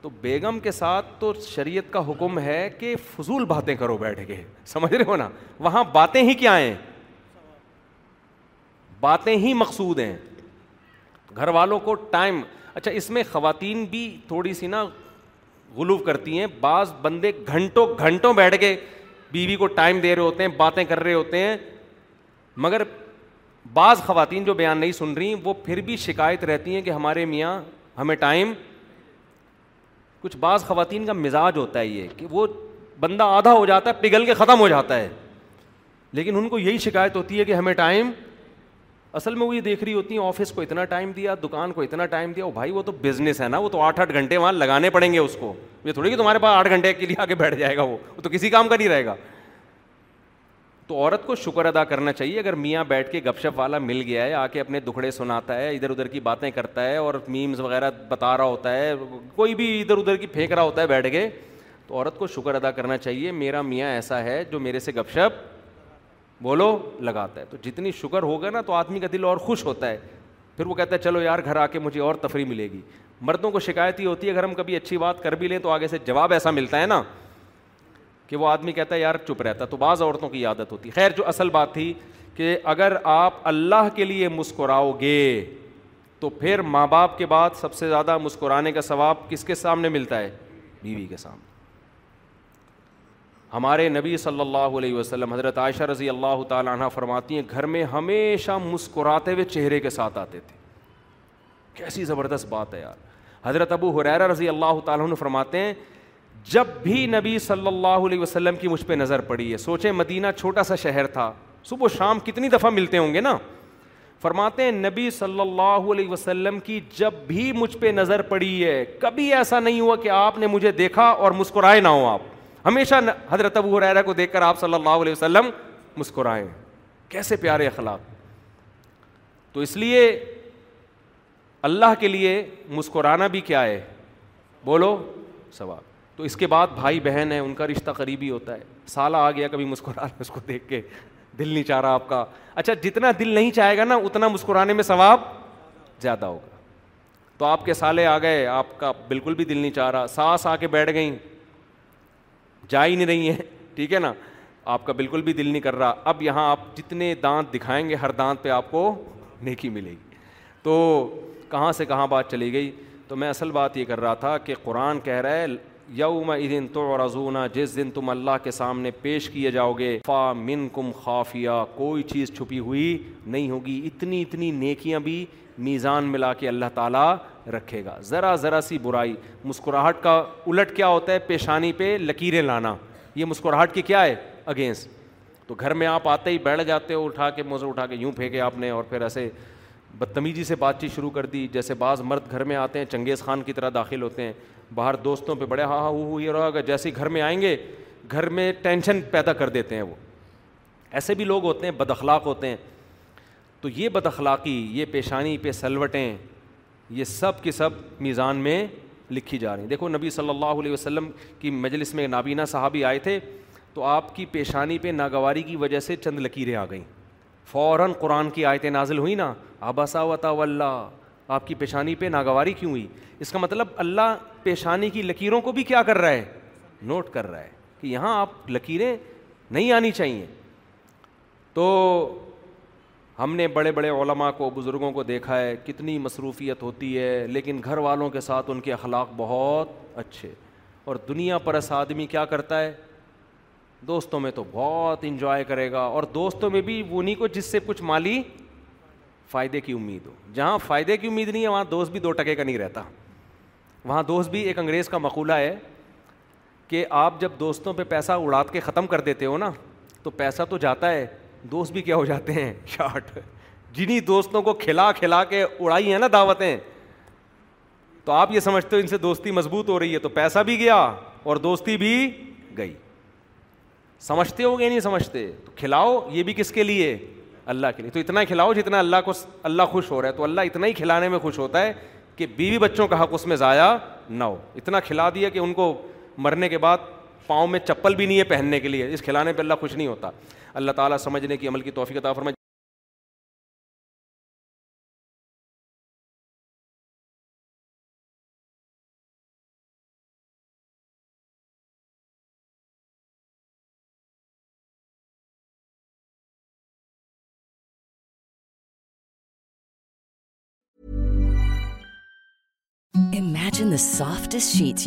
تو بیگم کے ساتھ تو شریعت کا حکم ہے کہ فضول باتیں کرو بیٹھ کے سمجھ رہے ہو نا وہاں باتیں ہی کیا ہیں باتیں ہی مقصود ہیں گھر والوں کو ٹائم اچھا اس میں خواتین بھی تھوڑی سی نا غلو کرتی ہیں بعض بندے گھنٹوں گھنٹوں بیٹھ کے بیوی کو ٹائم دے رہے ہوتے ہیں باتیں کر رہے ہوتے ہیں مگر بعض خواتین جو بیان نہیں سن رہی وہ پھر بھی شکایت رہتی ہیں کہ ہمارے میاں ہمیں ٹائم کچھ بعض خواتین کا مزاج ہوتا ہے یہ کہ وہ بندہ آدھا ہو جاتا ہے پگھل کے ختم ہو جاتا ہے لیکن ان کو یہی شکایت ہوتی ہے کہ ہمیں ٹائم اصل میں وہ یہ دیکھ رہی ہوتی ہیں آفس کو اتنا ٹائم دیا دکان کو اتنا ٹائم دیا بھائی وہ تو بزنس ہے نا وہ تو آٹھ آٹھ گھنٹے وہاں لگانے پڑیں گے اس کو یہ تھوڑی کہ تمہارے پاس آٹھ گھنٹے کے لیے آگے بیٹھ جائے گا وہ تو کسی کام کا نہیں رہے گا تو عورت کو شکر ادا کرنا چاہیے اگر میاں بیٹھ کے گپ شپ والا مل گیا ہے آ کے اپنے دکھڑے سناتا ہے ادھر ادھر کی باتیں کرتا ہے اور میمز وغیرہ بتا رہا ہوتا ہے کوئی بھی ادھر ادھر کی پھینک رہا ہوتا ہے بیٹھ کے تو عورت کو شکر ادا کرنا چاہیے میرا میاں ایسا ہے جو میرے سے گپ شپ بولو لگاتا ہے تو جتنی شکر ہوگا نا تو آدمی کا دل اور خوش ہوتا ہے پھر وہ کہتا ہے چلو یار گھر آ کے مجھے اور تفریح ملے گی مردوں کو شکایت ہی ہوتی ہے اگر ہم کبھی اچھی بات کر بھی لیں تو آگے سے جواب ایسا ملتا ہے نا کہ وہ آدمی کہتا ہے یار چپ رہتا تو بعض عورتوں کی عادت ہوتی خیر جو اصل بات تھی کہ اگر آپ اللہ کے لیے مسکراؤ گے تو پھر ماں باپ کے بعد سب سے زیادہ مسکرانے کا ثواب کس کے سامنے ملتا ہے بیوی کے سامنے ہمارے نبی صلی اللہ علیہ وسلم حضرت عائشہ رضی اللہ تعالیٰ عنہ فرماتی ہیں گھر میں ہمیشہ مسکراتے ہوئے چہرے کے ساتھ آتے تھے کیسی زبردست بات ہے یار حضرت ابو حریرہ رضی اللہ تعالیٰ عنہ فرماتے ہیں جب بھی نبی صلی اللہ علیہ وسلم کی مجھ پہ نظر پڑی ہے سوچے مدینہ چھوٹا سا شہر تھا صبح و شام کتنی دفعہ ملتے ہوں گے نا فرماتے ہیں نبی صلی اللہ علیہ وسلم کی جب بھی مجھ پہ نظر پڑی ہے کبھی ایسا نہیں ہوا کہ آپ نے مجھے دیکھا اور مسکرائے نہ ہوں آپ ہمیشہ حضرت ابو ریرا کو دیکھ کر آپ صلی اللہ علیہ وسلم مسکرائیں کیسے پیارے اخلاق تو اس لیے اللہ کے لیے مسکرانا بھی کیا ہے بولو سوال تو اس کے بعد بھائی بہن ہیں ان کا رشتہ قریبی ہوتا ہے سالہ آ گیا کبھی مسکرانا اس کو دیکھ کے دل نہیں چاہ رہا آپ کا اچھا جتنا دل نہیں چاہے گا نا اتنا مسکرانے میں ثواب زیادہ ہوگا تو آپ کے سالے آ گئے آپ کا بالکل بھی دل نہیں چاہ رہا ساس آ کے بیٹھ گئیں جا ہی نہیں رہی ہیں ٹھیک ہے نا آپ کا بالکل بھی دل نہیں کر رہا اب یہاں آپ جتنے دانت دکھائیں گے ہر دانت پہ آپ کو نیکی ملے گی تو کہاں سے کہاں بات چلی گئی تو میں اصل بات یہ کر رہا تھا کہ قرآن کہہ رہا ہے یوم ادن تو رضونا جس دن تم اللہ کے سامنے پیش کیے جاؤ گے فا من کم خافیہ کوئی چیز چھپی ہوئی نہیں ہوگی اتنی اتنی نیکیاں بھی میزان ملا کے اللہ تعالیٰ رکھے گا ذرا ذرا سی برائی مسکراہٹ کا الٹ کیا ہوتا ہے پیشانی پہ لکیریں لانا یہ مسکراہٹ کی کیا ہے اگینسٹ تو گھر میں آپ آتے ہی بیٹھ جاتے ہو اٹھا کے موزے اٹھا کے یوں پھینکے آپ نے اور پھر ایسے بدتمیزی سے بات چیت شروع کر دی جیسے بعض مرد گھر میں آتے ہیں چنگیز خان کی طرح داخل ہوتے ہیں باہر دوستوں پہ بڑے ہا ہاں یہ رہا جیسے گھر میں آئیں گے گھر میں ٹینشن پیدا کر دیتے ہیں وہ ایسے بھی لوگ ہوتے ہیں بد اخلاق ہوتے ہیں تو یہ بد اخلاقی یہ پیشانی پہ سلوٹیں یہ سب کے سب میزان میں لکھی جا رہی ہیں دیکھو نبی صلی اللہ علیہ وسلم کی مجلس میں نابینا صحابی آئے تھے تو آپ کی پیشانی پہ ناگواری کی وجہ سے چند لکیریں آ گئیں فوراً قرآن کی آیتیں نازل ہوئیں نا و اللہ آپ کی پیشانی پہ ناگواری کیوں ہوئی اس کا مطلب اللہ پیشانی کی لکیروں کو بھی کیا کر رہا ہے نوٹ کر رہا ہے کہ یہاں آپ لکیریں نہیں آنی چاہیے تو ہم نے بڑے بڑے علماء کو بزرگوں کو دیکھا ہے کتنی مصروفیت ہوتی ہے لیکن گھر والوں کے ساتھ ان کے اخلاق بہت اچھے اور دنیا پرس آدمی کیا کرتا ہے دوستوں میں تو بہت انجوائے کرے گا اور دوستوں میں بھی انہیں کو جس سے کچھ مالی فائدے کی امید ہو جہاں فائدے کی امید نہیں ہے وہاں دوست بھی دو ٹکے کا نہیں رہتا وہاں دوست بھی ایک انگریز کا مقولہ ہے کہ آپ جب دوستوں پہ پیسہ اڑا کے ختم کر دیتے ہو نا تو پیسہ تو جاتا ہے دوست بھی کیا ہو جاتے ہیں شارٹ جنہیں دوستوں کو کھلا کھلا کے اڑائی ہیں نا دعوتیں تو آپ یہ سمجھتے ہو ان سے دوستی مضبوط ہو رہی ہے تو پیسہ بھی گیا اور دوستی بھی گئی سمجھتے ہو گے نہیں سمجھتے تو کھلاؤ یہ بھی کس کے لیے اللہ کے لیے تو اتنا کھلاؤ جتنا اللہ کو اللہ خوش ہو رہا ہے تو اللہ اتنا ہی کھلانے میں خوش ہوتا ہے کہ بیوی بچوں کا حق اس میں ضائع نہ ہو اتنا کھلا دیا کہ ان کو مرنے کے بعد پاؤں میں چپل بھی نہیں ہے پہننے کے لیے اس کھلانے پہ اللہ خوش نہیں ہوتا اللہ تعالیٰ سمجھنے کی عمل کی توفیق عطا پر سافٹس